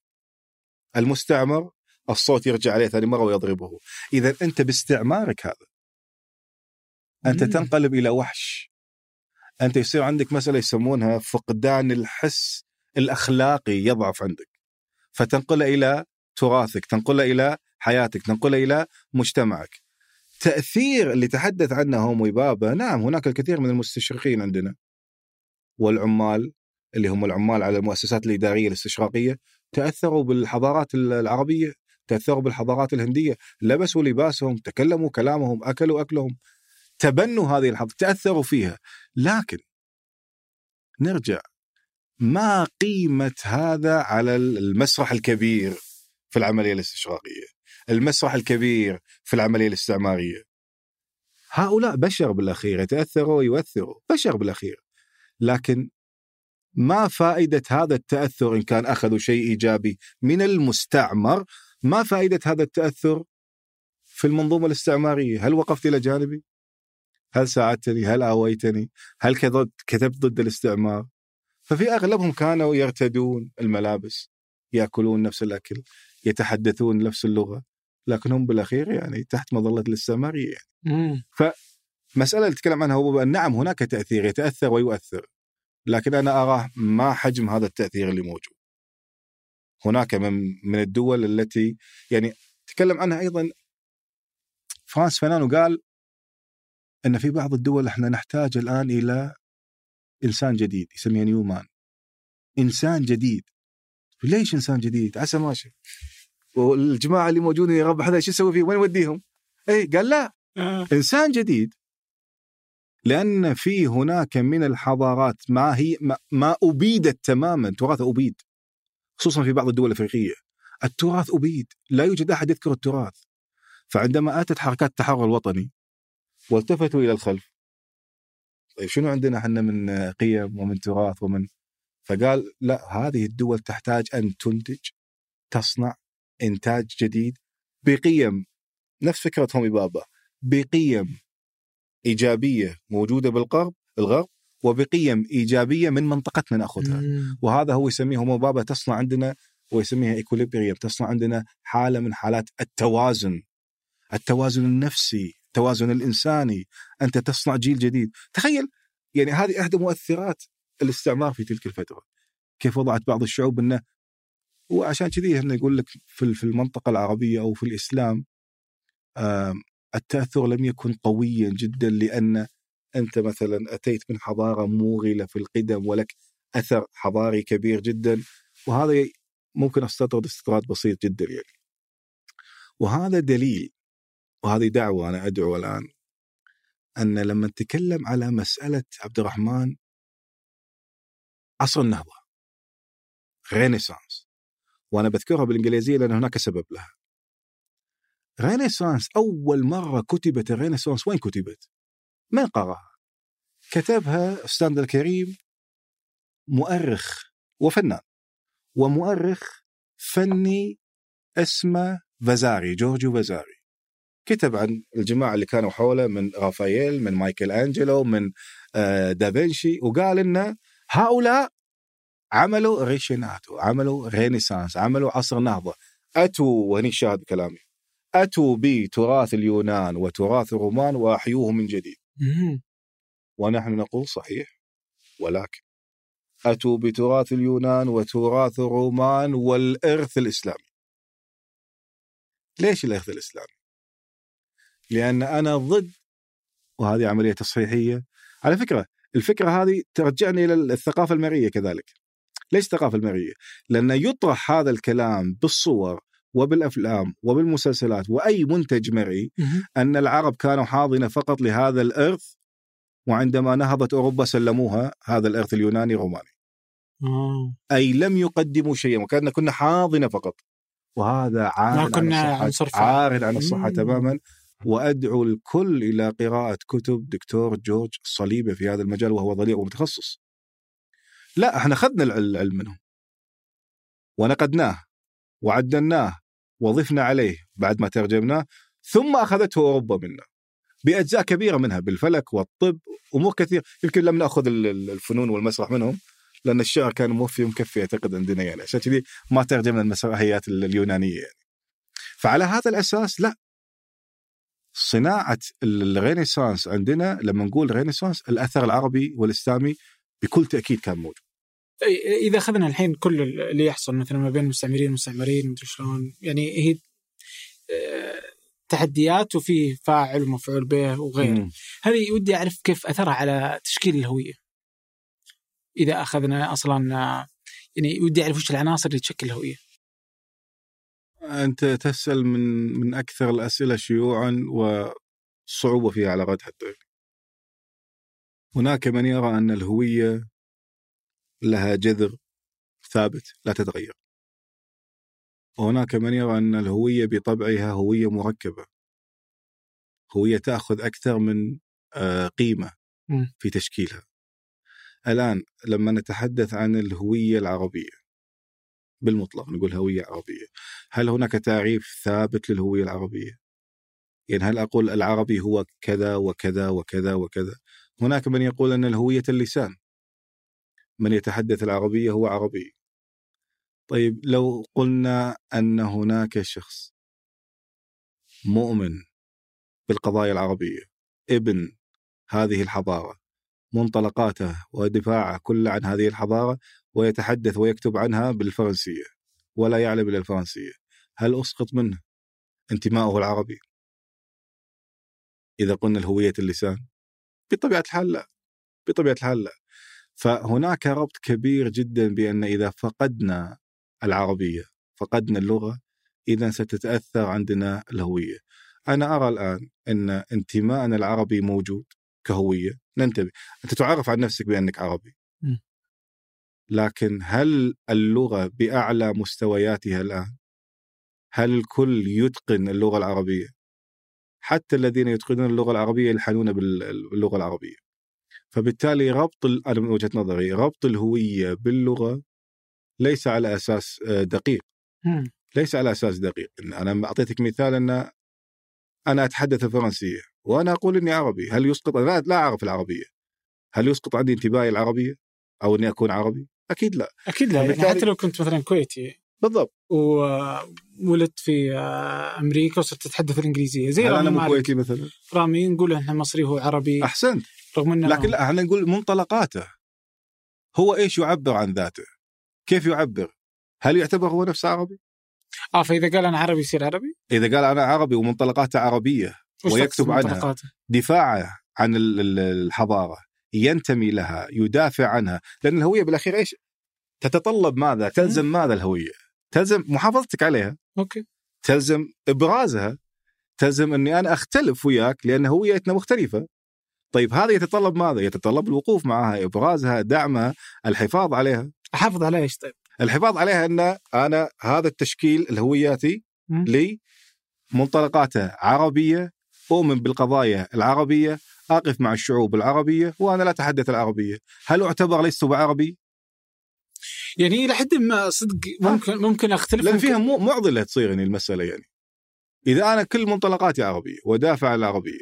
المستعمر الصوت يرجع عليه ثاني مرة ويضربه. إذا أنت باستعمارك هذا أنت. تنقلب إلى وحش. أنت يصير عندك مسألة يسمونها فقدان الحس الأخلاقي يضعف عندك. فتنقله إلى تراثك تنقله إلى حياتك تنقله إلى مجتمعك. تأثير اللي تحدث عنه هومي بابا نعم هناك الكثير من المستشرقين عندنا. والعمال اللي هم العمال على المؤسسات الإدارية الاستشراقية تأثروا بالحضارات العربية تأثروا بالحضارات الهندية. لبسوا لباسهم تكلموا كلامهم أكلوا أكلهم. تبنوا هذه الحضاره تأثروا فيها. لكن نرجع ما قيمة هذا على المسرح الكبير في العملية الاستشراقية؟ المسرح الكبير في العملية الاستعمارية. هؤلاء بشر بالأخير يتأثروا ويؤثروا بشر بالأخير. لكن ما فائدة هذا التأثر إن كان أخذوا شيء إيجابي من المستعمر؟ ما فائدة هذا التأثر في المنظومة الاستعمارية؟ هل وقفت إلى جانبي؟ هل ساعدتني؟ هل آويتني؟ هل كتبت ضد الاستعمار؟ ففي أغلبهم كانوا يرتدون الملابس يأكلون نفس الأكل يتحدثون نفس اللغة لكن هم بالأخير يعني تحت مظلة الاستعماريه مم. مساله اللي تتكلم عنها هو نعم هناك تأثير يتأثر ويؤثر لكن أنا اراه ما حجم هذا التأثير اللي موجود هناك من من الدول التي يعني تكلم عنها أيضا فرانس فانانو قال إن في بعض الدول إحنا نحتاج الآن إلى إنسان جديد يسميه نيومان إنسان جديد. ليش إنسان جديد؟ عسى ماشي والجماعة اللي موجودين يا رب هذا شو نسوي فيه؟ وين نوديهم؟ اي قال لا. آه. إنسان جديد. لأن في هناك من الحضارات ما هي ما, ما أبيدت تماما. تراث أبيد. خصوصا في بعض الدول الأفريقية. التراث أبيد. لا يوجد أحد يذكر التراث. فعندما أتت حركات التحرر الوطني والتفتوا إلى الخلف طيب شنو عندنا إحنا من قيم ومن تراث ومن؟ فقال لا هذه الدول تحتاج أن تنتج تصنع إنتاج جديد بقيم. نفس فكرة هومي بابا بقيم إيجابية موجودة بالغرب الغرب وبقيم إيجابية من منطقتنا نأخذها. وهذا هو يسميه هومي بابا تصنع عندنا ويسميها equilibrium تصنع عندنا حالة من حالات التوازن التوازن النفسي. التوازن الإنساني أنت تصنع جيل جديد. تخيل يعني هذه إحدى مؤثرات الاستعمار في تلك الفترة. كيف وضعت بعض الشعوب إنه وعشان كذي هنا يقول لك في المنطقة العربية أو في الإسلام التأثر لم يكن قويا جدا لأن أنت مثلا أتيت من حضارة موغلة في القدم ولك أثر حضاري كبير جدا. وهذا ممكن أستطرد استطراد بسيط جدا يعني. وهذا دليل وهذه دعوة أنا أدعو الآن أن لما نتكلم على مسألة عبد الرحمن عصر النهضه Renaissance وأنا بذكرها بالإنجليزية لأن هناك سبب لها Renaissance أول مرة كتبت ال Renaissance وين كتبت؟ من قراها؟ كتبها استاذنا الكريم مؤرخ وفنان ومؤرخ فني اسمه فازاري جورجيو فازاري كتب عن الجماعة اللي كانوا حوله من رافائيل من مايكل أنجلو من آه، دافنشي وقال ان هؤلاء عملوا rinascita عملوا Renaissance عملوا عصر نهضة اتوا وهني شاهد كلامي اتوا بتراث اليونان وتراث الرومان واحيوه من جديد. ونحن نقول صحيح ولكن أتوا بتراث اليونان وتراث الرومان والإرث الإسلامي ليش الإرث الإسلامي؟ لأن أنا ضد وهذه عملية تصحيحية على فكرة الفكرة هذه ترجعني إلى الثقافة المرئية كذلك ليش الثقافة المرئية؟ لأن يطرح هذا الكلام بالصور وبالأفلام وبالمسلسلات وأي منتج مرئي. أن العرب كانوا حاضنة فقط لهذا الإرث وعندما نهضت أوروبا سلموها هذا الإرث اليوناني روماني آه. أي لم يقدموا شيئا وكأن كنا حاضنة فقط وهذا عار كنا عن الصحة فاعل. عار عن الصحة مم. تماما وأدعو الكل إلى قراءة كتب دكتور جورج الصليبي في هذا المجال وهو ضليع ومتخصص. لا إحنا العل- العلم منهم. ونقدناه وعدلناه وضفنا عليه بعد ما ترجمناه ثم أخذته أوروبا منا. بأجزاء كبيرة منها بالفلك والطب أمور كثير يمكن لم ال- الفنون والمسرح منهم لأن الشعر كان موفي ومكفي أعتقد عندنا يعني. عشان كذي ما ترجمنا المسرحيات ال- اليونانية يعني. فعلى هذا الأساس لا صناعة ال- ال Renaissance عندنا لما نقول Renaissance الأثر العربي والإسلامي بكل تأكيد كان موجود. إذا أخذنا الحين كل اللي يحصل مثلا ما بين المستعمرين والمستعمرين مدري شلون يعني هي آه، تحديات وفي فاعل ومفعول به وغيره. هذه ودي أعرف كيف أثرها على تشكيل الهوية. إذا أخذنا أصلا آه، يعني ودي أعرف وش العناصر اللي تشكل الهوية. أنت تسأل من من أكثر الأسئلة شيوعا وصعوبة في علاقات حتى هناك من يرى أن الهوية لها جذر ثابت لا تتغير. وهناك من يرى أن الهوية بطبعها هوية مركبة. هوية تأخذ أكثر من آه، قيمة مم. في تشكيلها. الآن لما نتحدث عن الهوية العربية بالمطلق نقول هوية عربية هل هناك تعريف ثابت للهوية العربية؟ يعني هل أقول العربي هو كذا وكذا وكذا وكذا؟ هناك من يقول أن الهوية اللسان من يتحدث العربية هو عربي طيب لو قلنا أن هناك شخص مؤمن بالقضايا العربية ابن هذه الحضارة منطلقاته ودفاعه كله عن هذه الحضارة ويتحدث ويكتب عنها بالفرنسية ولا يعلم إلا الفرنسية. هل أسقط منه انتماءه العربي؟ إذا قلنا الهوية اللسان؟ بطبيعة الحال لا. بطبيعة الحال لا. فهناك ربط كبير جدا بأن إذا فقدنا العربية فقدنا اللغة اذا ستتأثر عندنا الهوية. أنا أرى الآن أن انتمائنا العربي موجود. كهوية. ننتبه. أنت تعرف عن نفسك بأنك عربي. م. لكن هل اللغة بأعلى مستوياتها الآن؟ هل الكل يتقن اللغة العربية؟ حتى الذين يتقنون اللغة العربية يلحنون باللغة العربية. فبالتالي ربط أنا من وجهة نظري ربط الهوية باللغة ليس على أساس آه، دقيق. ليس على أساس دقيق. أنا أعطيتك مثال أن أنا أتحدث الفرنسيه وأنا أقول إني عربي. هل يسقط لا لا أعرف العربية. هل يسقط عندي انتباهي العربية أو إني أكون عربي؟ أكيد لا. أكيد لا يعني حتى لو كنت مثلا كويتي بالضبط. وولدت في أمريكا وصرت تتحدث الإنجليزية. زي أنا مو كويتي مثلا؟ رامي نقول إحنا مصري هو عربي. أحسنت. رغم إنه لكن لا إحنا نقول منطلقاته. هو إيش يعبر عن ذاته؟ كيف يعبر؟ هل يعتبر هو نفسه عربي؟ آه فإذا قال أنا عربي يصير عربي؟ إذا قال أنا عربي ومنطلقاته عربية ويكتب عنها. دفاعه عن ال- ال- الحضارة ينتمي لها يدافع عنها. لأن الهوية بالأخير إيش؟ تتطلب ماذا؟ تلزم ماذا الهوية؟ تلزم محافظتك عليها. أوكي. تلزم إبرازها. تلزم إني أنا أختلف وياك لأن هويتنا مختلفة. طيب هذا يتطلب ماذا؟ يتطلب الوقوف معها إبرازها دعمها الحفاظ عليها. أحافظ على إيش طيب؟ الحفاظ عليها إن أنا هذا التشكيل الهوياتي. لي منطلقاته عربية أؤمن بالقضايا العربية أقف مع الشعوب العربية وأنا لا أتحدث العربية. هل أعتبر لست بعربي؟ يعني إلى حد ما صدق ممكن ممكن أختلف لأن فيها مو معضلة تصير يعني المسألة يعني. إذا أنا كل منطلقاتي عربية ودافع عن العربية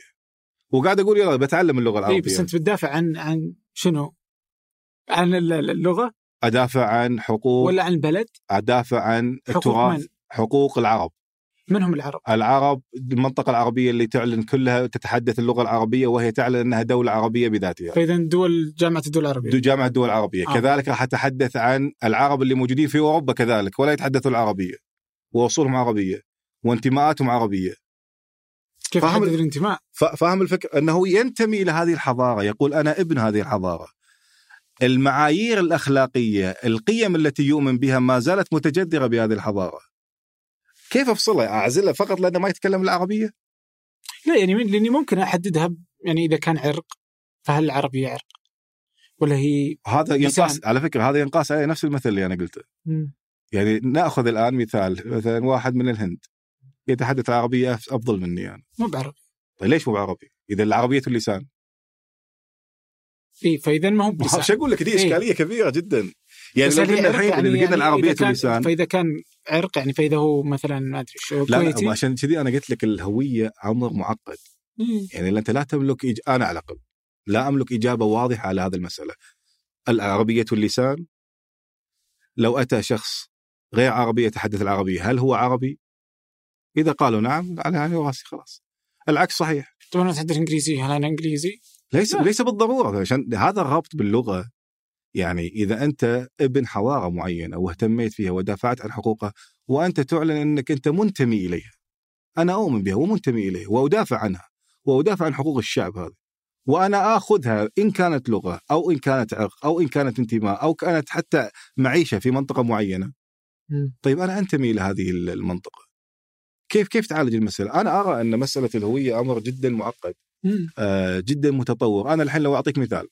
وقاعد أقول يلا بتعلم اللغة اي العربية. بس أنت بتدافع عن عن شنو؟ عن ال- ال- اللغة؟ أدافع عن حقوق ولا عن البلد؟ أدافع عن حقوق التراث من؟ حقوق العرب من هم العرب؟ العرب المنطقة العربية اللي تعلن كلها تتحدث اللغة العربية وهي تعلن أنها دولة عربية بذاتها فإذا دول جامعة الدول العربية دو جامعة الدول العربية آه. كذلك راح أتحدث عن العرب اللي موجودين في أوروبا كذلك ولا يتحدثوا العربية وأصولهم عربية وانتماءاتهم عربية كيف فاهم الانتماء؟ فاهم الفكرة أنه ينتمي إلى هذه الحضارة يقول أنا ابن هذه الحضارة المعايير الأخلاقية القيم التي يؤمن بها ما زالت متجذرة بهذه الحضارة. كيف أفصلها؟ أعزلها فقط لأنه ما يتكلم العربية؟ لا يعني لأني ممكن أحددها يعني إذا كان عرق فهل العربية عرق؟ ولا هي هذا ينقاس. على فكرة هذا ينقاس عليه نفس المثل اللي أنا قلته. يعني نأخذ الآن مثال مثلا واحد من الهند يتحدث العربيه أفضل مني أنا. مو بعربي. طيب ليش مو بعربي؟ إذا العربية اللسان. اي فإذا ما هو بلسان شو أقول لك دي إيه. إشكالية كبيرة جدا يعني لو قلنا؟ الحين يعني- يعني قلنا العربية اللسان فإذا كان عرق يعني فإذا هو مثلا ما أدري شو لا لا عشان كذي أنا قلت لك الهوية أمر معقد مم. يعني أنت لا تملك إج... أنا على الأقل لا أملك إجابة واضحة على هذه المسألة العربية اللسان لو أتى شخص غير عربي يتحدث العربيه هل هو عربي؟ إذا قالوا نعم على عيني وراسي خلاص العكس صحيح طبعا أنا أتحدث إنجليزي هل أنا إنجليزي؟ ليس لا. ليس بالضرورة عشان هذا الربط باللغة يعني إذا أنت ابن حضاره معينه واهتميت فيها ودافعت عن حقوقها وأنت تعلن أنك أنت منتمي إليها أنا أؤمن بها ومنتمي إليها وأدافع عنها وأدافع عن حقوق الشعب هذا وأنا آخذها إن كانت لغة أو إن كانت عرق أو إن كانت انتماء أو كانت حتى معيشة في منطقة معينة طيب أنا أنتمي إلى هذه المنطقة كيف كيف تعالج المسألة؟ أنا أرى أن مسألة الهوية أمر جدا معقد. آه، جدا متطور. أنا الحين لو أعطيك مثال.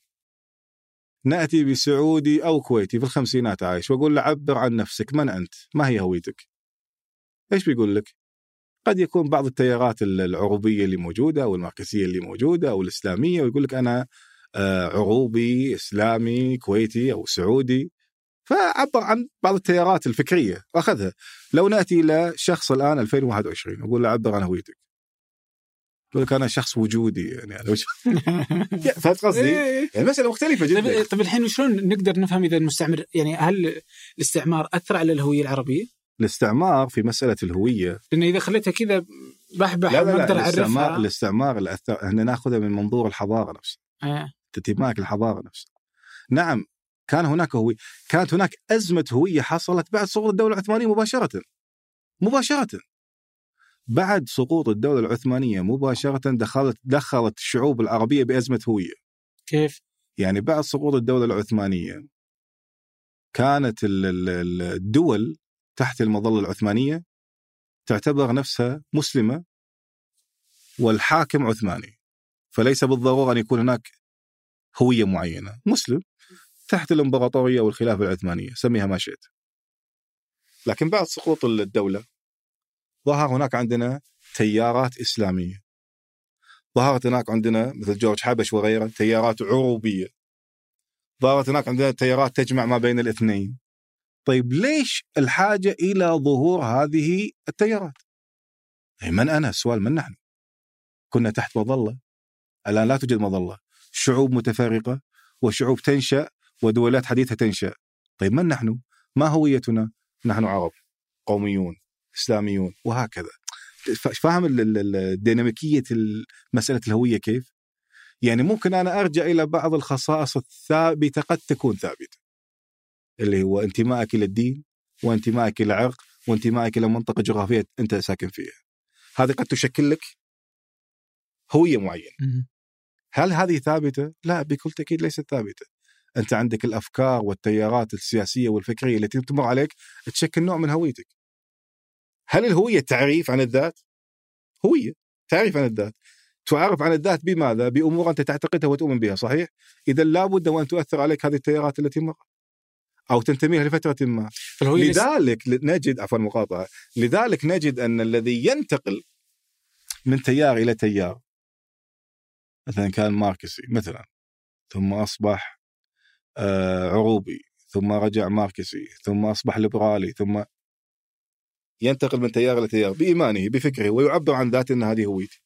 نأتي بسعودي أو كويتي في الخمسينات عايش وأقول له عبر عن نفسك من أنت؟ ما هي هويتك؟ إيش بيقول لك؟ قد يكون بعض التيارات ال- العروبية اللي موجودة أو الماركسية اللي موجودة أو الإسلامية ويقول لك أنا آه، عروبي إسلامي كويتي أو سعودي. فعبر عن بعض التيارات الفكرية واخذها لو نأتي إلى شخص الآن 2021 أقول له عبر عن هويتك. يقول لك أنا شخص وجودي يعني أنا وش... فهمت قصدي؟ إيه. يعني المساله مختلفة طيب جدا طيب الحين وشلون نقدر نفهم إذا المستعمر يعني هل الاستعمار أثر على الهوية العربية؟ الاستعمار في مسألة الهوية لأن إذا خليتها كذا بحبح لا لا ما أقدر الاستعمار اعرفها الاستعمار اللي أثر... إحنا ناخذها من منظور الحضارة نفسها آه. انتمائك الحضارة نفسها نعم كان هناك هوية كانت هناك أزمة هوية حصلت بعد سقوط الدولة العثمانية مباشرة مباشرة بعد سقوط الدولة العثمانية مباشرة دخلت دخلت الشعوب العربية بأزمة هوية. كيف؟ يعني بعد سقوط الدولة العثمانية كانت ال- ال- ال- الدول تحت المظلة العثمانية تعتبر نفسها مسلمة والحاكم عثماني. فليس بالضرورة أن يكون هناك هوية معينة. مسلم تحت الإمبراطورية والخلافة العثمانية. سميها ما شئت. لكن بعد سقوط الدولة ظهر هناك عندنا تيارات إسلامية ظهرت هناك عندنا مثل جورج حبش وغيره تيارات عروبية ظهرت هناك عندنا تيارات تجمع ما بين الاثنين طيب ليش الحاجة إلى ظهور هذه التيارات؟ أي من أنا؟ السؤال من نحن؟ كنا تحت مظلة الآن لا توجد مظلة شعوب متفرقة وشعوب تنشأ ودولات حديثة تنشأ طيب من نحن؟ ما هويتنا؟ نحن عرب قوميون إسلاميون وهكذا فاهم ال- ال- ال- الديناميكيه ال- مسألة الهوية كيف؟ يعني ممكن أنا أرجع إلى بعض الخصائص الثابتة قد تكون ثابتة اللي هو انتمائك إلى الدين وانتمائك إلى عرق وانتمائك إلى منطقة جغرافية أنت ساكن فيها. هذه قد تشكل لك هوية معينة. هل هذه ثابتة؟ لا بكل تأكيد ليست ثابتة. أنت عندك الأفكار والتيارات السياسية والفكرية التي تمر عليك تشكل نوع من هويتك. هل الهويه تعريف عن الذات؟ هويه تعريف عن الذات. تعرف عن الذات بماذا؟ بأمور أنت تعتقدها وتؤمن بها، صحيح؟ إذا لابد وأن تؤثر عليك هذه التيارات التي مرت. أو تنتمي لها لفتره ما. فالهويه ليست- لذلك نجد عفوا مقاطعة، لذلك نجد أن الذي ينتقل من تيار إلى تيار مثلا كان ماركسي مثلا ثم أصبح آه، عروبي ثم رجع ماركسي ثم أصبح ليبرالي ثم ينتقل من تيار إلى تيار بإيمانه بفكره ويعبر عن ذاته إن هذه هويتي.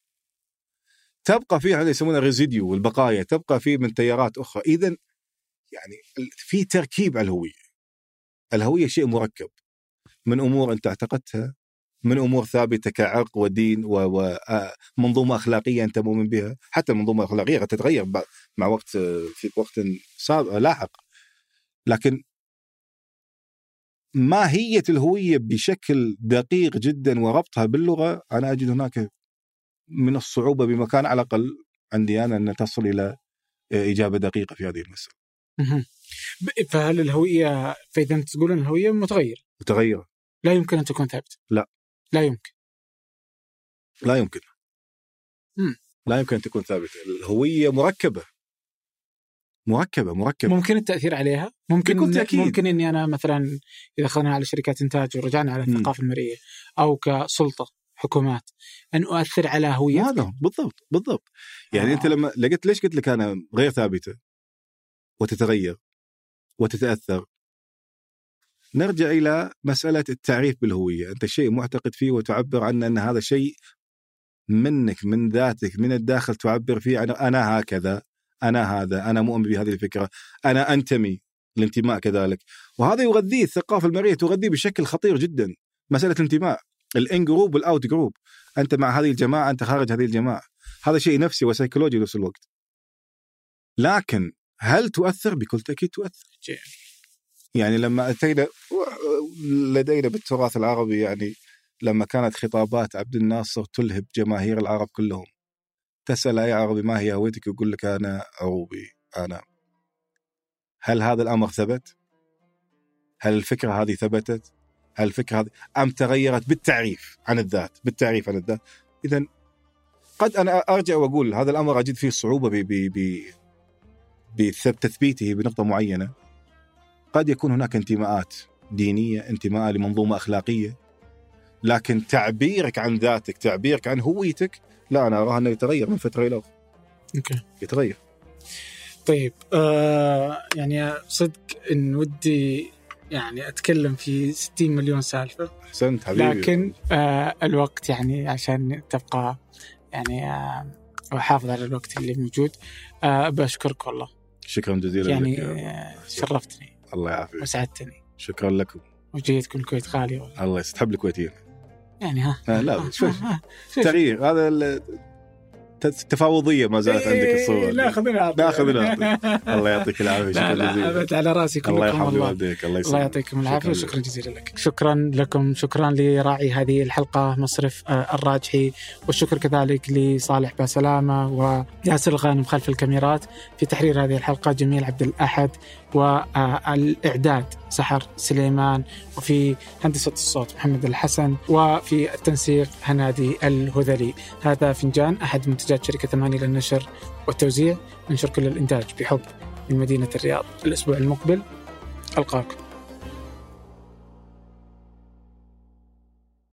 تبقى فيه هذا يسمونها residue والبقايا تبقى فيه من تيارات أخرى اذا يعني في تركيب على الهوية. الهوية شيء مركب من أمور أنت اعتقدتها من أمور ثابتة كعرق ودين ومنظومه أخلاقية أنت مؤمن بها، حتى المنظومة الأخلاقية قد تتغير مع وقت في وقت سابق لاحق. لكن ماهية الهوية بشكل دقيق جدا وربطها باللغة أنا أجد هناك من الصعوبة بمكان على الأقل عندي أنا أن تصل إلى إجابة دقيقة في هذه المسألة. فهل الهوية فإذا أنت تقولون الهوية متغيرة متغيرة لا يمكن أن تكون ثابتة لا. لا يمكن لا يمكن. مم. لا يمكن أن تكون ثابتة، الهوية مركبة. مركبة مركبة ممكن التأثير عليها ممكن بكل تأكيد. ممكن إني أنا مثلا إذا أخذنا على شركات إنتاج ورجعنا على. الثقافة المرئية أو كسلطة حكومات أن أؤثر على هويتك هذا بالضبط بالضبط يعني آه. آه. انت لما لقيت ليش قلت لك أنا غير ثابتة وتتغير وتتأثر نرجع إلى مسألة التعريف بالهوية أنت شيء معتقد فيه وتعبر عنه أن هذا شيء منك من ذاتك من الداخل تعبر فيه عن أنا هكذا أنا هذا أنا مؤمن بهذه الفكرة أنا أنتمي الانتماء كذلك. وهذا يغذيه الثقافه المرئيه تغذيه بشكل خطير جدا. مسألة الانتماء ال in-group وال out-group أنت مع هذه الجماعة أنت خارج هذه الجماعة. هذا شيء نفسي وسيكولوجي بنفس الوقت. لكن هل تؤثر؟ بكل تأكيد تؤثر. يعني لما أتينا لدينا بالتراث العربي يعني لما كانت خطابات عبد الناصر تلهب جماهير العرب كلهم. تسال أي عربي ما هي هويتك؟ يقول لك أنا عروبي أنا. هل هذا الأمر ثبت؟ هل الفكرة هذه ثبتت؟ هل الفكرة هذه أم تغيرت بالتعريف عن الذات؟ بالتعريف عن الذات. اذا قد أنا أرجع وأقول هذا الأمر أجد فيه صعوبة بتثبيته بنقطة معينة. قد يكون هناك انتماءات دينية انتماء لمنظومة أخلاقية لكن تعبيرك عن ذاتك تعبيرك عن هويتك لا أنا اراها إنه يتغير من فترة إلى أخرى. أوكي. يتغير. طيب آه يعني صدق إن ودي يعني أتكلم في 60 مليون سالفة. أحسنت حبيبي. لكن آه الوقت يعني عشان تبقى يعني آه أحافظ على الوقت اللي موجود آه بشكرك والله. شكرا جزيلا يعني لك آه شرفتني. الله يعافيك. وسعدتني. شكرا لكم. وجيتكم الكويت غالية والله. الله يستحب الكويتيين. يعني ها. آه، لا، ها-. ها- ها- شوي- تغيير. هذا ال- تفاوضية ما زالت عندك الصور ناخذ ونعطي ناخذ الله يعطيك العافية شكرا لا جزيلا. أبد على راسي كلكم الله يرحم والديك الله الله يسلمك. يعطيكم العافية شكراً وشكرا جزيلا لك. شكرا لكم شكرا لراعي هذه الحلقة مصرف آه، الراجحي. والشكر كذلك لصالح باسلامة وياسر الغانم خلف الكاميرات. في تحرير هذه الحلقة جميل عبد الأحد والاعداد سحر سليمان وفي هندسة الصوت محمد الحسن وفي التنسيق هنادي الهذلي. هذا فنجان أحد منتجات شركة ثمانية للنشر والتوزيع. ننشر كل الإنتاج بحب من مدينة الرياض. الأسبوع المقبل القاكم